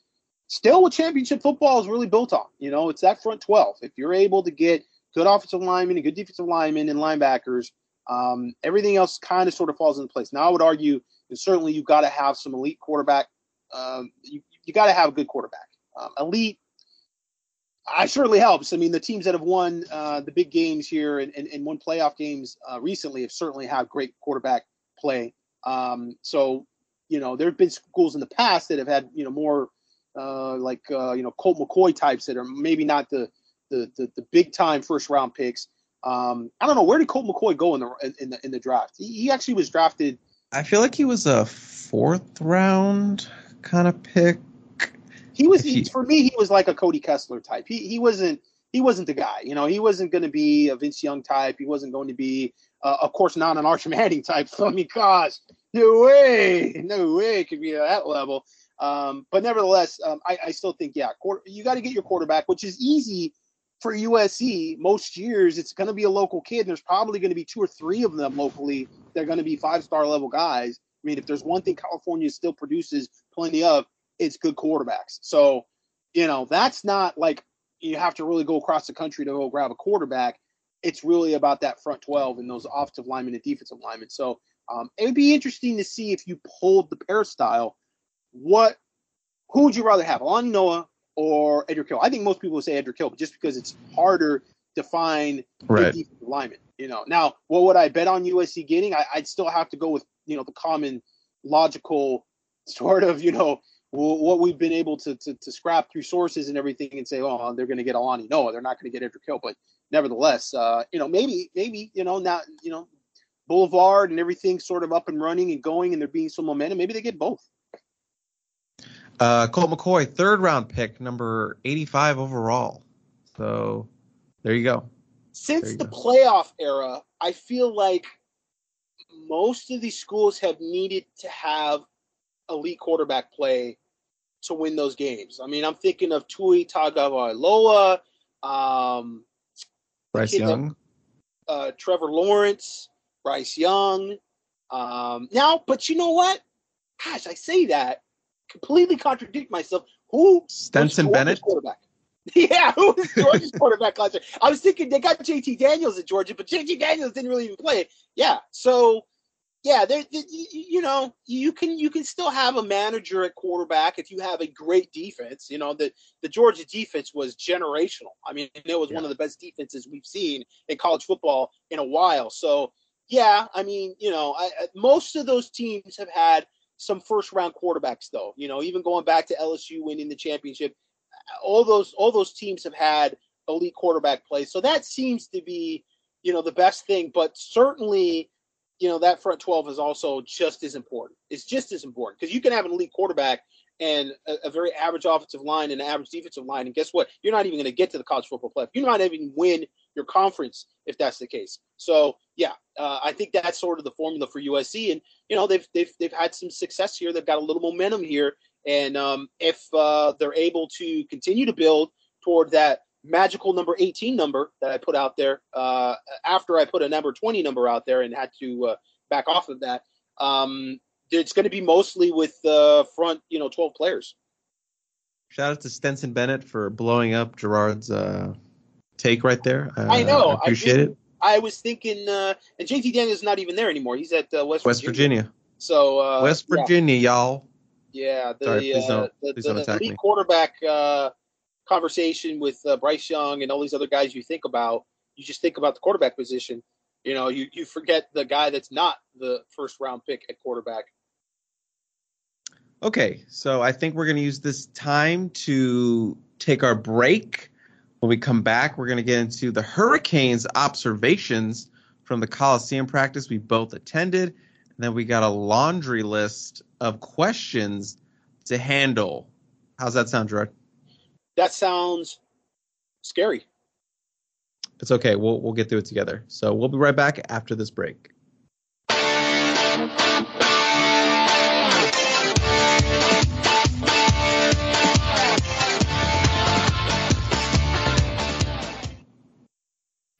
still what championship football is really built on. You know, it's that front 12. If you're able to get good offensive linemen and good defensive linemen and linebackers, um, everything else kind of sort of falls into place. Now, I would argue and certainly you've got to have some elite quarterback. Um, you you got to have a good quarterback. Um, elite, I certainly helps. I mean, the teams that have won uh, the big games here and, and, and won playoff games uh, recently have certainly had great quarterback play. Um, so, you know, there have been schools in the past that have had, you know, more uh, like, uh, you know, Colt McCoy types that are maybe not the, the, the, the big time first round picks. Um, I don't know where did Colt McCoy go in the in the in the draft. He, he actually was drafted I feel like he was a fourth round kind of pick. He was he, for me. He was like a Cody Kessler type. He he wasn't he wasn't the guy. You know, he wasn't going to be a Vince Young type. He wasn't going to be, uh, of course, not an Arch Manning type. I mean, gosh, no way, no way it could be at that level. Um, but nevertheless, um, I, I, still think, yeah, quarter, you got to get your quarterback, which is easy for USC, most years it's going to be a local kid. And there's probably going to be two or three of them locally. They're going to be five star level guys. I mean, if there's one thing California still produces plenty of, it's good quarterbacks. So, you know, that's not like you have to really go across the country to go grab a quarterback. It's really about that front 12 and those offensive linemen and defensive linemen. So um, it would be interesting to see if you pulled the peristyle, what who would you rather have, Alani Noa or Edric Hill. I think most people would say Edric Hill, but just because it's harder to find right. defensive lineman. You know, now what would I bet on USC getting? I, would still have to go with you know the common, logical sort of you know what we've been able to, to, to scrap through sources and everything and say, oh, they're going to get Alani. No, they're not going to get Edric Hill. But nevertheless, uh, you know, maybe maybe you know now you know Boulevard and everything sort of up and running and going, and there being some momentum. Maybe they get both. Uh, Colt McCoy, third round pick, number 85 overall. So there you go. Since you the go. playoff era, I feel like most of these schools have needed to have elite quarterback play to win those games. I mean, I'm thinking of Tua Tagovailoa, um, Bryce Young, uh, Trevor Lawrence, Bryce Young. Um, now, but you know what? Gosh, I say that completely contradict myself. Who Stetson Bennett quarterback? Yeah, who was Georgia's quarterback last year? I was thinking they got JT Daniels at Georgia, but JT Daniels didn't really even play. Yeah, so yeah, there, you know, you can you can still have a manager at quarterback if you have a great defense. You know, the the Georgia defense was generational. I mean, it was yeah. one of the best defenses we've seen in college football in a while. So, yeah, I mean, you know, I, most of those teams have had some first round quarterbacks, though. You know, even going back to LSU winning the championship, all those all those teams have had elite quarterback play. So that seems to be, you know, the best thing. But certainly you know that front 12 is also just as important. It's just as important because you can have an elite quarterback and a, a, very average offensive line and an average defensive line, and guess what? You're not even going to get to the college football playoff. you're not even win your conference if that's the case. So yeah, uh, I think that's sort of the formula for USC, and you know they've they've they've had some success here. They've got a little momentum here, and um, if uh, they're able to continue to build toward that magical number 18 number that I put out there uh, after I put a number 20 number out there and had to uh, back off of that. Um, it's going to be mostly with the front, you know, 12 players. Shout out to Stetson Bennett for blowing up Gerard's uh, take right there. I know. I appreciate I it. I was thinking, uh, and JT Daniels is not even there anymore. He's at uh, West, West Virginia. Virginia. So uh, West Virginia, yeah. y'all. Yeah, the Sorry, please don't, the, please the, the quarterback conversation with uh, Bryce Young and all these other guys you think about, you just think about the quarterback position. You know, you, you forget the guy that's not the first round pick at quarterback. Okay, so I think we're going to use this time to take our break. When we come back, we're going to get into the Hurricanes observations from the Coliseum practice we both attended. And then we got a laundry list of questions to handle. How's that sound, Gerard? that sounds scary. It's okay. We'll we'll get through it together. So we'll be right back after this break.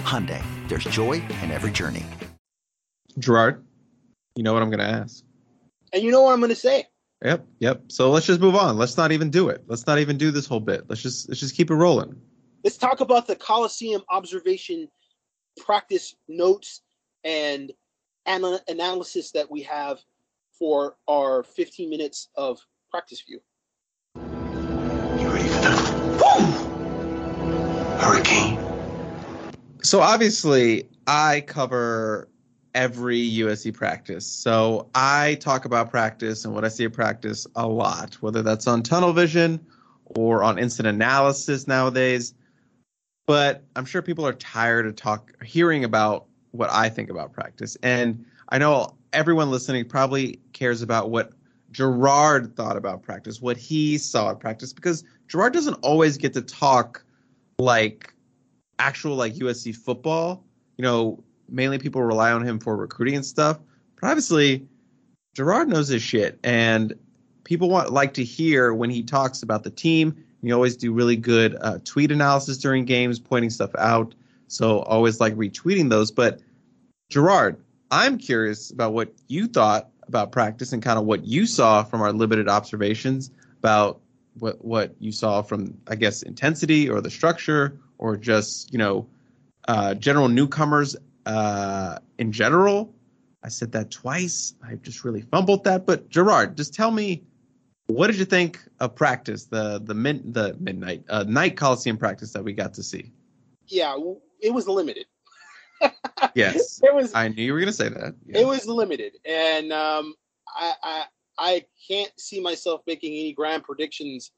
Hyundai, there's joy in every journey. Gerard, you know what I'm going to ask. And you know what I'm going to say. Yep, yep. So let's just move on. Let's not even do it. Let's not even do this whole bit. Let's just let's just keep it rolling. Let's talk about the Coliseum observation practice notes and an- analysis that we have for our 15 minutes of practice view. You ready for the Boom! hurricane? So obviously, I cover every USC practice. So I talk about practice and what I see at practice a lot, whether that's on tunnel vision or on instant analysis nowadays. But I'm sure people are tired of talk hearing about what I think about practice. And I know everyone listening probably cares about what Gerard thought about practice, what he saw at practice, because Gerard doesn't always get to talk like actual like USC football. You know, mainly people rely on him for recruiting and stuff. But obviously, Gerard knows his shit, and people want like to hear when he talks about the team. You always do really good uh, tweet analysis during games, pointing stuff out. So always like retweeting those. But Gerard, I'm curious about what you thought about practice and kind of what you saw from our limited observations about what what you saw from I guess intensity or the structure or just you know uh, general newcomers uh, in general. I said that twice. I just really fumbled that. But Gerard, just tell me, what did you think of practice, the the min, the midnight uh, night Coliseum practice that we got to see? Yeah, it was limited. yes, it was. I knew you were going to say that. Yeah. It was limited, and um, I, I I can't see myself making any grand predictions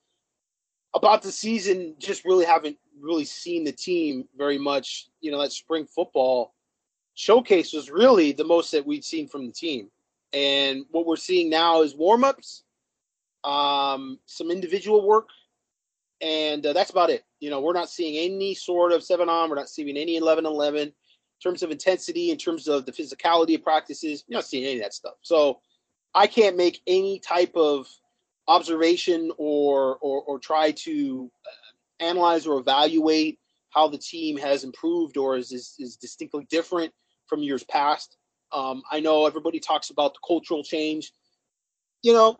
about the season. Just really haven't really seen the team very much. You know, that spring football showcase was really the most that we'd seen from the team. And what we're seeing now is warm ups, um, some individual work, and uh, that's about it. You know, we're not seeing any sort of seven on, we're not seeing any 11 11 in terms of intensity, in terms of the physicality of practices. You're not seeing any of that stuff. So I can't make any type of observation or or, or try to uh, analyze or evaluate how the team has improved or is, is, is distinctly different from years past. Um, I know everybody talks about the cultural change. You know,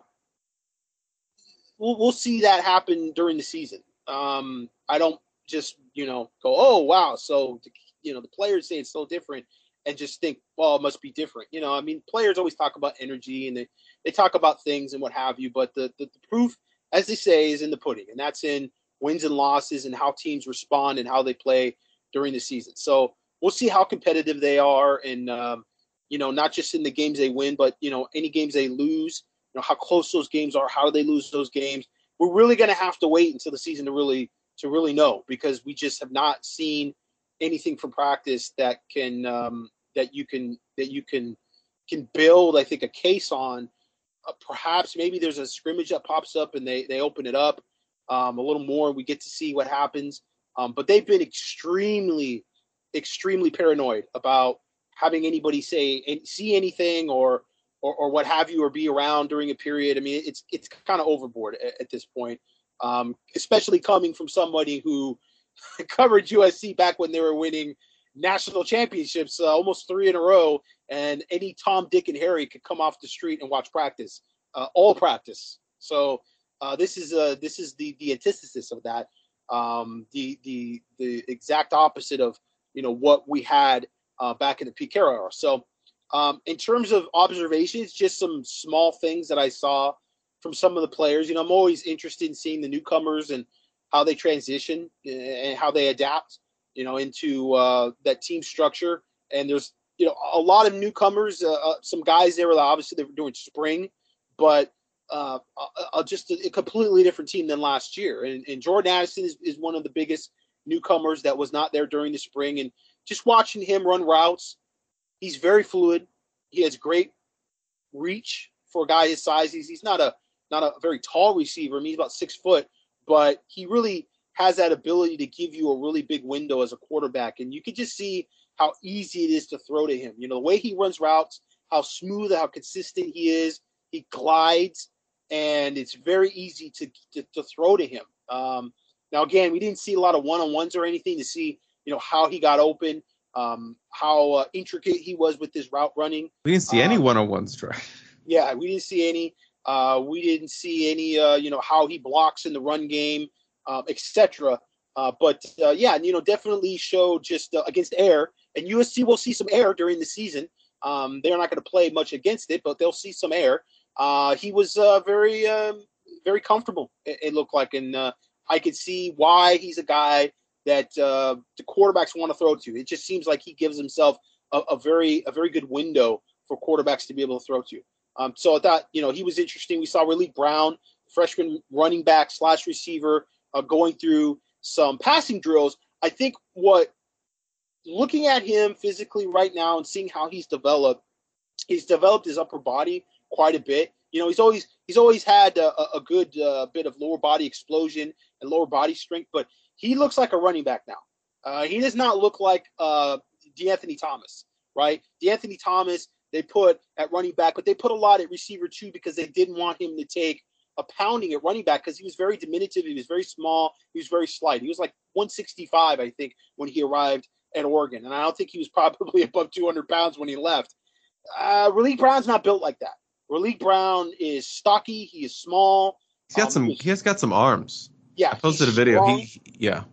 we'll, we'll see that happen during the season. Um, I don't just, you know, go, oh, wow. So, you know, the players say it's so different and just think, well, it must be different. You know, I mean, players always talk about energy and they, they talk about things and what have you, but the, the, the proof, as they say, is in the pudding, and that's in wins and losses and how teams respond and how they play during the season. So we'll see how competitive they are and, um, you know, not just in the games they win, but you know, any games they lose, you know, how close those games are, how do they lose those games. We're really going to have to wait until the season to really to really know because we just have not seen anything from practice that can um, that you can that you can can build. I think a case on. Uh, perhaps maybe there's a scrimmage that pops up and they they open it up um, a little more. We get to see what happens. Um, but they've been extremely, extremely paranoid about having anybody say and see anything or, or or what have you or be around during a period. I mean, it's it's kind of overboard at, at, this point, um, especially coming from somebody who covered USC back when they were winning national championships, uh, almost three in a row, and any Tom, Dick, and Harry could come off the street and watch practice, uh, all practice. So uh, this is uh, this is the the antithesis of that, um, the the the exact opposite of you know what we had uh, back in the Carroll era. So, um, in terms of observations, just some small things that I saw from some of the players. You know, I'm always interested in seeing the newcomers and how they transition and how they adapt. You know, into uh, that team structure. And there's you know a lot of newcomers. Uh, uh some guys there were obviously they were doing spring, but uh, just a, a, completely different team than last year. And, and Jordan Addison is, is one of the biggest newcomers that was not there during the spring. And just watching him run routes, he's very fluid. He has great reach for a guy his size. He's, he's not a not a very tall receiver. I mean, he's about six foot, but he really has that ability to give you a really big window as a quarterback. And you could just see how easy it is to throw to him. You know, the way he runs routes, how smooth, how consistent he is. He glides, and it's very easy to to, to throw to him. Um, now, again, we didn't see a lot of one on ones or anything to see you know how he got open, um, how uh, intricate he was with his route running. We didn't see um, any one on ones try. Yeah, we didn't see any. Uh, we didn't see any. Uh, you know how he blocks in the run game, um, etc. Uh, but uh, yeah, you know, definitely showed just uh, against air, and USC will see some air during the season. Um, they're not going to play much against it, but they'll see some air. Uh, he was uh, very, um, very comfortable. It, it, looked like, and uh, I could see why he's a guy that uh, the quarterbacks want to throw to. It just seems like he gives himself a, a very a very good window for quarterbacks to be able to throw to. Um, so I thought you know he was interesting. We saw Raleek Brown, freshman running back slash receiver, uh, going through some passing drills. I think what looking at him physically right now and seeing how he's developed, he's developed his upper body quite a bit. You know, he's always he's always had a, a good uh, bit of lower body explosion and lower body strength, but he looks like a running back now. Uh, he does not look like uh, DeAnthony Thomas, right? DeAnthony Thomas they put at running back, but they put a lot at receiver too because they didn't want him to take a pounding at running back because he was very diminutive. He was very small. He was very slight. He was like 165, I think, when he arrived at Oregon, and I don't think he was probably above 200 pounds when he left. Uh, Raleek Brown's not built like that. Raleek Brown is stocky. He is small. He's got um, some. He has got some arms. Yeah, I posted a video. He, yeah.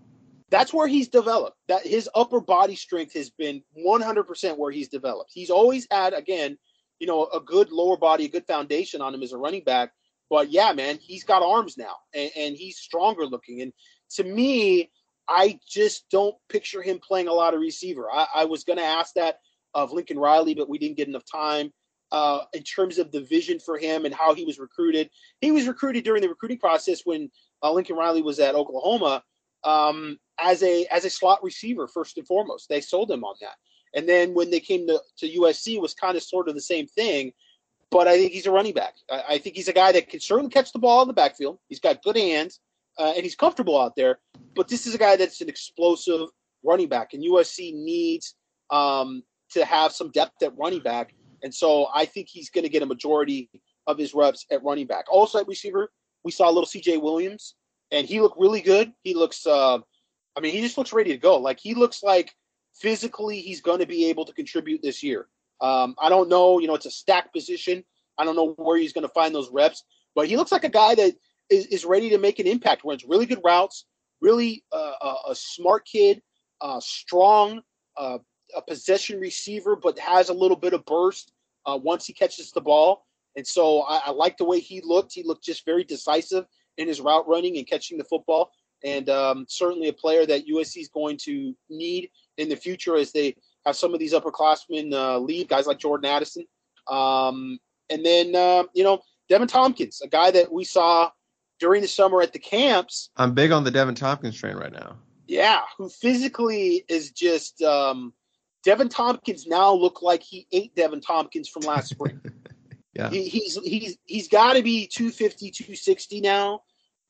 That's where he's developed. That his upper body strength has been 100% where he's developed. He's always had, again, you know, a good lower body, a good foundation on him as a running back. But yeah, man, he's got arms now, and, and he's stronger looking. And to me, I just don't picture him playing a lot of receiver. I, I was going to ask that of Lincoln Riley, but we didn't get enough time uh, in terms of the vision for him and how he was recruited. He was recruited during the recruiting process when uh, Lincoln Riley was at Oklahoma um, as a as a slot receiver first and foremost. They sold him on that, and then when they came to, to USC, it was kind of sort of the same thing. But I think he's a running back. I, I think he's a guy that can certainly catch the ball in the backfield. He's got good hands, uh, and he's comfortable out there. But this is a guy that's an explosive running back, and USC needs um, to have some depth at running back. And so I think he's going to get a majority of his reps at running back. Also at receiver, we saw a little CJ Williams, and he looked really good. He looks, uh, I mean, he just looks ready to go. Like he looks like physically he's going to be able to contribute this year. Um, I don't know, you know, it's a stack position. I don't know where he's going to find those reps, but he looks like a guy that is, is ready to make an impact. Runs really good routes, really uh, a, a, smart kid, uh, strong, uh, a possession receiver, but has a little bit of burst uh, once he catches the ball. And so I, I like the way he looked. He looked just very decisive in his route running and catching the football. And um, certainly a player that USC is going to need in the future as they have some of these upperclassmen uh, leave, guys like Jordan Addison. Um, and then, uh, you know, Deven Tompkins, a guy that we saw during the summer at the camps. I'm big on the Deven Tompkins train right now. Yeah, who physically is just um, Deven Tompkins now look like he ate Deven Tompkins from last spring. yeah. He, he's he's he's got to be 250, 260 now.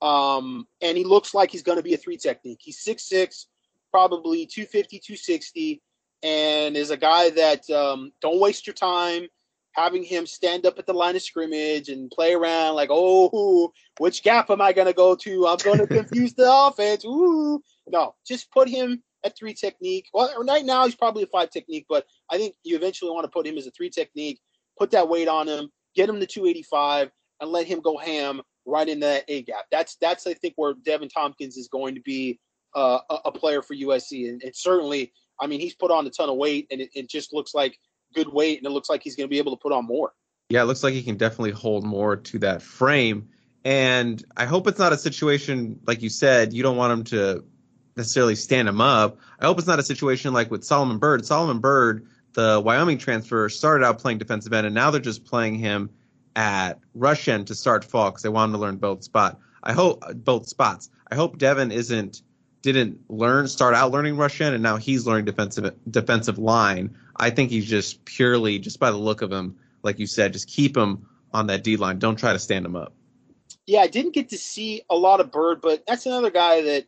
Um, and he looks like he's going to be a three technique. He's 6'6, probably 250, 260, and is a guy that um, don't waste your time having him stand up at the line of scrimmage and play around like, oh, which gap am I going to go to? I'm going to confuse the offense. Ooh. No, just put him at three technique. Well, right now he's probably a five technique, but I think you eventually want to put him as a three technique, put that weight on him, get him to 285, and let him go ham right in that A gap. That's that's I think where Deven Tompkins is going to be uh, a, a, player for USC, and, and, certainly, I mean, he's put on a ton of weight, and it, it just looks like good weight, and it looks like he's going to be able to put on more. Yeah, it looks like he can definitely hold more to that frame. And I hope it's not a situation like you said. You don't want him to necessarily stand him up. I hope it's not a situation like with Solomon Byrd. Solomon Byrd, the Wyoming transfer, started out playing defensive end, and now they're just playing him at rush end to start fall because they wanted to learn both spot. I hope both spots. I hope Devin isn't didn't learn start out learning rush end and now he's learning defensive defensive line. I think he's just purely just by the look of him, like you said, just keep him on that D line. Don't try to stand him up. Yeah, I didn't get to see a lot of Byrd, but that's another guy that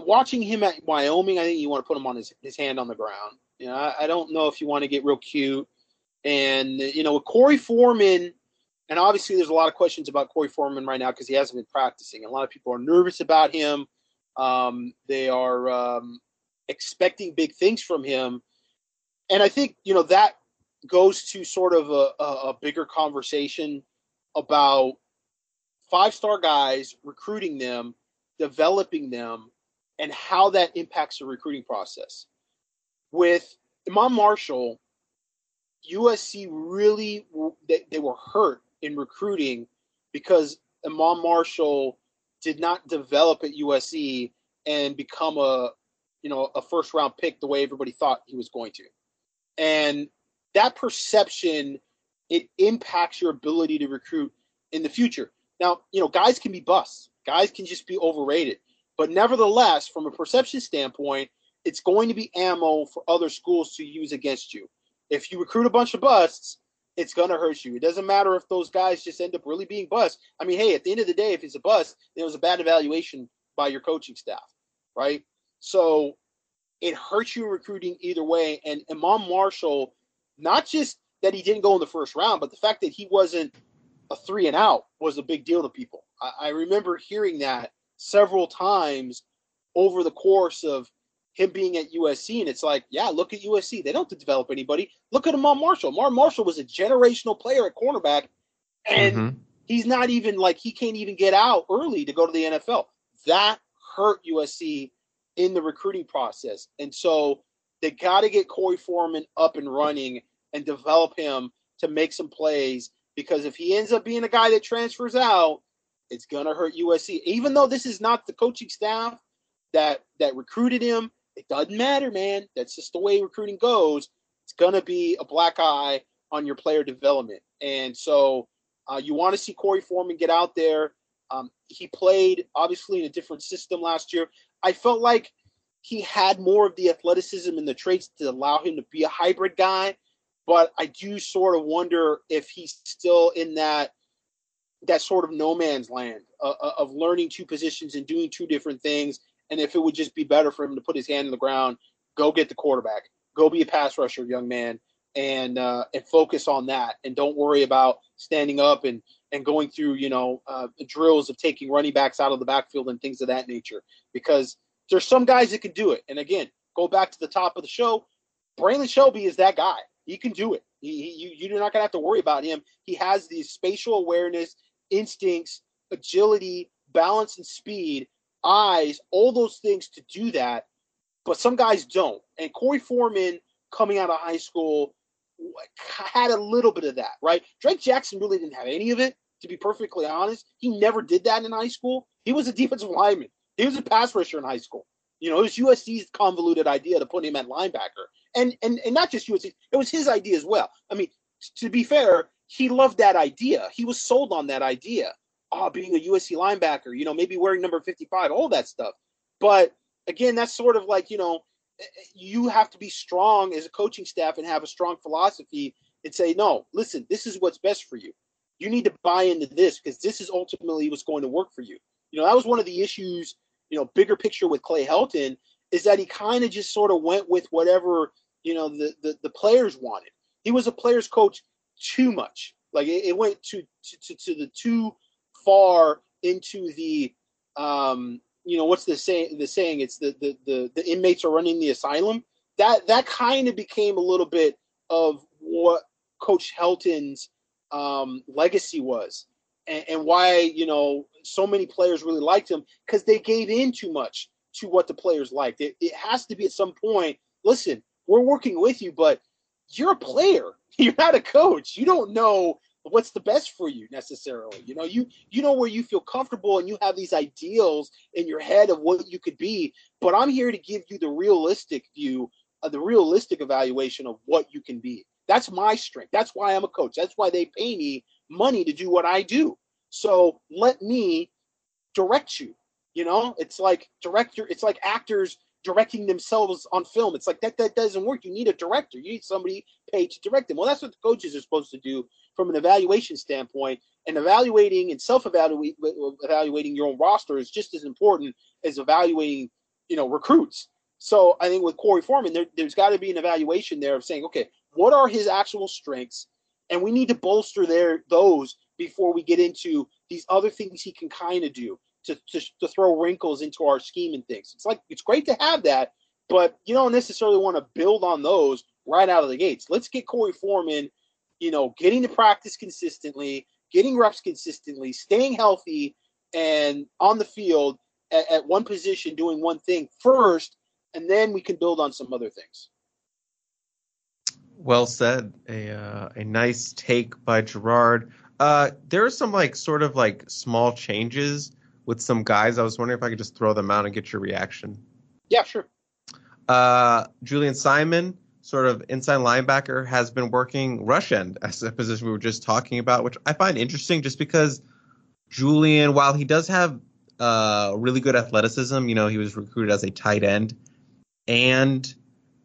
watching him at Wyoming, I think you want to put him on his, his hand on the ground. You know, I, I don't know if you want to get real cute. And, you know, with Korey Foreman, and obviously there's a lot of questions about Korey Foreman right now because he hasn't been practicing. A lot of people are nervous about him. Um, they are um, expecting big things from him. And I think, you know, that goes to sort of a, a, a bigger conversation about five star guys, recruiting them, developing them, and how that impacts the recruiting process. With Iman Marshall, USC really they, they were hurt in recruiting because Iman Marshall did not develop at USC and become a you know a first round pick the way everybody thought he was going to. And that perception it impacts your ability to recruit in the future. Now, you know, guys can be busts. Guys can just be overrated. But nevertheless, from a perception standpoint, it's going to be ammo for other schools to use against you. If you recruit a bunch of busts, it's going to hurt you. It doesn't matter if those guys just end up really being busts. I mean, hey, at the end of the day, if it's a bust, it was a bad evaluation by your coaching staff, right? So it hurts you recruiting either way. And Iman Marshall, not just that he didn't go in the first round, but the fact that he wasn't a three and out was a big deal to people. I, I remember hearing that several times over the course of him being at USC, and it's like, yeah, look at USC. They don't develop anybody. Look at Iman Marshall. Iman Marshall was a generational player at cornerback, and mm-hmm. he's not even like he can't even get out early to go to the NFL. That hurt USC in the recruiting process, and so they got to get Korey Foreman up and running and develop him to make some plays. Because if he ends up being a guy that transfers out, it's gonna hurt USC. Even though this is not the coaching staff that that recruited him, it doesn't matter, man. That's just the way recruiting goes. It's gonna be a black eye on your player development. And so uh, you want to see Korey Foreman get out there. Um, he played obviously in a different system last year. I felt like he had more of the athleticism and the traits to allow him to be a hybrid guy. But I do sort of wonder if he's still in that that sort of no man's land uh, uh, of learning two positions and doing two different things, and if it would just be better for him to put his hand in the ground, go get the quarterback, go be a pass rusher, young man, and uh, and focus on that, and don't worry about standing up and and going through you know uh, drills of taking running backs out of the backfield and things of that nature, because there's some guys that can do it. And again, go back to the top of the show. Braylan Shelby is that guy. He can do it. He, he, you, you're not gonna have to worry about him. He has the spatial awareness, instincts, agility, balance, and speed, eyes, all those things to do that. But some guys don't. And Korey Foreman, coming out of high school, had a little bit of that, right? Drake Jackson really didn't have any of it, to be perfectly honest. He never did that in high school. He was a defensive lineman. He was a pass rusher in high school. You know, it was USC's convoluted idea to put him at linebacker, and and and not just USC. It was his idea as well. I mean, to be fair, he loved that idea. He was sold on that idea. Oh, being a USC linebacker, you know, maybe wearing number fifty-five, all that stuff. But again, that's sort of like you know, eh, eh, you have to be strong as a coaching staff and have a strong philosophy and say, no, listen, this is what's best for you. You need to buy into this because this is ultimately what's going to work for you. You know, that was one of the issues, you know, bigger picture with Clay Helton is that he kind of just sort of went with whatever, you know, the, the, the players wanted. He was a player's coach too much. Like it, it went to, to, to, the too far into the, um, you know, what's the saying, the saying it's the, the, the, the inmates are running the asylum. That, that kind of became a little bit of what coach Helton's um, legacy was and, and why you know so many players really liked him because they gave in too much to what the players liked. It, it has to be at some point. Listen, we're working with you, but you're a player. You're not a coach. You don't know what's the best for you necessarily. You know, you you know where you feel comfortable and you have these ideals in your head of what you could be. But I'm here to give you the realistic view, of the realistic evaluation of what you can be. That's my strength. That's why I'm a coach. That's why they pay me money to do what I do. So let me direct you. You know, it's like director, it's like actors directing themselves on film. It's like that that doesn't work. You need a director. You need somebody paid to direct them. Well, that's what the coaches are supposed to do from an evaluation standpoint. And evaluating and self-evaluating evaluating your own roster is just as important as evaluating, you know, recruits. So I think with Korey Foreman, there, there's got to be an evaluation there of saying, okay, what are his actual strengths? And we need to bolster their those before we get into these other things he can kind of do to, to, to throw wrinkles into our scheme and things. It's like it's great to have that, but you don't necessarily want to build on those right out of the gates. Let's get Korey Foreman, you know, getting to practice consistently, getting reps consistently, staying healthy and on the field at, at one position doing one thing first, and then we can build on some other things. Well said. A uh, a nice take by Gerard. Uh, there are some like sort of like small changes with some guys. I was wondering if I could just throw them out and get your reaction. Yeah, sure. Uh, Julian Simon, sort of inside linebacker, has been working rush end as a position we were just talking about, which I find interesting just because Julian, while he does have uh, really good athleticism, you know, he was recruited as a tight end and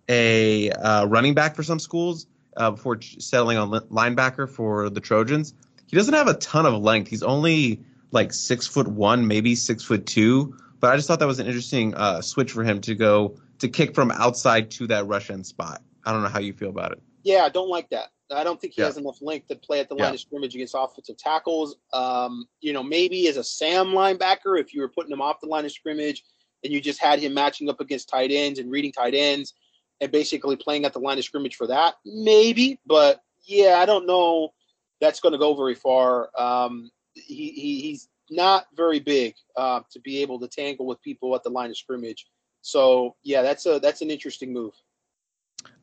a uh, running back for some schools uh, before settling on linebacker for the Trojans. He doesn't have a ton of length. He's only like six foot one, maybe six foot two. But I just thought that was an interesting uh, switch for him to go to kick from outside to that rush end spot. I don't know how you feel about it. Yeah, I don't like that. I don't think he yeah. has enough length to play at the line yeah. of scrimmage against offensive tackles. Um, you know, maybe as a Sam linebacker, if you were putting him off the line of scrimmage and you just had him matching up against tight ends and reading tight ends and basically playing at the line of scrimmage for that, maybe. But yeah, I don't know that's going to go very far. Um, he, he, he's not very big uh, to be able to tangle with people at the line of scrimmage. So yeah, that's a that's an interesting move.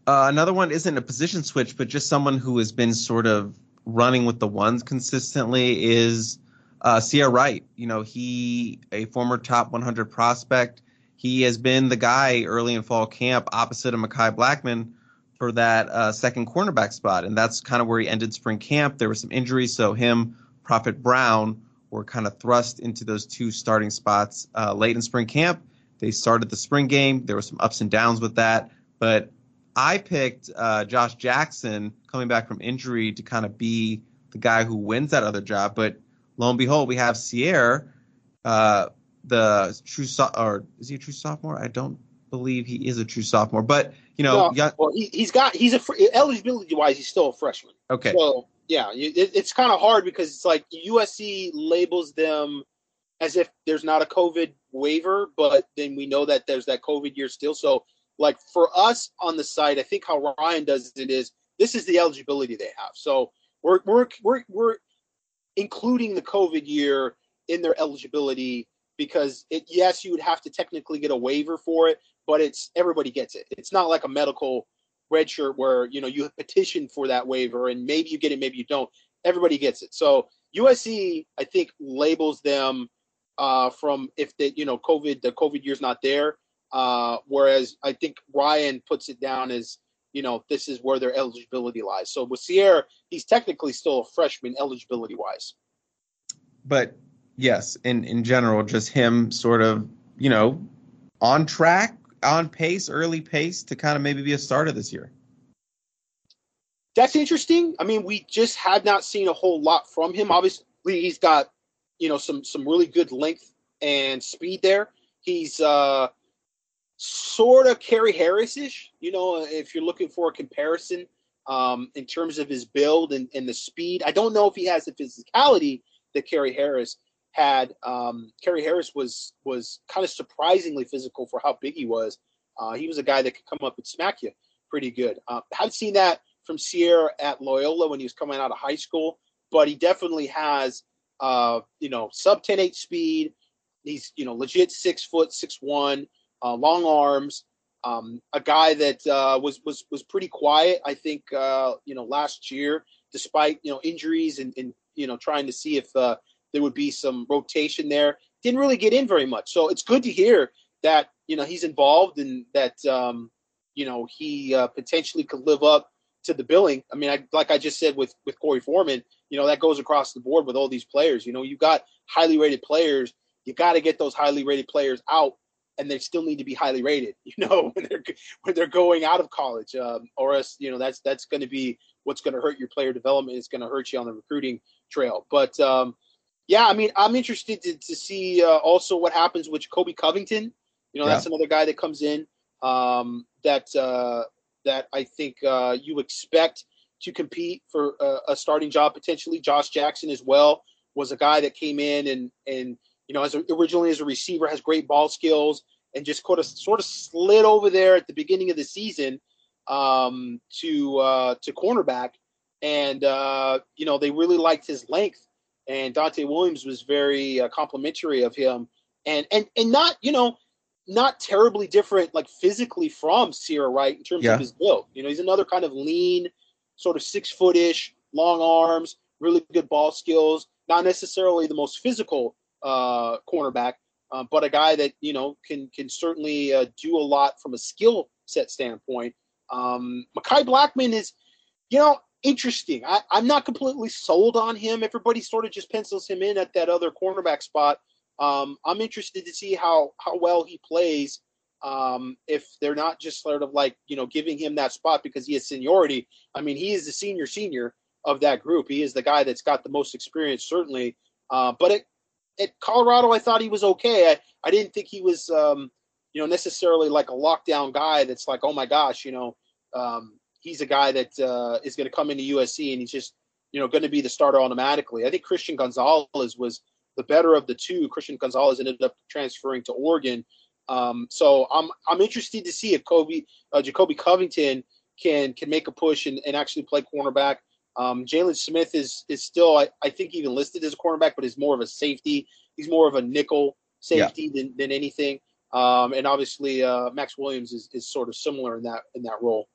Uh, another one isn't a position switch, but just someone who has been sort of running with the ones consistently is uh, Ceyair Wright. You know, he a former top 100 prospect. He has been the guy early in fall camp opposite of Mekhi Blackman for that uh, second cornerback spot, and that's kind of where he ended spring camp. There were some injuries, so him, Prophet Brown, were kind of thrust into those two starting spots uh, late in spring camp. They started the spring game. There were some ups and downs with that, but I picked uh, Josh Jackson coming back from injury to kind of be the guy who wins that other job. But lo and behold, we have Ceyair, uh, the true so- or is he a true sophomore? I don't believe he is a true sophomore, but you know, No, young- well, he, he's got he's a eligibility wise, he's still a freshman. okay, So yeah, it, it's kind of hard because it's like USC labels them as if there's not a COVID waiver, but then we know that there's that COVID year still. So like for us on the site, I think how Ryan does it is this is the eligibility they have. So we're we're we're we're including the COVID year in their eligibility because it yes you would have to technically get a waiver for it, but it's everybody gets it. It's not like a medical red shirt where you know you petition for that waiver and maybe you get it, maybe you don't. Everybody gets it. So USC, I think, labels them uh, from if the you know COVID the COVID year's not there. Uh, whereas I think Ryan puts it down as you know this is where their eligibility lies. So with Ceyair, he's technically still a freshman eligibility wise. but yes, in in general, just him sort of you know on track, on pace, early pace to kind of maybe be a starter this year. That's interesting. I mean, we just had not seen a whole lot from him. Obviously, he's got you know some some really good length and speed there. He's uh sort of Kerry Harris-ish, you know, if you're looking for a comparison um, in terms of his build and, and the speed. I don't know if he has the physicality that Kerry Harris had. Um, Kerry Harris was was kind of surprisingly physical for how big he was. Uh, he was a guy that could come up and smack you pretty good. Uh, haven't seen that from Ceyair at Loyola when he was coming out of high school, but he definitely has, uh, you know, sub 10 8 speed. He's, you know, legit six foot, six one, uh, long arms. Um, a guy that uh, was was was pretty quiet, I think, uh, you know, last year, despite you know injuries and, and you know trying to see if uh, there would be some rotation there. Didn't really get in very much, so it's good to hear that you know he's involved and that um, you know he uh, potentially could live up to the billing. I mean, I, like I just said with with Korey Foreman, you know that goes across the board with all these players. You know, you got highly rated players. You got to get those highly rated players out, and they still need to be highly rated. You know, when they're when they're going out of college, um, or else you know that's that's going to be what's going to hurt your player development. It's going to hurt you on the recruiting trail. But um, yeah, I mean, I'm interested to, to see uh, also what happens with Kobe Covington. You know, that's another guy that comes in um, that uh, that I think uh, you expect to compete for a, a starting job potentially. Josh Jackson as well was a guy that came in and and you know as a, originally as a receiver has great ball skills and just sort of sort of slid over there at the beginning of the season um, to uh, to cornerback, and uh, you know they really liked his length, and Donte Williams was very uh, complimentary of him, and and and not you know not terribly different like physically from Ceyair Wright in terms Yeah. of his build. You know he's another kind of lean, sort of six footish, long arms, really good ball skills. Not necessarily the most physical uh, cornerback, uh, but a guy that you know can can certainly uh, do a lot from a skill set standpoint. Um, Mekhi Blackman is, you know, interesting. I, I'm not completely sold on him. Everybody sort of just pencils him in at that other cornerback spot. Um, I'm interested to see how how well he plays. Um, if they're not just sort of like you know giving him that spot because he has seniority. I mean, he is the senior senior of that group. He is the guy that's got the most experience, certainly. Uh, but at, at Colorado, I thought he was okay. I, I didn't think he was, um, you know, necessarily like a lockdown guy that's like, oh my gosh, you know, um, he's a guy that uh, is going to come into USC and he's just, you know, going to be the starter automatically. I think Christian Gonzalez was the better of the two. Christian Gonzalez ended up transferring to Oregon. Um, so I'm I'm interested to see if Kobe uh, Jacobe Covington can can make a push and, and actually play cornerback. Um, Jalen Smith is is still I, I think even listed as a cornerback, but is more of a safety. He's more of a nickel safety than, than anything. Um, and obviously uh, Max Williams is, is sort of similar in that in that role.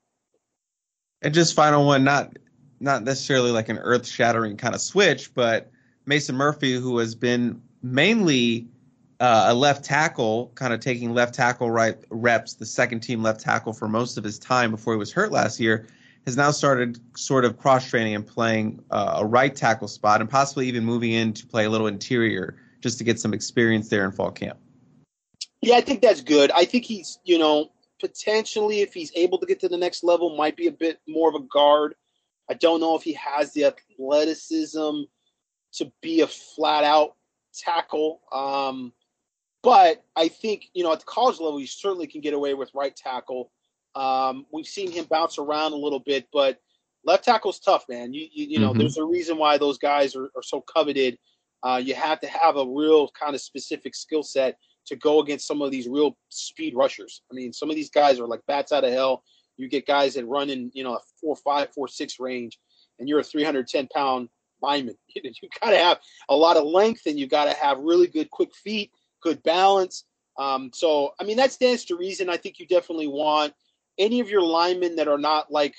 And just final one, not not necessarily like an earth shattering kind of switch, but Mason Murphy, who has been mainly uh, a left tackle, kind of taking left tackle right reps, the second team left tackle for most of his time before he was hurt last year, has now started sort of cross training and playing uh, a right tackle spot and possibly even moving in to play a little interior just to get some experience there in fall camp. Yeah, I think that's good. I think he's, you know, potentially if he's able to get to the next level, might be a bit more of a guard. I don't know if he has the athleticism to be a flat out tackle. Um, but I think, you know, at the college level, you certainly can get away with right tackle. Um, we've seen him bounce around a little bit, but left tackle's tough, man. You, you, you know, mm-hmm. there's a reason why those guys are, are so coveted. Uh, you have to have a real kind of specific skill set to go against some of these real speed rushers. I mean, some of these guys are like bats out of hell. You get guys that run in, you know, a four, five, four, six range, and you're a 310 pound lineman. You, you got to have a lot of length, and you got to have really good quick feet, good balance. Um, so, I mean, that stands to reason. I think you definitely want any of your linemen that are not like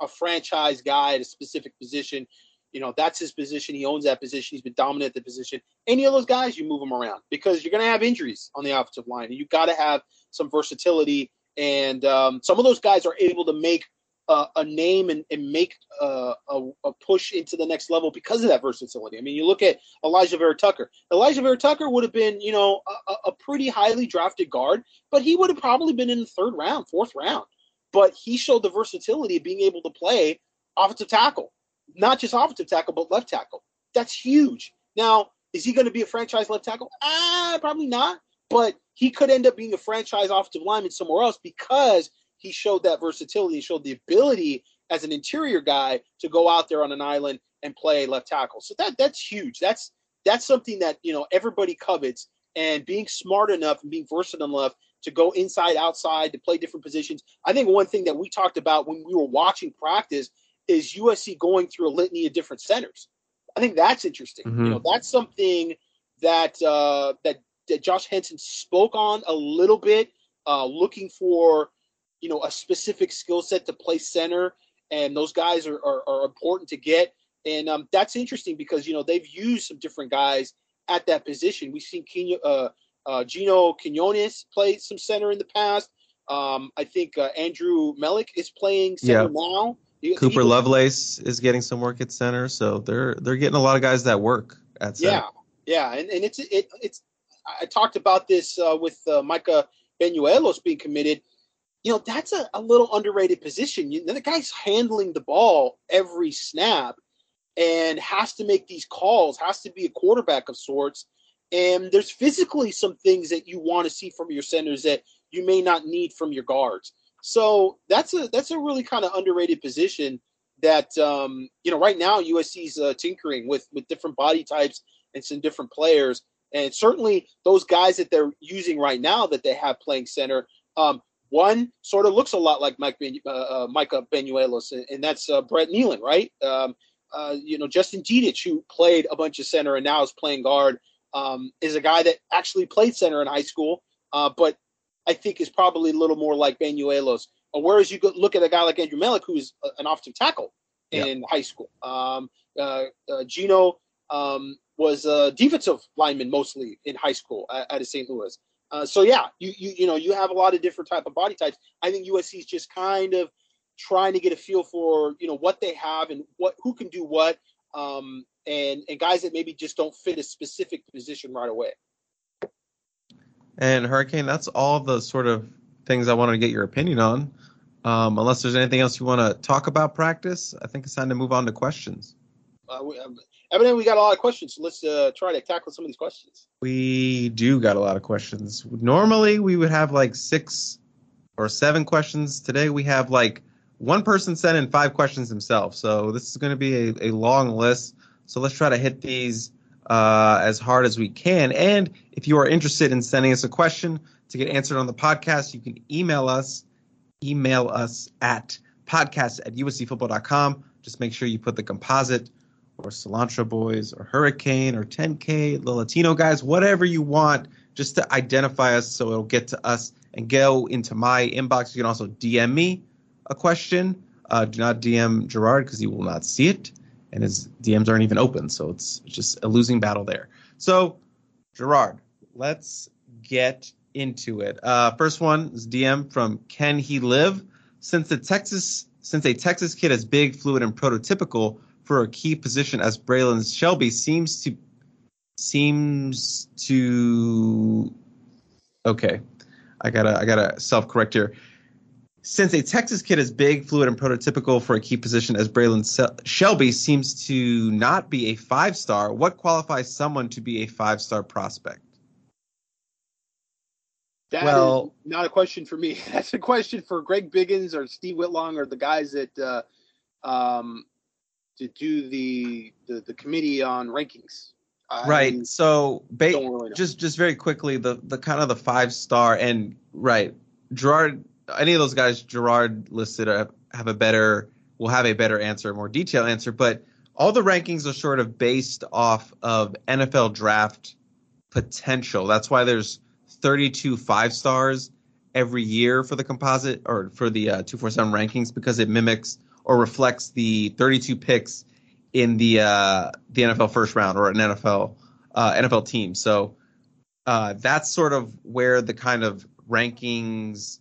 a franchise guy at a specific position. You know, that's his position. He owns that position. He's been dominant at the position. Any of those guys, you move them around because you're going to have injuries on the offensive line, and you got to have some versatility. And um, some of those guys are able to make uh, a name and, and make uh, a, a, push into the next level because of that versatility. I mean, you look at Alijah Vera-Tucker. Alijah Vera-Tucker would have been, you know, a, a, pretty highly drafted guard, but he would have probably been in the third round, fourth round. But he showed the versatility of being able to play offensive tackle, not just offensive tackle, but left tackle. That's huge. Now, is he going to be a franchise left tackle? Ah, probably not. But he could end up being a franchise offensive lineman somewhere else because – he showed that versatility. He showed the ability as an interior guy to go out there on an island and play left tackle. So that that's huge. That's that's something that you know everybody covets. And being smart enough and being versatile enough to go inside, outside, to play different positions. I think one thing that we talked about when we were watching practice is USC going through a litany of different centers. I think that's interesting. Mm-hmm. You know, that's something that uh, that that Josh Henson spoke on a little bit, uh, looking for you know a specific skill set to play center, and those guys are, are, are important to get. And um, that's interesting because you know they've used some different guys at that position. We've seen Quino, uh, uh, Gino Quinones play some center in the past. Um, I think uh, Andrew Melick is playing center yeah. now. Cooper Lovelace is getting some work at center, so they're they're getting a lot of guys that work at center. Yeah, yeah, and, and it's it it's I talked about this uh, with uh, Micah Banuelos being committed you know, that's a, a little underrated position. You know, the guy's handling the ball every snap and has to make these calls, has to be a quarterback of sorts. And there's physically some things that you want to see from your centers that you may not need from your guards. So that's a that's a really kind of underrated position that um, you know right now USC's uh, tinkering with with different body types and some different players, and certainly those guys that they're using right now that they have playing center. Um, one sort of looks a lot like Mike ben, uh, uh, Micah Banuelos, and that's uh, Brett Neilon, right? Um, uh, you know, Justin Dedich, who played a bunch of center and now is playing guard, um, is a guy that actually played center in high school, uh, but I think is probably a little more like Banuelos. Uh, whereas you look at a guy like Andrew Melick, who's an offensive tackle in yeah. high school. Um, Gino um, was a defensive lineman mostly in high school at, at St. Louis. Uh, so yeah, you you you know you have a lot of different type of body types. I think USC is just kind of trying to get a feel for you know what they have and what who can do what, um, and and guys that maybe just don't fit a specific position right away. And Hurricane, that's all the sort of things I wanted to get your opinion on. Um, unless there's anything else you want to talk about practice, I think it's time to move on to questions. Uh, we, um, evidently we got a lot of questions. So let's uh, try to tackle some of these questions. We do got a lot of questions. Normally we would have like six or seven questions. Today we have like one person sent in five questions himself. So this is going to be a, a long list. So let's try to hit these uh, as hard as we can. And if you are interested in sending us a question to get answered on the podcast, you can email us. Email us at podcast at uscfootball.com. Just make sure you put the composite or Cilantro Boys or Hurricane or 10K, the Latino guys, whatever you want, just to identify us so it'll get to us and go into my inbox. You can also DM me a question. Uh, do not DM Gerard because he will not see it, and his DMs aren't even open, so it's just a losing battle there. So, Gerard, let's get into it. Uh, first one is DM from Can He Live? Since the Texas, since a Texas kid as big, fluid, and prototypical for a key position as Braylan Shelby seems to seems to okay. I gotta I gotta self correct here. Since a Texas kid is big, fluid, and prototypical for a key position as Braylan Shelby seems to not be a five star, what qualifies someone to be a five star prospect? That well, not a question for me. That's a question for Greg Biggins or Steve Wiltfong or the guys that uh, um, to do the, the the committee on rankings. Right. So ba- really just just very quickly the the kind of the five star and right Gerard any of those guys Gerard listed have, have a better will have a better answer, a more detailed answer, but all the rankings are sort of based off of NFL draft potential. That's why there's 32 five stars every year for the composite or for the uh, 247 rankings because it mimics or reflects the 32 picks in the uh, the NFL first round or an NFL uh, NFL team. So uh, that's sort of where the kind of rankings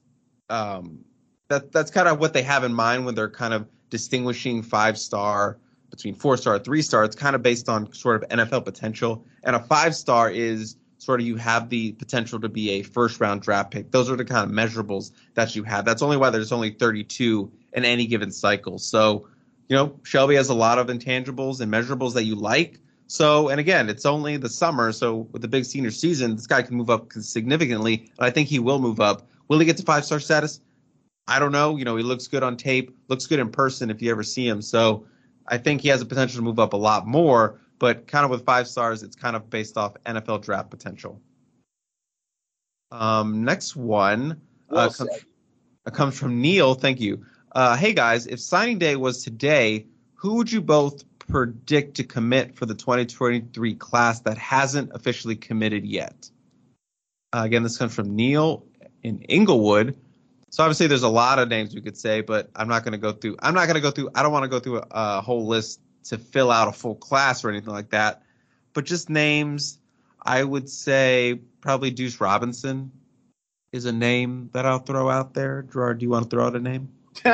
um, that that's kind of what they have in mind when they're kind of distinguishing five star between four star, three star. It's kind of based on sort of NFL potential, and a five star is sort of you have the potential to be a first round draft pick. Those are the kind of measurables that you have. That's only why there's only 32 in any given cycle. So, you know, Shelby has a lot of intangibles and measurables that you like. So, and again, it's only the summer. So, with the big senior season, this guy can move up significantly. And I think he will move up. Will he get to five star status? I don't know. You know, he looks good on tape, looks good in person if you ever see him. So, I think he has the potential to move up a lot more but kind of with five stars, it's kind of based off NFL draft potential. Um, next one uh, comes, uh, comes, from Neil. Thank you. Uh, hey guys, if signing day was today, who would you both predict to commit for the 2023 class that hasn't officially committed yet? Uh, again, this comes from Neil in Inglewood. So obviously, there's a lot of names we could say, but I'm not going to go through. I'm not going to go through. I don't want to go through a, a whole list to fill out a full class or anything like that. But just names, I would say probably Deuce Robinson is a name that I'll throw out there. Gerard, do you want to throw out a name?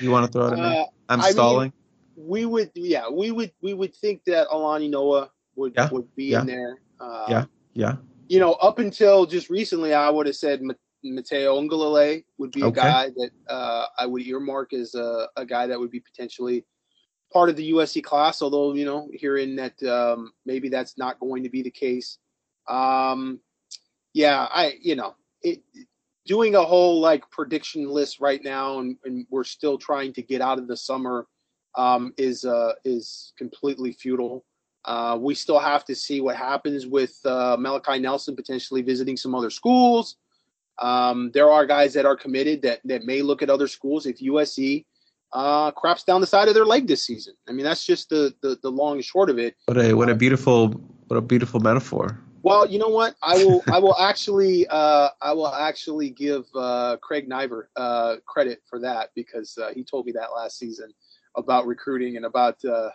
you want to throw out a name? Uh, I'm I stalling. Mean, we would, yeah, we would, we would think that Alani Noa would yeah, would be yeah. in there. Uh, yeah, yeah. You know, up until just recently, I would have said Matayo Uiagalelei would be a guy that uh, I would earmark as a, a guy that would be potentially part of the USC class, although, you know, hearing that um, maybe that's not going to be the case. Um, yeah, I, you know, it, doing a whole like prediction list right now, and, and we're still trying to get out of the summer um, is uh, is completely futile. Uh, we still have to see what happens with uh, Malachi Nelson potentially visiting some other schools. Um, there are guys that are committed that that may look at other schools if USC uh, craps down the side of their leg this season. I mean, that's just the, the, the long and short of it. What a what a beautiful what a beautiful metaphor. Well, you know what? I will I will actually uh, I will actually give uh, Craig Naivar uh, credit for that because uh, he told me that last season about recruiting and about uh,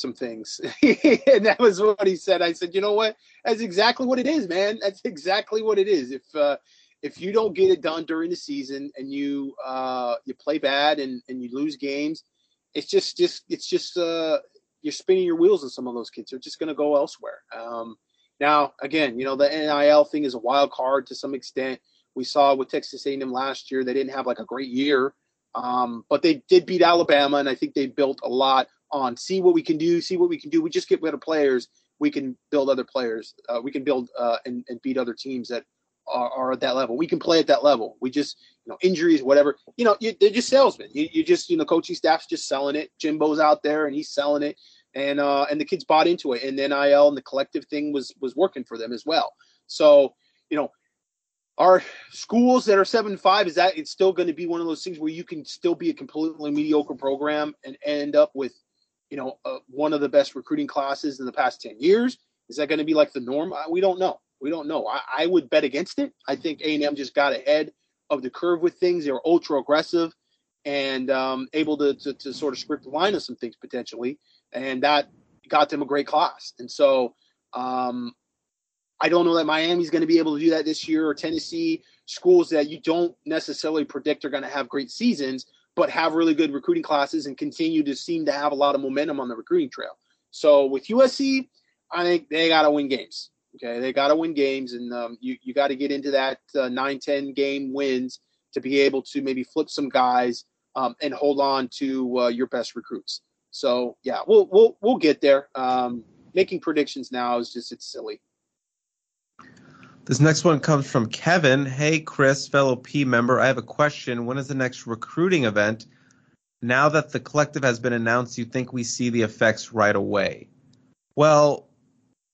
some things, and that was what he said. I said, you know what? That's exactly what it is, man. That's exactly what it is. If uh, if you don't get it done during the season and you uh, you play bad and, and you lose games, it's just just it's just uh, you're spinning your wheels on some of those kids. They're just going to go elsewhere. Um, now, again, you know the NIL thing is a wild card to some extent. We saw with Texas A&M last year; they didn't have like a great year, um, but they did beat Alabama, and I think they built a lot on see what we can do, see what we can do. We just get better players. We can build other players. Uh, we can build uh, and, and beat other teams that are, are, at that level. We can play at that level. We just, you know, injuries, whatever. You know, you, they're just salesmen. You, you just, you know, coaching staff's just selling it. Jimbo's out there and he's selling it, and uh, and the kids bought into it. And then NIL and the collective thing was was working for them as well. So, you know, our schools that are seven five is that it's still going to be one of those things where you can still be a completely mediocre program and end up with, you know, uh, one of the best recruiting classes in the past ten years. Is that going to be like the norm? We don't know. We don't know. I, I would bet against it. I think A&M just got ahead of the curve with things. They were ultra aggressive and um, able to, to, to sort of script the line of some things potentially, and that got them a great class. And so, um, I don't know that Miami's going to be able to do that this year or Tennessee schools that you don't necessarily predict are going to have great seasons, but have really good recruiting classes and continue to seem to have a lot of momentum on the recruiting trail. So with USC, I think they got to win games. Okay, they got to win games, and um, you you got to get into that uh, 9-10 game wins to be able to maybe flip some guys um, and hold on to uh, your best recruits. So yeah, we'll we'll we'll get there. Um, making predictions now is just it's silly. This next one comes from Kevin. Hey, Chris, fellow P member, I have a question. When is the next recruiting event? Now that the collective has been announced, you think we see the effects right away? Well,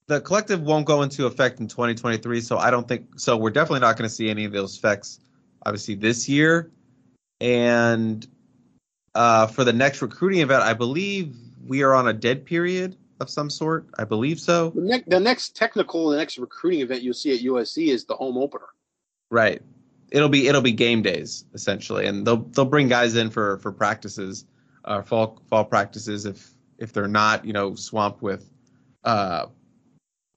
the collective won't go into effect in 2023, so I don't think so. We're definitely not going to see any of those effects, obviously, this year. And uh, for the next recruiting event, I believe we are on a dead period of some sort. I believe so. The, ne- the next technical, the next recruiting event you'll see at USC is the home opener. Right. It'll be it'll be game days essentially, and they'll they'll bring guys in for for practices, uh, fall fall practices if if they're not you know swamped with uh,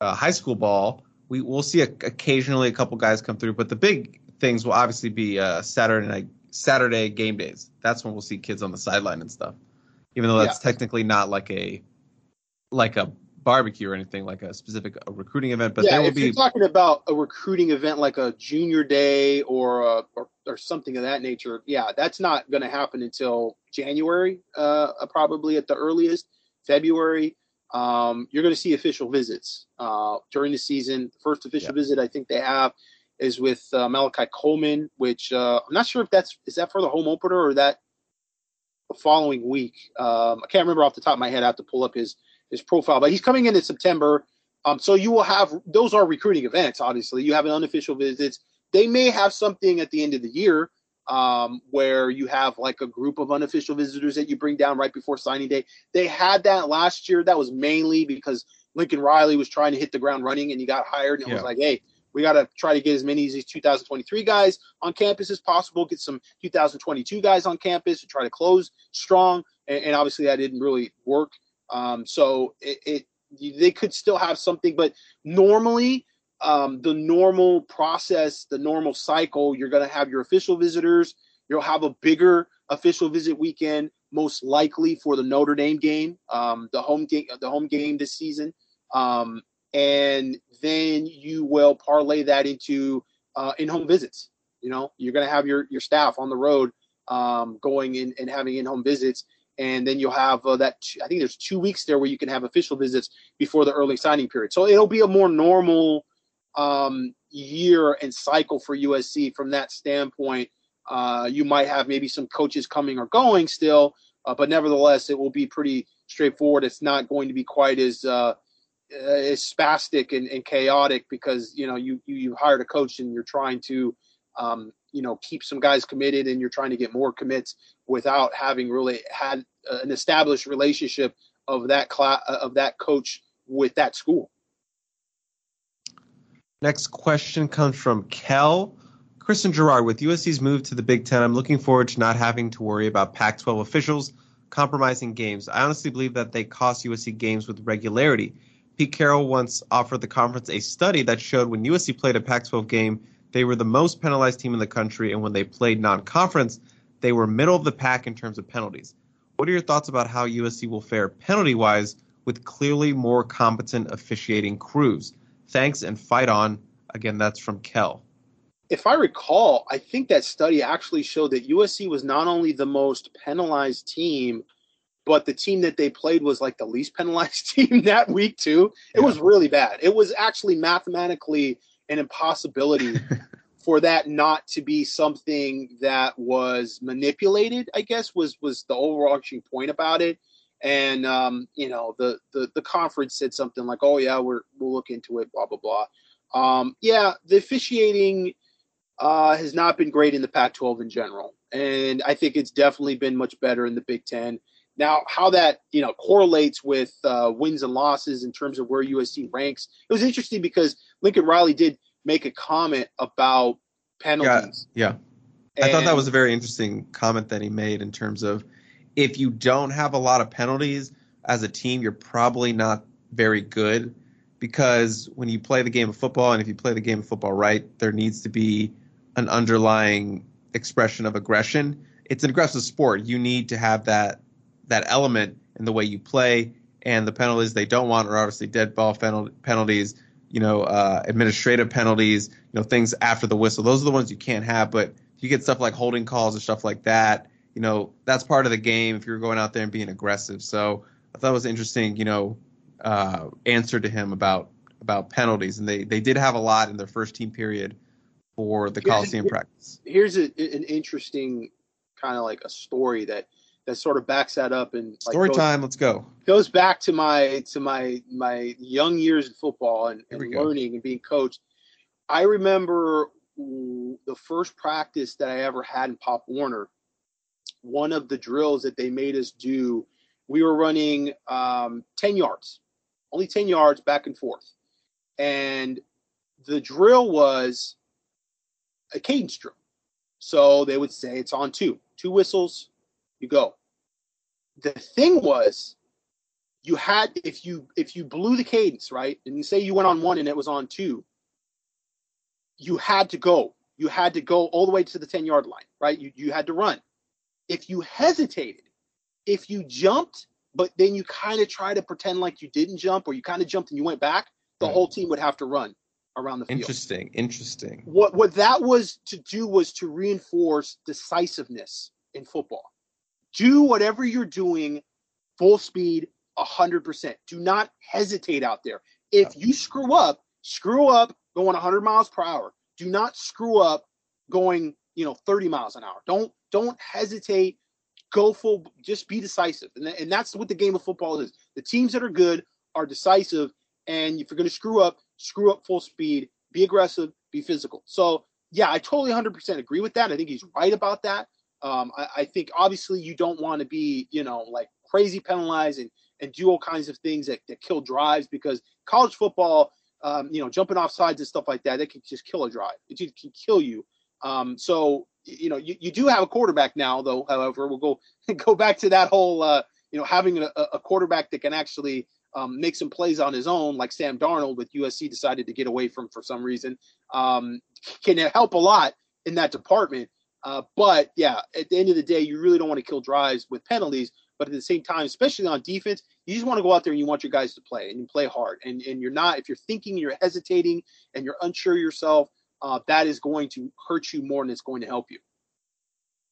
uh, high school ball. We will see a, occasionally a couple guys come through, but the big things will obviously be uh, Saturday night Saturday game days. That's when we'll see kids on the sideline and stuff. Even though that's yeah. technically not like a like a barbecue or anything like a specific a recruiting event, but yeah, there will if be you're talking about a recruiting event like a junior day or a, or, or something of that nature. Yeah, that's not going to happen until January, uh, probably at the earliest, February. Um, you're going to see official visits uh, during the season. The first official yeah. visit I think they have is with uh, Malachi Coleman, which uh, I'm not sure if that's is that for the home opener or that the following week. Um, I can't remember off the top of my head. I have to pull up his his profile, but he's coming in in September. Um, so you will have those are recruiting events. Obviously, you have an unofficial visits. They may have something at the end of the year um, where you have like a group of unofficial visitors that you bring down right before signing day. They had that last year. That was mainly because Lincoln Riley was trying to hit the ground running and he got hired and it yeah. was like, hey, we got to try to get as many of these 2023 guys on campus as possible, get some 2022 guys on campus and try to close strong. And, and obviously that didn't really work. Um, so it, it, they could still have something, but normally um, the normal process, the normal cycle, you're going to have your official visitors. You'll have a bigger official visit weekend, most likely for the Notre Dame game, um, the home game, the home game this season, um, and then you will parlay that into uh, in-home visits. You know, you're going to have your your staff on the road um, going in and having in-home visits, and then you'll have uh, that. I think there's two weeks there where you can have official visits before the early signing period. So it'll be a more normal um, year and cycle for USC from that standpoint. Uh, you might have maybe some coaches coming or going still, uh, but nevertheless, it will be pretty straightforward. It's not going to be quite as uh, as spastic and, and, chaotic because you know you, you you hired a coach and you're trying to um, you know keep some guys committed and you're trying to get more commits without having really had an established relationship of that class of that coach with that school. Next question comes from Kel. Kristen Gerard, with USC's move to the Big Ten, I'm looking forward to not having to worry about Pac 12 officials compromising games. I honestly believe that they cost USC games with regularity. Pete Carroll once offered the conference a study that showed when USC played a Pac 12 game, they were the most penalized team in the country, and when they played non conference, they were middle of the pack in terms of penalties. What are your thoughts about how USC will fare penalty wise with clearly more competent officiating crews? Thanks and fight on. Again, that's from Kel. If I recall, I think that study actually showed that USC was not only the most penalized team, but the team that they played was like the least penalized team that week too. It yeah. was really bad. It was actually mathematically an impossibility for that not to be something that was manipulated. I guess was was the overarching point about it and um, you know the, the the conference said something like, "Oh yeah, we're we'll look into it." Blah blah blah. Um, yeah, the officiating uh, has not been great in the Pac-12 in general, and I think it's definitely been much better in the Big Ten. Now, how that you know correlates with uh, wins and losses in terms of where USC ranks, it was interesting because Lincoln Riley did make a comment about penalties. Yeah, yeah. I thought that was a very interesting comment that he made in terms of if you don't have a lot of penalties as a team, you're probably not very good. because when you play the game of football, and if you play the game of football right, there needs to be an underlying expression of aggression. It's an aggressive sport. You need to have that that element in the way you play. And the penalties they don't want are obviously dead ball penalties, you know, uh, administrative penalties, you know, things after the whistle. Those are the ones you can't have. But you get stuff like holding calls and stuff like that. You know, that's part of the game if you're going out there and being aggressive. So I thought it was interesting, you know, uh, answer to him about about penalties, and they they did have a lot in their first team period for the Coliseum Here- practice. Here's a, an interesting kind of like a story that that sort of backs that up and like, Story goes- time, let's go. goes back to my to my my young years in football and, and learning and being coached. I remember the first practice that I ever had in Pop Warner. One of the drills that they made us do, we were running um, ten yards, only ten yards back and forth, and the drill was a cadence drill. So they would say it's on two, two whistles, you go. The thing was, you had if you if you blew the cadence right and say you went on one and it was on two you had to go you had to go all the way to the 10 yard line right you, you had to run if you hesitated if you jumped but then you kind of try to pretend like you didn't jump or you kind of jumped and you went back the Right. whole team would have to run around the field Interesting, interesting. what what that was to do was to reinforce decisiveness in football. Do whatever you're doing full speed, 100%. Do not hesitate out there. If you screw up, screw up going 100 miles per hour. Do not screw up going, you know, 30 miles an hour. Don't don't hesitate. Go full just be decisive. And, and that's what the game of football is. The teams that are good are decisive and if you're going to screw up, screw up full speed, be aggressive, be physical. So yeah, I totally 100% agree with that. I think he's right about that. Um, I, I think obviously you don't want to be, you know, like crazy penalized and, and do all kinds of things that, that kill drives because college football, um, you know, jumping off sides and stuff like that, that can just kill a drive. It can kill you. Um, so you know, you, you do have a quarterback now, though. However, we'll go go back to that whole, uh, you know, having a, a quarterback that can actually um, make some plays on his own, like Sam Darnold with USC decided to get away from for some reason, um, can help a lot in that department. Uh, but yeah, at the end of the day, you really don't want to kill drives with penalties. But at the same time, especially on defense, you just want to go out there and you want your guys to play and you play hard. And and you're not if you're thinking, you're hesitating, and you're unsure yourself, uh, that is going to hurt you more than it's going to help you.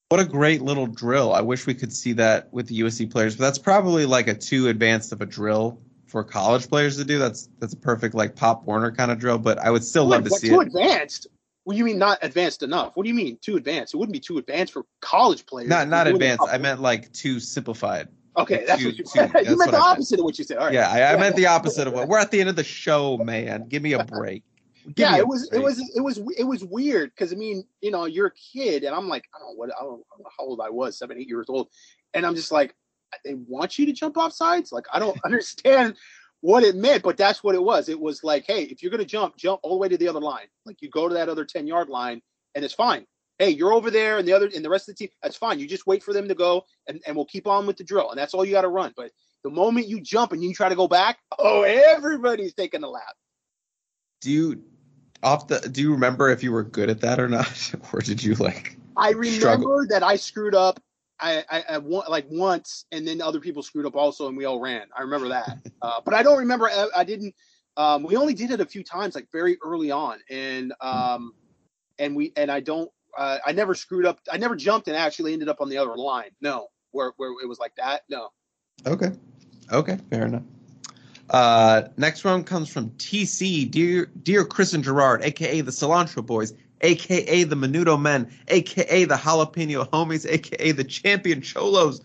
What a great little drill. I wish we could see that with the USC players, but that's probably like a too advanced of a drill for college players to do. That's that's a perfect like Pop Warner kind of drill, but I would still love to see too it. advanced? What do you mean not advanced enough? What do you mean too advanced? It wouldn't be too advanced for college players. Not not it advanced. I meant like too simplified. Okay, that's too- what you, too- you meant what the I meant. opposite of what you said. All right. Yeah, I, I meant the opposite of what we're at the end of the show, man. Give me a break. Give yeah, me a it was it was it was it was weird because I mean, you know, you're a kid, and I'm like, I don't know what I don't, I don't know how old I was, seven, eight years old, and I'm just like, they want you to jump off sides. Like, I don't understand what it meant, but that's what it was. It was like, hey, if you're gonna jump, jump all the way to the other line. Like, you go to that other ten yard line, and it's fine. Hey, you're over there, and the other and the rest of the team, that's fine. You just wait for them to go, and and we'll keep on with the drill, and that's all you got to run. But the moment you jump and you try to go back, oh, everybody's taking a lap. Do you off the do you remember if you were good at that or not? or did you like I remember struggle. that I screwed up. I, I, I wa- like once, and then other people screwed up also, and we all ran. I remember that, uh, but I don't remember. I, I didn't. Um, we only did it a few times, like very early on, and um, and we and I don't. Uh, I never screwed up. I never jumped and actually ended up on the other line. No, where where it was like that. No. Okay. Okay, fair enough. Uh, next one comes from TC, dear dear Chris and Gerard, aka the Cilantro Boys, aka the Menudo Men, aka the Jalapeno Homies, aka the Champion Cholos.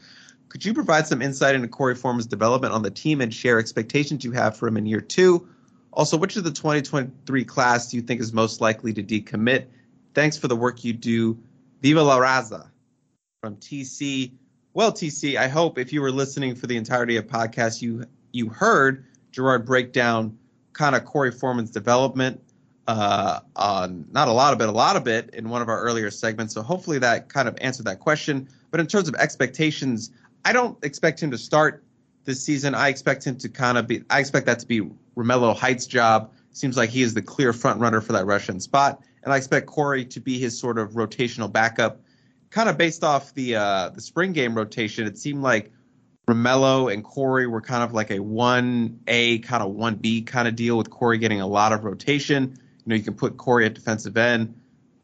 Could you provide some insight into Korey Foreman's development on the team and share expectations you have for him in year two? Also, which of the 2023 class do you think is most likely to decommit? Thanks for the work you do. Viva la Raza from TC. Well, TC, I hope if you were listening for the entirety of podcast, you you heard Gerard break down kind of Korey Foreman's development. Uh, on not a lot of it, a lot of it in one of our earlier segments. So hopefully that kind of answered that question. But in terms of expectations, I don't expect him to start this season. I expect him to kind of be. I expect that to be Romello Heights' job. Seems like he is the clear front runner for that rush end spot, and I expect Korey to be his sort of rotational backup. Kind of based off the uh, the spring game rotation, it seemed like Romello and Korey were kind of like a one A kind of one B kind of deal with Korey getting a lot of rotation. You know, you can put Korey at defensive end,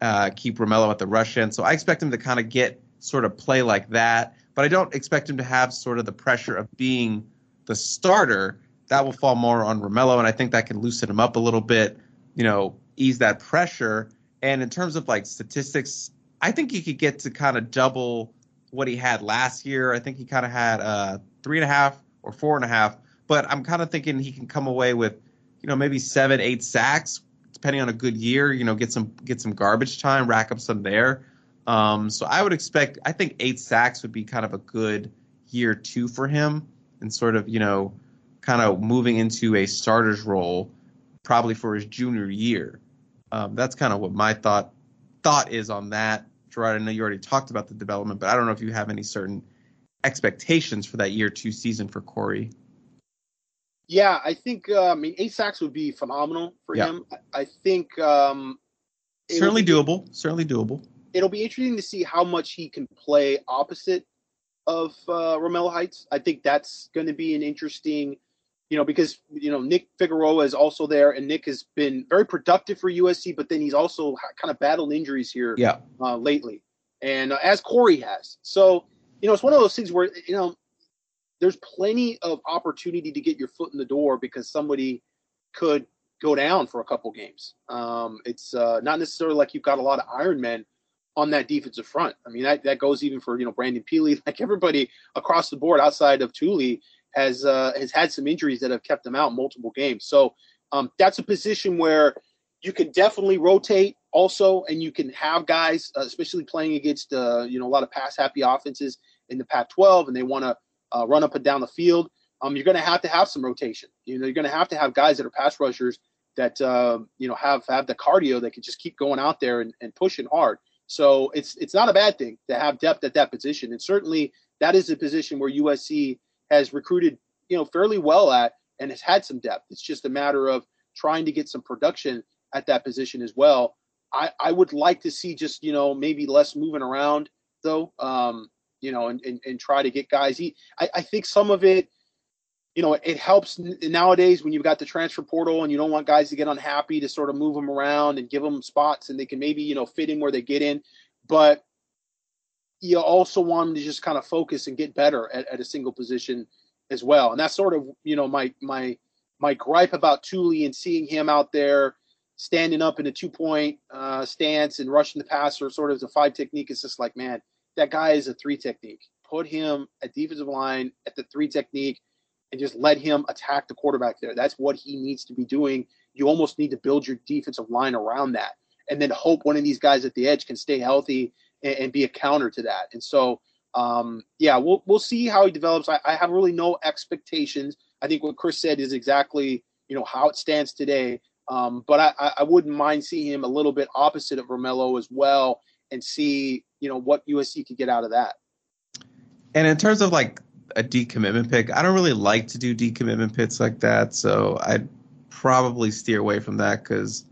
uh, keep Romello at the rush end. So I expect him to kind of get sort of play like that, but I don't expect him to have sort of the pressure of being the starter that will fall more on Romello, and I think that can loosen him up a little bit, you know, ease that pressure. And in terms of like statistics, I think he could get to kind of double what he had last year. I think he kind of had uh, three and a half or four and a half, but I'm kind of thinking he can come away with, you know, maybe seven, eight sacks, depending on a good year. You know, get some get some garbage time, rack up some there. Um, so I would expect, I think eight sacks would be kind of a good year two for him, and sort of you know kind of moving into a starter's role probably for his junior year. Um, that's kind of what my thought thought is on that. Gerard, I know you already talked about the development, but I don't know if you have any certain expectations for that year two season for Korey. Yeah, I think uh, I mean eight sacks would be phenomenal for yeah. him. I think um, certainly be, doable. Certainly doable. It'll be interesting to see how much he can play opposite of uh, Romello Heights. I think that's going to be an interesting you know, because you know Nick Figueroa is also there, and Nick has been very productive for USC, but then he's also kind of battled injuries here, yeah, uh, lately, and uh, as Korey has. So you know, it's one of those things where you know there's plenty of opportunity to get your foot in the door because somebody could go down for a couple games. Um, it's uh, not necessarily like you've got a lot of Iron Men on that defensive front. I mean, that, that goes even for you know Brandon Pili. like everybody across the board outside of Tuli has uh, has had some injuries that have kept them out multiple games. So um, that's a position where you can definitely rotate also, and you can have guys, uh, especially playing against uh, you know a lot of pass happy offenses in the Pac-12, and they want to uh, run up and down the field. Um, you're going to have to have some rotation. You know, you're going to have to have guys that are pass rushers that uh, you know have have the cardio that can just keep going out there and, and pushing hard. So it's it's not a bad thing to have depth at that position, and certainly that is a position where USC has recruited, you know, fairly well at and has had some depth. It's just a matter of trying to get some production at that position as well. I, I would like to see just, you know, maybe less moving around though, um, you know, and, and, and try to get guys. I, I think some of it, you know, it helps nowadays when you've got the transfer portal and you don't want guys to get unhappy to sort of move them around and give them spots and they can maybe, you know, fit in where they get in. But you also want them to just kind of focus and get better at, at a single position as well. And that's sort of, you know, my my my gripe about Tuli and seeing him out there standing up in a two point uh, stance and rushing the passer sort of as a five technique. is just like, man, that guy is a three technique. Put him at defensive line at the three technique and just let him attack the quarterback there. That's what he needs to be doing. You almost need to build your defensive line around that and then hope one of these guys at the edge can stay healthy and, and be a counter to that. And so, um, yeah, we'll we'll see how he develops. I, I have really no expectations. I think what Chris said is exactly you know how it stands today. Um, but I, I wouldn't mind seeing him a little bit opposite of Romello as well, and see you know what USC could get out of that. And in terms of like a decommitment pick, I don't really like to do decommitment picks like that, so I'd probably steer away from that because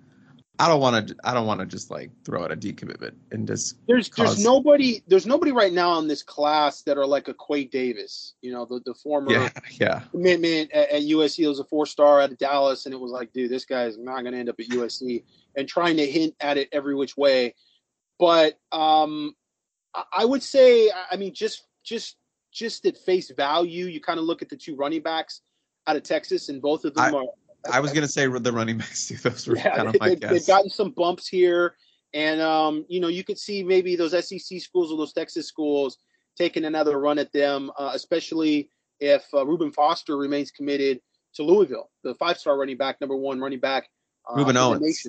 I don't want to. I don't want to just like throw out a decommitment and just. There's cause... there's nobody there's nobody right now in this class that are like a Quay Davis. You know the the former yeah, yeah. commitment at, at USC. It was a four star out of Dallas, and it was like, dude, this guy is not going to end up at USC. And trying to hint at it every which way, but um, I, would say, I mean, just just just at face value, you kind of look at the two running backs out of Texas, and both of them I, are I was gonna say the running backs too. Those were yeah, kind of my they, guess. They've gotten some bumps here, and um, you know, you could see maybe those SEC schools or those Texas schools taking another run at them, uh, especially if uh, Reuben Foster remains committed to Louisville, the five-star running back, number one running back. Uh, Rueben Owens.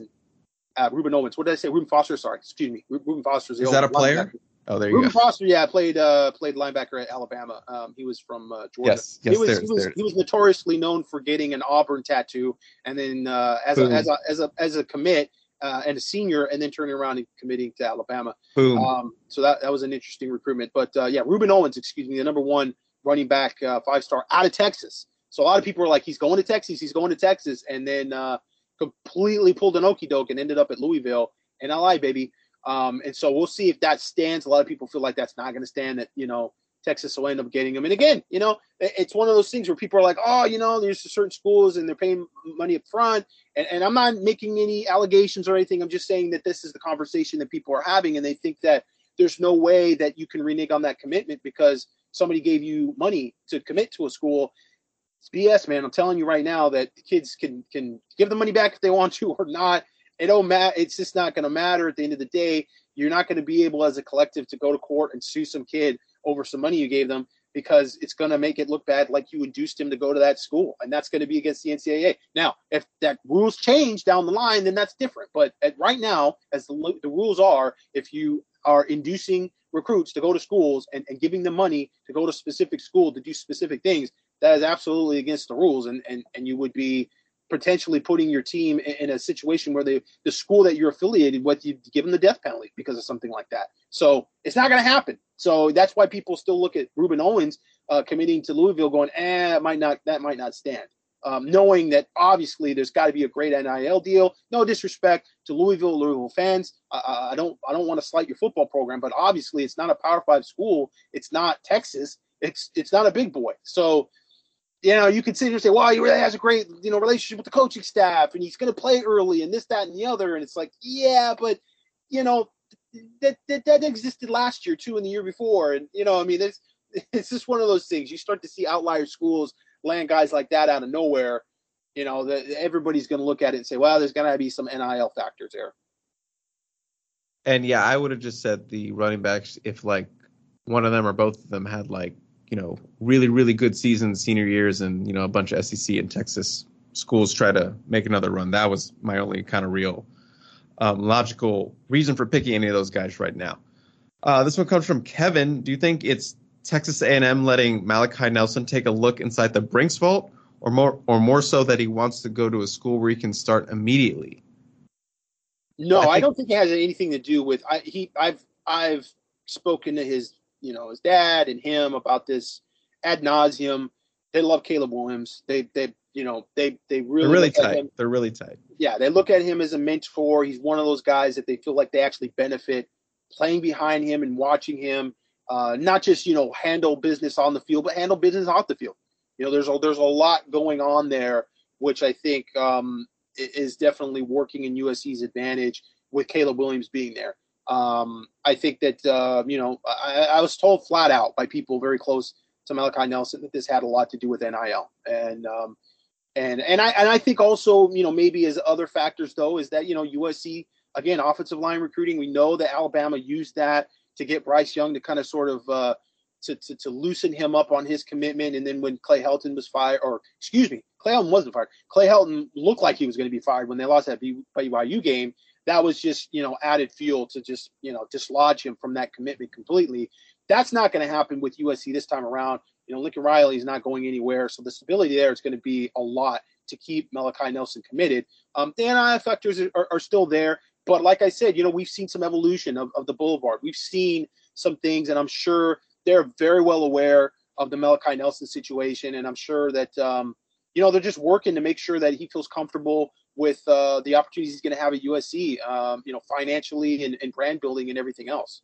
Uh, Rueben Owens. What did I say? Reuben Foster. Sorry, excuse me. Reuben Foster is that a player? Oh, there you Reuben go. Foster, yeah, played uh, played linebacker at Alabama. Um, he was from uh, Georgia. Yes, yes, he was, there, he, was there. he was notoriously known for getting an Auburn tattoo, and then uh, as, a, as a as a as a commit uh, and a senior, and then turning around and committing to Alabama. Boom. Um, so that that was an interesting recruitment. But uh, yeah, Rueben Owens, excuse me, the number one running back, uh, five star out of Texas. So a lot of people are like, he's going to Texas, he's going to Texas, and then uh, completely pulled an okey doke and ended up at Louisville. And lie, baby. Um, and so we'll see if that stands. A lot of people feel like that's not going to stand. That you know Texas will end up getting him. And again, you know, it's one of those things where people are like, oh, you know, there's certain schools and they're paying money up front. And, and I'm not making any allegations or anything. I'm just saying that this is the conversation that people are having, and they think that there's no way that you can renege on that commitment because somebody gave you money to commit to a school. It's BS, man. I'm telling you right now that kids can can give the money back if they want to or not. It don't matter. It's just not going to matter at the end of the day. You're not going to be able as a collective to go to court and sue some kid over some money you gave them because it's going to make it look bad like you induced him to go to that school and that's going to be against the ncaa now if that rules change down the line then that's different but at, right now as the, the rules are if you are inducing recruits to go to schools and, and giving them money to go to specific school to do specific things that is absolutely against the rules and and, and you would be potentially putting your team in, in a situation where the the school that you're affiliated with you give them the death penalty because of something like that so it's not going to happen so that's why people still look at Rueben Owens uh, committing to Louisville, going, "eh, it might not that might not stand." Um, knowing that obviously there's got to be a great NIL deal. No disrespect to Louisville, Louisville fans. I, I don't I don't want to slight your football program, but obviously it's not a Power Five school. It's not Texas. It's it's not a big boy. So you know, you can sit here and say, well, he really has a great, you know, relationship with the coaching staff and he's going to play early and this, that, and the other. And it's like, yeah, but, you know, that, that that existed last year too, and the year before, and you know, I mean, it's it's just one of those things. You start to see outlier schools land guys like that out of nowhere. You know, that everybody's going to look at it and say, well, there's going to be some NIL factors there. And yeah, I would have just said the running backs if like one of them or both of them had like you know really really good seasons senior years and you know a bunch of SEC and Texas schools try to make another run. That was my only kind of real um, logical reason for picking any of those guys right now. Uh, this one comes from Kevin. Do you think it's Texas A&M letting Malachi Nelson take a look inside the Brinks vault, or more, or more so that he wants to go to a school where he can start immediately? No, I, think, I don't think it has anything to do with. I, he, I've, I've spoken to his, you know, his dad and him about this ad nauseum. They love Caleb Williams. They, they, you know, they, they really, They're really tight. They're really tight yeah, they look at him as a mentor. He's one of those guys that they feel like they actually benefit playing behind him and watching him, uh, not just you know handle business on the field, but handle business off the field. You know, there's a there's a lot going on there, which I think um, is definitely working in USC's advantage with Caleb Williams being there. Um, I think that uh, you know I, I, was told flat out by people very close to Malachi Nelson that this had a lot to do with NIL, and um, and and I and I think also you know maybe as other factors though is that you know USC again offensive line recruiting. We know that Alabama used that to get Bryce Young to kind of sort of uh, to, to to loosen him up on his commitment. And then when Clay Helton was fired, or excuse me, Clay Helton wasn't fired. Clay Helton looked like he was going to be fired when they lost that BYU game. That was just you know added fuel to just you know dislodge him from that commitment completely. That's not going to happen with USC this time around. You know, Lincoln Riley is not going anywhere, so the stability there is going to be a lot to keep Malachi Nelson committed. Um, the NIL factors are, are, still there, but like I said, you know, we've seen some evolution of, of the Boulevard. We've seen some things, and I'm sure they're very well aware of the Malachi Nelson situation, and I'm sure that um, you know they're just working to make sure that he feels comfortable with uh, the opportunities he's going to have at USC, um, you know, financially and, and brand building and everything else.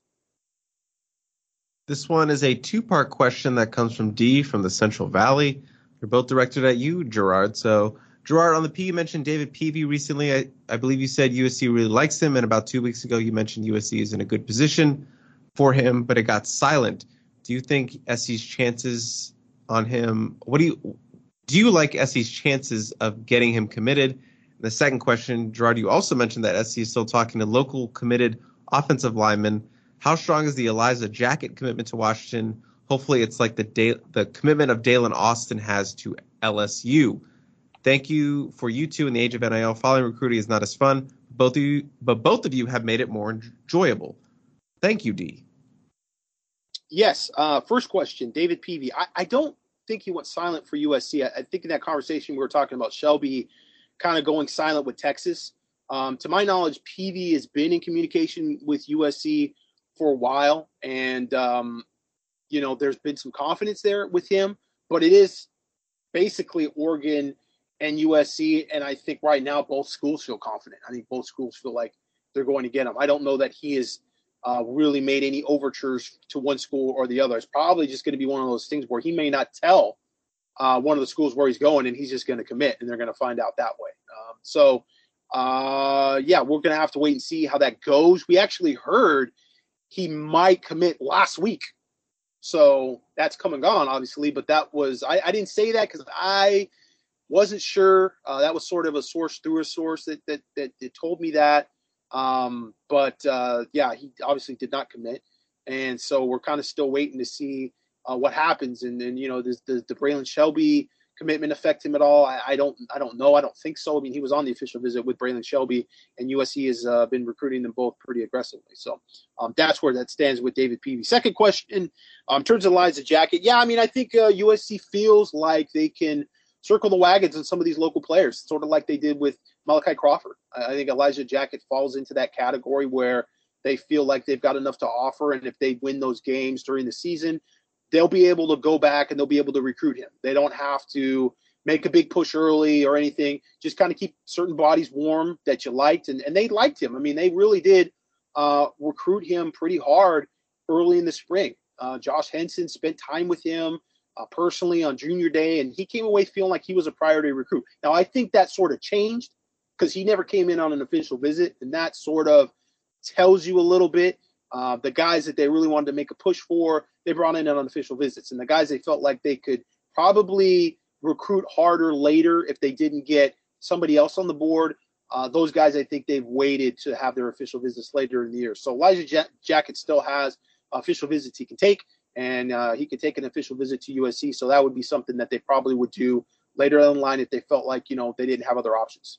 This one is a two part question that comes from D from the Central Valley. They're both directed at you, Gerard. So, Gerard, on the P, you mentioned David Peevy recently. I, I believe you said USC really likes him. And about two weeks ago, you mentioned USC is in a good position for him, but it got silent. Do you think SC's chances on him, what do you, do you like SC's chances of getting him committed? The second question, Gerard, you also mentioned that SC is still talking to local committed offensive linemen. How strong is the Elishah Jackett commitment to Washington? Hopefully, it's like the the commitment of Daylen Austin has to LSU. Thank you for you two in the age of NIL. Following recruiting is not as fun. Both of you, but both of you have made it more enjoyable. Thank you, D. Yes. Uh, first question, David Peevy. I, I, don't think he went silent for USC. I, I, think in that conversation we were talking about Shelby kind of going silent with Texas. Um, to my knowledge, Peevy has been in communication with USC for a while, and um, you know there's been some confidence there with him. But it is basically Oregon and USC. And I think right now both schools feel confident. I think both schools feel like they're going to get him. I don't know that he has uh, really made any overtures to one school or the other. It's probably just going to be one of those things where he may not tell uh, one of the schools where he's going, and he's just going to commit, and they're going to find out that way. Um, so, uh, yeah, we're going to have to wait and see how that goes. We actually heard he might commit last week. So that's come and gone, obviously. But that was, I, I didn't say that because I wasn't sure. Uh, that was sort of a source through a source that, that, that, that told me that. Um, but uh, yeah, he obviously did not commit. And so we're kind of still waiting to see uh, what happens. And then, you know, does, does the Braylan Shelby commitment affect him at all? I, I, don't I don't know. I don't think so. I mean, he was on the official visit with Braylan Shelby, and USC has uh, been recruiting them both pretty aggressively. So um, that's where that stands with David Peevy. Second question, um, in terms of Elishah Jackett, yeah, I mean, I think uh, USC feels like they can circle the wagons on some of these local players, sort of like they did with Malachi Crawford. I, I think Elishah Jackett falls into that category where they feel like they've got enough to offer, and if they win those games during the season, they'll be able to go back and they'll be able to recruit him. They don't have to make a big push early or anything. Just kind of keep certain bodies warm that you liked, and, and they liked him. I mean, they really did uh, recruit him pretty hard early in the spring. Uh, Josh Henson spent time with him uh, personally on junior day, and he came away feeling like he was a priority recruit. Now, I think that sort of changed because he never came in on an official visit, and that sort of tells you a little bit. Uh, the guys that they really wanted to make a push for, they brought in on official visits, and the guys they felt like they could probably recruit harder later if they didn't get somebody else on the board. Uh, those guys, I think they've waited to have their official visits later in the year. So Elijah ja- Jackett still has official visits he can take, and uh, he could take an official visit to USC. So that would be something that they probably would do later on the line if they felt like you know they didn't have other options.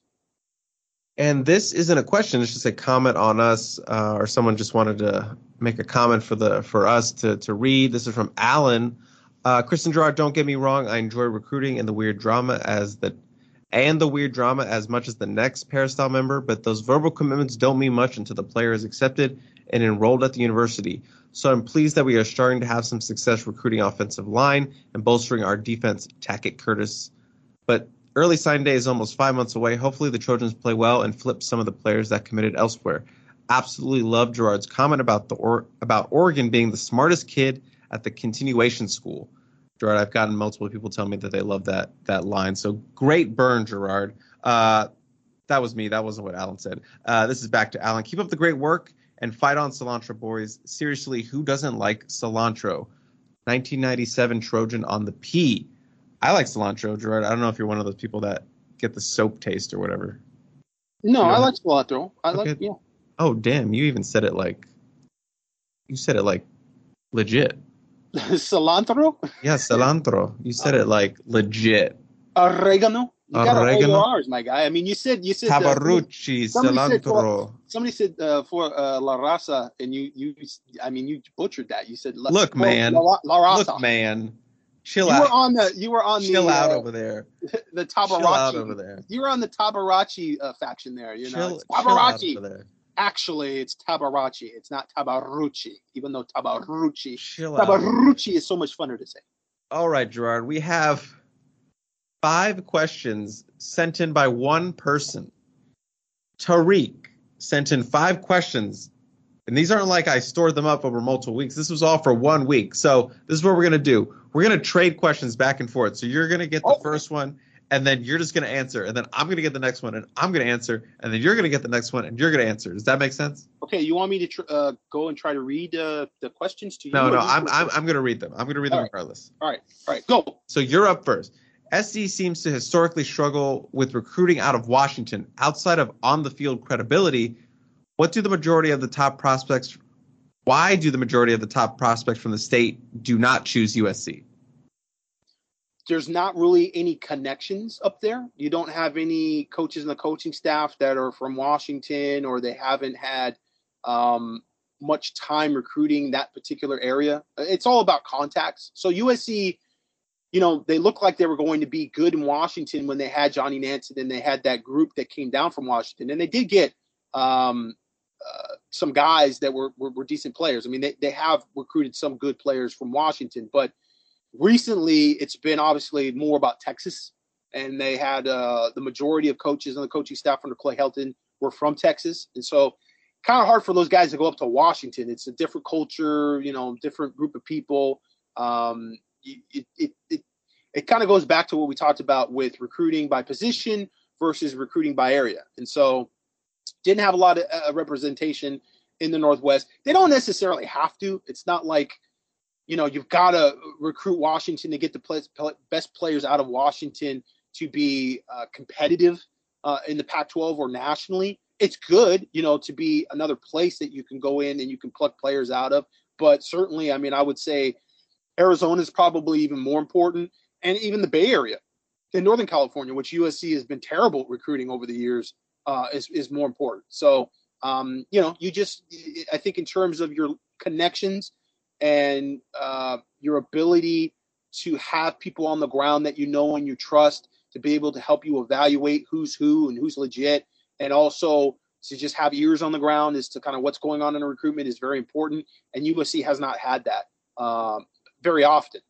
And this isn't a question; it's just a comment on us, uh, or someone just wanted to make a comment for the for us to to read. This is from Alan. Uh, Kristen Gerard, don't get me wrong. I enjoy recruiting and the weird drama as the and the weird drama as much as the next peristyle member, but those verbal commitments don't mean much until the player is accepted and enrolled at the university. So I'm pleased that we are starting to have some success recruiting offensive line and bolstering our defense. Tackett Curtis, but Early sign day is almost five months away. Hopefully, the Trojans play well and flip some of the players that committed elsewhere. Absolutely love Gerard's comment about the or, about Oregon being the smartest kid at the continuation school. Gerard, I've gotten multiple people tell me that they love that that line. So great burn, Gerard. Uh, that was me. That wasn't what Alan said. Uh, this is back to Alan. Keep up the great work and fight on cilantro, boys. Seriously, who doesn't like cilantro? 1997 Trojan on the P. I like cilantro, Gerard. I don't know if you're one of those people that get the soap taste or whatever. No, I like cilantro. I okay. like yeah. Oh damn! You even said it like you said it like legit. cilantro? Yeah, cilantro. You said it like legit. Oregano. You Oregano. got R's, my guy. I mean, you said you said tabarucci, uh, cilantro. Said for, somebody said uh, for uh, La Raza, and you you I mean you butchered that. You said La, look, man. La, La Raza. Look, man chill you out. were on the you were on chill the out uh, over there. The Tabarachi over there. You were on the Tabarachi uh, faction there. You know, chill, Tabarachi. Actually, it's Tabarachi. It's not Tabarucci, even though Tabarucci. Chill Tabarucci out. is so much funner to say. All right, Gerard. We have five questions sent in by one person. Tariq sent in five questions and these aren't like I stored them up over multiple weeks. This was all for one week. So this is what we're gonna do. We're gonna trade questions back and forth. So you're gonna get the oh. first one, and then you're just gonna answer, and then I'm gonna get the next one, and I'm gonna answer, and then you're gonna get the next one, and you're gonna answer. Does that make sense? Okay. You want me to tr- uh, go and try to read uh, the questions to you? No, no. I'm, I'm I'm gonna read them. I'm gonna read all them right. regardless. All right. All right. Go. So you're up first. SC seems to historically struggle with recruiting out of Washington outside of on the field credibility what do the majority of the top prospects why do the majority of the top prospects from the state do not choose USC? There's not really any connections up there. You don't have any coaches in the coaching staff that are from Washington or they haven't had um, much time recruiting that particular area. It's all about contacts. So USC, you know, they look like they were going to be good in Washington when they had Johnny Nansen and they had that group that came down from Washington. And they did get um, uh, some guys that were, were, were decent players. I mean, they they have recruited some good players from Washington, but recently, it's been obviously more about Texas, and they had uh, the majority of coaches on the coaching staff under Clay Helton were from Texas, and so kind of hard for those guys to go up to Washington. It's a different culture, you know, different group of people. Um, it, it, it, it kind of goes back to what we talked about with recruiting by position versus recruiting by area. And so didn't have a lot of uh, representation in the Northwest. They don't necessarily have to. It's not like, you know, you've got to recruit Washington to get the best players out of Washington to be uh, competitive uh, in the Pac 12 or nationally it's good, you know, to be another place that you can go in and you can pluck players out of. But certainly, I mean, I would say Arizona is probably even more important, and even the Bay Area in Northern California, which USC has been terrible recruiting over the years, uh, is is more important. So, um, you know, you just, I think, in terms of your connections and uh, your ability to have people on the ground that you know and you trust to be able to help you evaluate who's who and who's legit and also to just have ears on the ground as to kind of what's going on in recruitment is very important. And USC has not had that um, very often.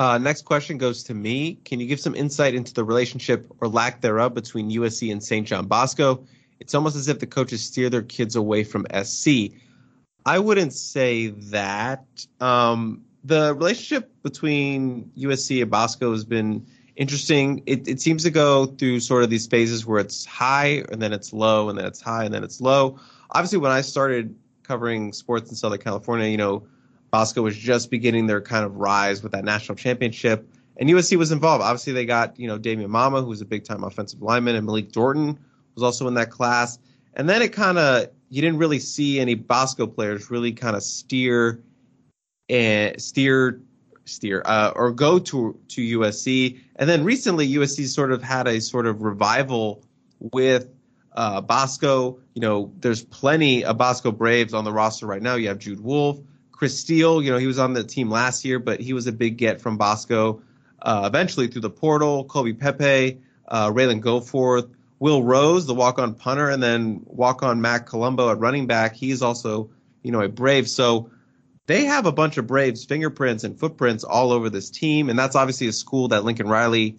Uh, next question goes to me. Can you give some insight into the relationship or lack thereof between USC and St. John Bosco? It's almost as if the coaches steer their kids away from SC. I wouldn't say that. Um, the relationship between USC and Bosco has been interesting. It, it seems to go through sort of these phases where it's high and then it's low and then it's high and then it's low. Obviously, when I started covering sports in Southern California, you know, Bosco was just beginning their kind of rise with that national championship, and USC was involved. Obviously, they got you know Damian Mama, who was a big time offensive lineman, and Malik Dorton was also in that class. And then it kind of you didn't really see any Bosco players really kind of steer and steer steer uh, or go to to USC. And then recently, USC sort of had a sort of revival with uh, Bosco. You know, there's plenty of Bosco Braves on the roster right now. You have Jude Wolfe, Chris Steele. You know, he was on the team last year, but he was a big get from Bosco. Uh, eventually through the portal, Kobe Pepe, uh, Ralen Goforth, Will Rose, the walk-on punter, and then walk-on Mac Colombo at running back. He's also, you know, a Brave. So they have a bunch of Braves fingerprints and footprints all over this team, and that's obviously a school that Lincoln Riley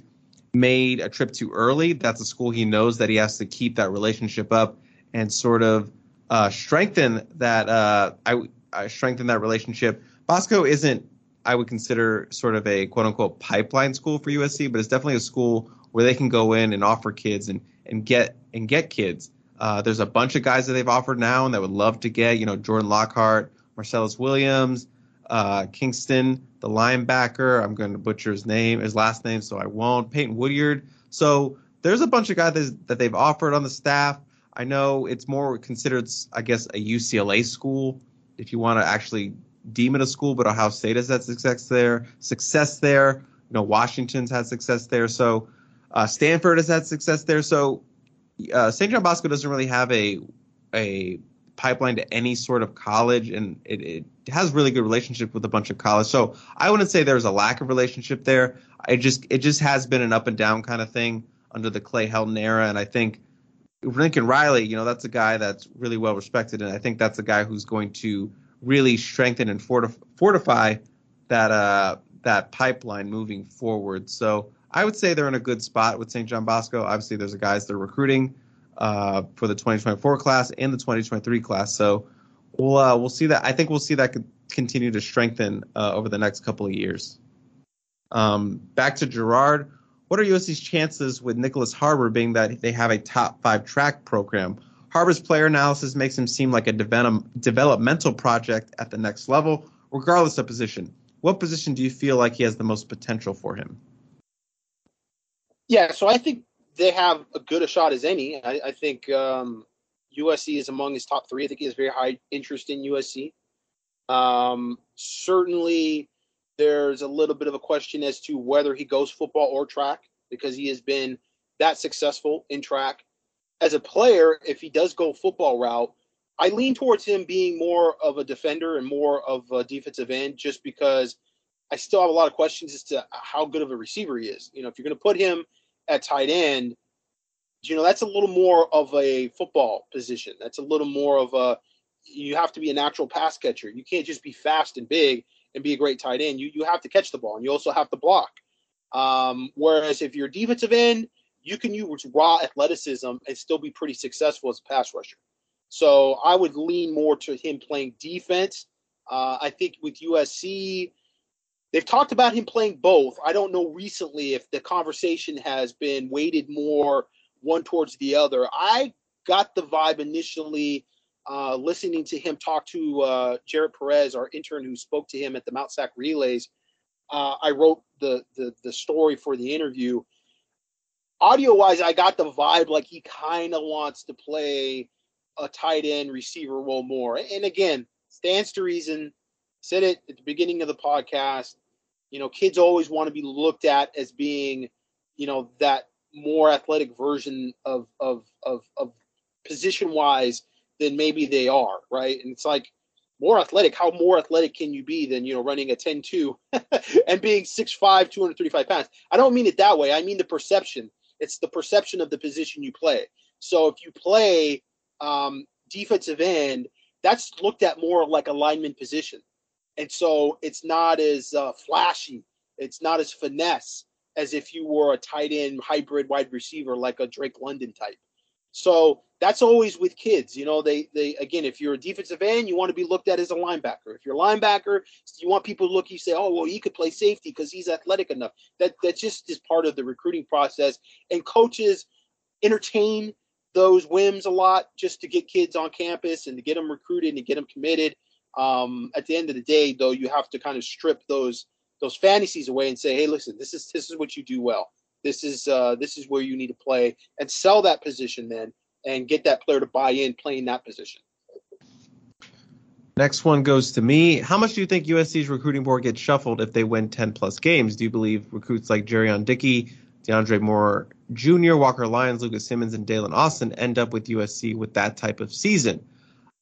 made a trip to early. That's a school he knows that he has to keep that relationship up and sort of uh, strengthen that. Uh, I, I strengthen that relationship. Bosco isn't, I would consider, sort of a quote unquote pipeline school for USC, but it's definitely a school where they can go in and offer kids and and get and get kids. Uh, there's a bunch of guys that they've offered now and that would love to get. You know, Jordan Lockhart, Marcellus Williams, uh, Kingston, the linebacker. I'm going to butcher his name, his last name, so I won't. Peyton Woodyard. So there's a bunch of guys that they've offered on the staff. I know it's more considered, I guess, a UCLA school if you want to actually deem it a school, but Ohio State has had success there. Success there. You know, Washington's had success there. So uh, Stanford has had success there. So uh, St. John Bosco doesn't really have a a pipeline to any sort of college, and it, it has really good relationship with a bunch of college. So I wouldn't say there's a lack of relationship there. I just it just has been an up and down kind of thing under the Clay Helton era, and I think Lincoln Riley, you know, that's a guy that's really well respected, and I think that's a guy who's going to really strengthen and fortif- fortify that uh, that pipeline moving forward. So I would say they're in a good spot with St. John Bosco. Obviously, there's a guys they're recruiting uh, for the 2024 class and the 2023 class. So we'll uh, we'll see that. I think we'll see that continue to strengthen uh, over the next couple of years. Um, back to Gerard. What are USC's chances with Nyckoles Harbor being that they have a top five track program? Harbor's player analysis makes him seem like a develop, developmental project at the next level, regardless of position. What position do you feel like he has the most potential for him? Yeah, so I think they have a good a shot as any. I, I think um, USC is among his top three. I think he has very high interest in USC. Um, certainly, there's a little bit of a question as to whether he goes football or track because he has been that successful in track. As a player, if he does go football route, I lean towards him being more of a defender and more of a defensive end just because I still have a lot of questions as to how good of a receiver he is. You know, if you're going to put him at tight end, you know, that's a little more of a football position. That's a little more of a you have to be a natural pass catcher. You can't just be fast and big and be a great tight end, you you have to catch the ball and you also have to block. Um, whereas if you're defensive end, you can use raw athleticism and still be pretty successful as a pass rusher. So I would lean more to him playing defense. Uh, I think with USC, they've talked about him playing both. I don't know recently if the conversation has been weighted more one towards the other. I got the vibe initially uh, listening to him talk to uh, Jared Perez, our intern who spoke to him at the Mount Sac Relays. Uh, I wrote the, the the story for the interview. Audio wise, I got the vibe like he kind of wants to play a tight end receiver role more. And again, stands to reason. Said it at the beginning of the podcast. You know, kids always want to be looked at as being, you know, that more athletic version of of of, of position wise than maybe they are, right? And it's like more athletic. How more athletic can you be than you know running a 10-2 and being 6'5", 235 pounds? I don't mean it that way. I mean the perception. It's the perception of the position you play. So if you play um, defensive end, that's looked at more like a lineman position, and so it's not as uh, flashy. It's not as finesse as if you were a tight end hybrid wide receiver like a Drake London type. So that's always with kids. You know, they they again, if you're a defensive end, you want to be looked at as a linebacker. If you're a linebacker, you want people to look. You say, oh well, he could play safety because he's athletic enough. That that just is part of the recruiting process. And coaches entertain those whims a lot just to get kids on campus and to get them recruited and get them committed. Um, at the end of the day, though, you have to kind of strip those those fantasies away and say, hey, listen, this is this is what you do well. This is uh, this is where you need to play and sell that position then and get that player to buy in playing that position. Next one goes to me. How much do you think USC's recruiting board gets shuffled if they win 10 plus games? Do you believe recruits like Jurion Dickey, DeAndre Moore Jr., Walker Lyons, Lucas Simmons, and Daylen Austin end up with USC with that type of season?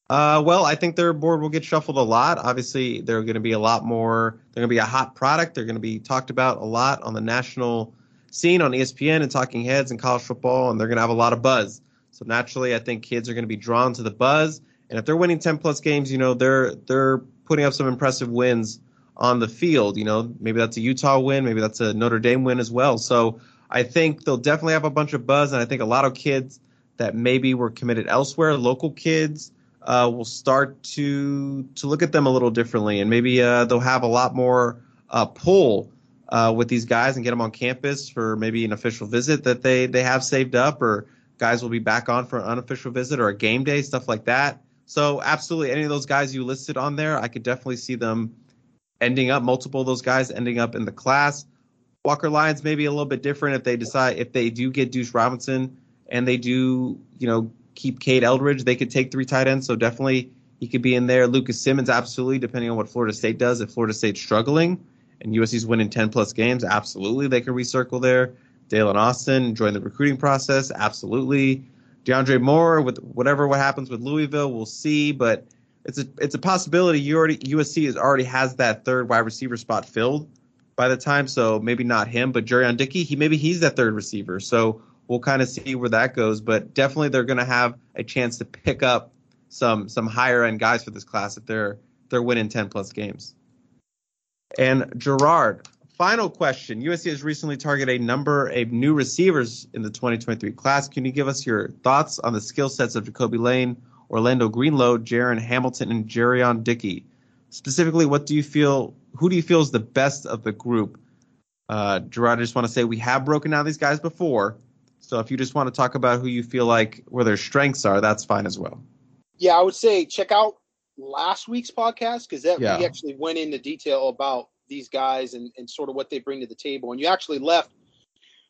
Uh, well, I think their board will get shuffled a lot. Obviously, they're going to be a lot more. They're going to be a hot product. They're going to be talked about a lot on the national scene on ESPN and Talking Heads and college football, and they're going to have a lot of buzz. So naturally, I think kids are going to be drawn to the buzz. And if they're winning 10 plus games, you know they're they're putting up some impressive wins on the field. You know, maybe that's a Utah win, maybe that's a Notre Dame win as well. So I think they'll definitely have a bunch of buzz, and I think a lot of kids that maybe were committed elsewhere, local kids uh, will start to to look at them a little differently, and maybe uh, they'll have a lot more uh, pull uh, with these guys and get them on campus for maybe an official visit that they they have saved up, or guys will be back on for an unofficial visit or a game day, stuff like that. So absolutely, any of those guys you listed on there, I could definitely see them ending up multiple of those guys ending up in the class. Walker Lyons maybe a little bit different if they decide if they do get Deuce Robinson and they do you know keep Kade Eldridge, they could take three tight ends. So definitely he could be in there. Lucas Simmons, absolutely, depending on what Florida State does. If Florida State's struggling and USC's winning 10 plus games, absolutely they can recircle there. Daylen Austin join the recruiting process, absolutely. DeAndre Moore with whatever what happens with Louisville, we'll see. But it's a it's a possibility. You already USC is already has that third wide receiver spot filled by the time, so maybe not him, but Jurion Dickey, he maybe he's that third receiver. So we'll kind of see where that goes. But definitely, they're going to have a chance to pick up some some higher end guys for this class if they're they're winning 10 plus games. And Gerard, final question. USC has recently targeted a number of new receivers in the 2023 class. Can you give us your thoughts on the skill sets of Jakobi Lane, Orlando Greenlow, Jaron Hamilton, and Jurion Dickey? Specifically, what do you feel? Who do you feel is the best of the group? Uh, Gerard, I just want to say we have broken down these guys before, so if you just want to talk about who you feel like where their strengths are, that's fine as well. Yeah, I would say check out last week's podcast because that yeah. we actually went into detail about these guys and, and sort of what they bring to the table. And you actually left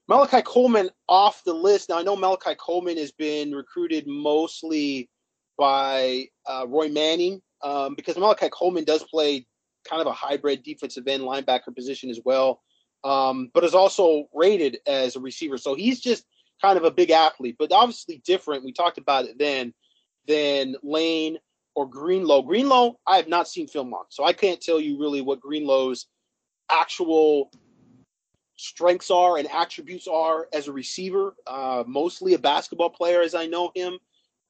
Malachi Coleman off the list. Now I know Malachi Coleman has been recruited mostly by uh, Roy Manning um, because Malachi Coleman does play kind of a hybrid defensive end linebacker position as well, um, but is also rated as a receiver. So he's just kind of a big athlete, but obviously different. We talked about it then than Lane or Greenlow. Greenlow, I have not seen film on, so I can't tell you really what Greenlow's actual strengths are and attributes are as a receiver. Uh, mostly a basketball player, as I know him,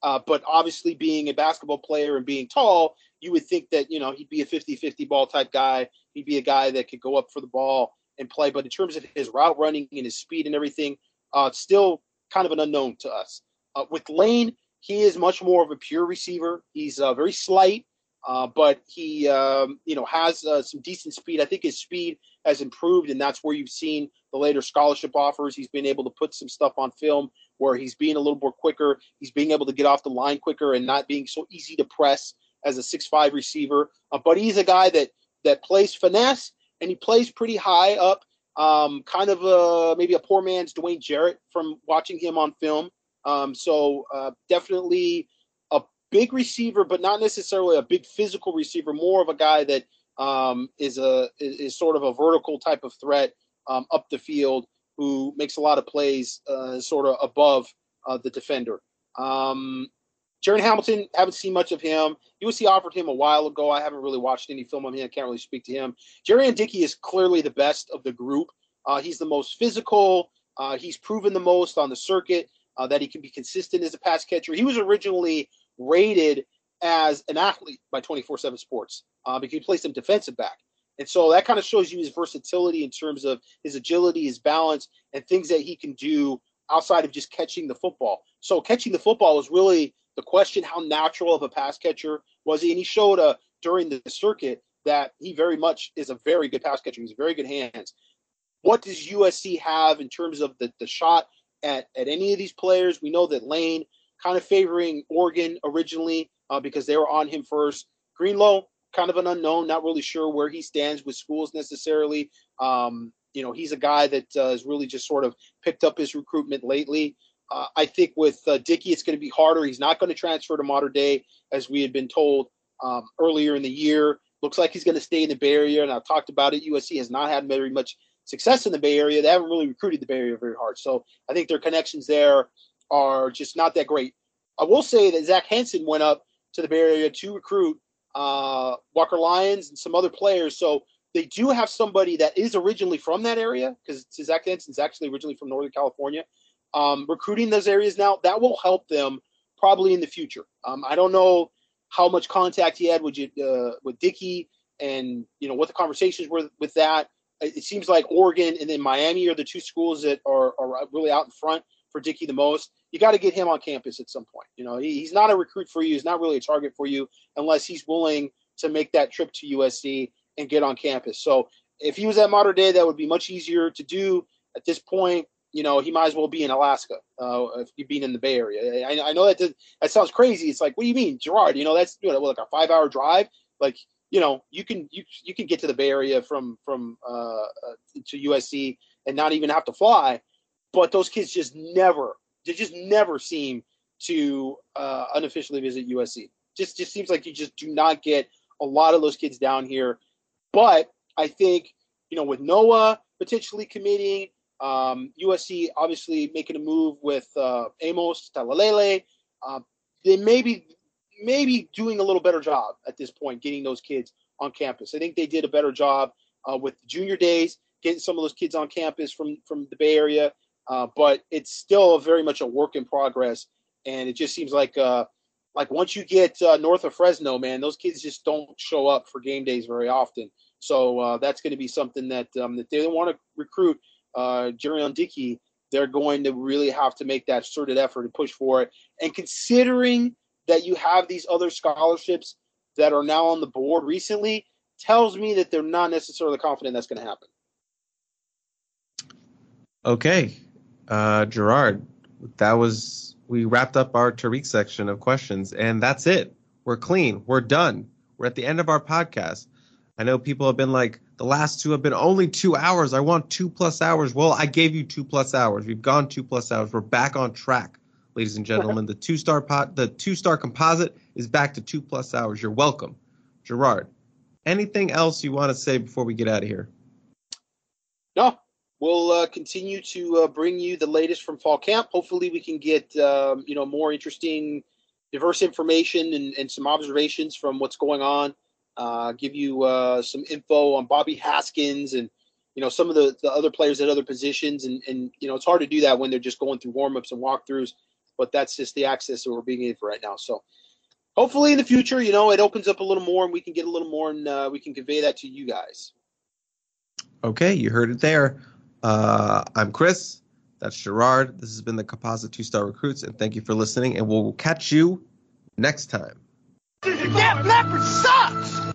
uh, but obviously being a basketball player and being tall you would think that, you know, he'd be a 50 50 ball type guy. He'd be a guy that could go up for the ball and play. But in terms of his route running and his speed and everything, uh, still kind of an unknown to us. Uh, with Lane, he is much more of a pure receiver. He's uh, very slight, uh, but he um, you know has uh, some decent speed. I think his speed has improved, and that's where you've seen the later scholarship offers. He's been able to put some stuff on film where he's being a little more quicker. He's being able to get off the line quicker and not being so easy to press as a six-five receiver. Uh, but he's a guy that that plays finesse and he plays pretty high up. Um, kind of a, maybe a poor man's Dwayne Jarrett from watching him on film. Um, so uh, definitely a big receiver, but not necessarily a big physical receiver. More of a guy that um, is a is, sort of a vertical type of threat um, up the field who makes a lot of plays, uh, sort of above uh, the defender. Um, Jaron Hamilton, haven't seen much of him. USC offered him a while ago. I haven't really watched any film on him. I can't really speak to him. Jurion Dickey is clearly the best of the group. Uh, he's the most physical. Uh, he's proven the most on the circuit uh, that he can be consistent as a pass catcher. He was originally rated as an athlete by 24 7 Sports uh, because he plays some defensive back. And so that kind of shows you his versatility in terms of his agility, his balance, and things that he can do outside of just catching the football. So catching the football was really the question how natural of a pass catcher was he? And he showed uh, during the circuit that he very much is a very good pass catcher. He's very good hands. What does USC have in terms of the, the shot at, at any of these players? We know that Lane kind of favoring Oregon originally uh, because they were on him first. Greenlow, kind of an unknown, not really sure where he stands with schools necessarily. Um, you know, he's a guy that uh, has really just sort of picked up his recruitment lately. Uh, I think with uh, Dickey, it's going to be harder. He's not going to transfer to Mater Dei, as we had been told um, earlier in the year. Looks like he's going to stay in the Bay Area, and I've talked about it. USC has not had very much success in the Bay Area. They haven't really recruited the Bay Area very hard, so I think their connections there are just not that great. I will say that Zach Hanson went up to the Bay Area to recruit uh, Walker Lyons and some other players, so they do have somebody that is originally from that area because Zach Hanson's actually originally from Northern California um, recruiting those areas now, that will help them probably in the future. Um, I don't know how much contact he had with uh, with Dickey and you know what the conversations were with that. It seems like Oregon and then Miami are the two schools that are, are really out in front for Dickey the most. You got to get him on campus at some point. You know, he, he's not a recruit for you. He's not really a target for you unless he's willing to make that trip to USC and get on campus. So if he was at Mater Dei, that would be much easier to do. At this point, you know, he might as well be in Alaska uh, if being in the Bay Area. I, I know that that sounds crazy. It's like, what do you mean, Gerard? You know, that's you know, like a five hour drive. Like, you know, you can you you can get to the Bay Area from from uh, uh to USC and not even have to fly. But those kids just never, they just never seem to uh, unofficially visit USC. Just just seems like you just do not get a lot of those kids down here. But I think you know, with Noa potentially committing um, USC obviously making a move with uh, Amos Talalele. Uh, they may be maybe doing a little better job at this point getting those kids on campus. I think they did a better job uh, with junior days, getting some of those kids on campus from from the Bay Area. Uh, but it's still very much a work in progress, and it just seems like uh, like once you get uh, north of Fresno, man, those kids just don't show up for game days very often. So uh, that's going to be something that um, that they want to recruit uh, Jurion Dickey, they're going to really have to make that concerted effort and push for it. And considering that you have these other scholarships that are now on the board recently, tells me that they're not necessarily confident that's going to happen. Okay, uh, Gerard, that was we wrapped up our Tariq section of questions, and that's it. We're clean. We're done. We're at the end of our podcast. I know people have been like, the last two have been only two hours. I want two plus hours. Well, I gave you two plus hours. We've gone two plus hours. We're back on track, ladies and gentlemen. the two star pot, the two star composite is back to two plus hours. You're welcome, Gerard. Anything else you want to say before we get out of here? No, we'll uh, continue to uh, bring you the latest from fall camp. Hopefully, we can get um, you know more interesting, diverse information and, and some observations from what's going on uh, give you uh, some info on Bobby Haskins and you know some of the, the other players at other positions and and you know it's hard to do that when they're just going through warmups and walkthroughs but that's just the access that we're being in for right now so hopefully in the future, you know, it opens up a little more and we can get a little more and uh, we can convey that to you guys. Okay, you heard it there. Uh, I'm Chris. That's Gerard. This has been the Composite Two Star Recruits, and thank you for listening. And we'll catch you next time. That leopard sucks!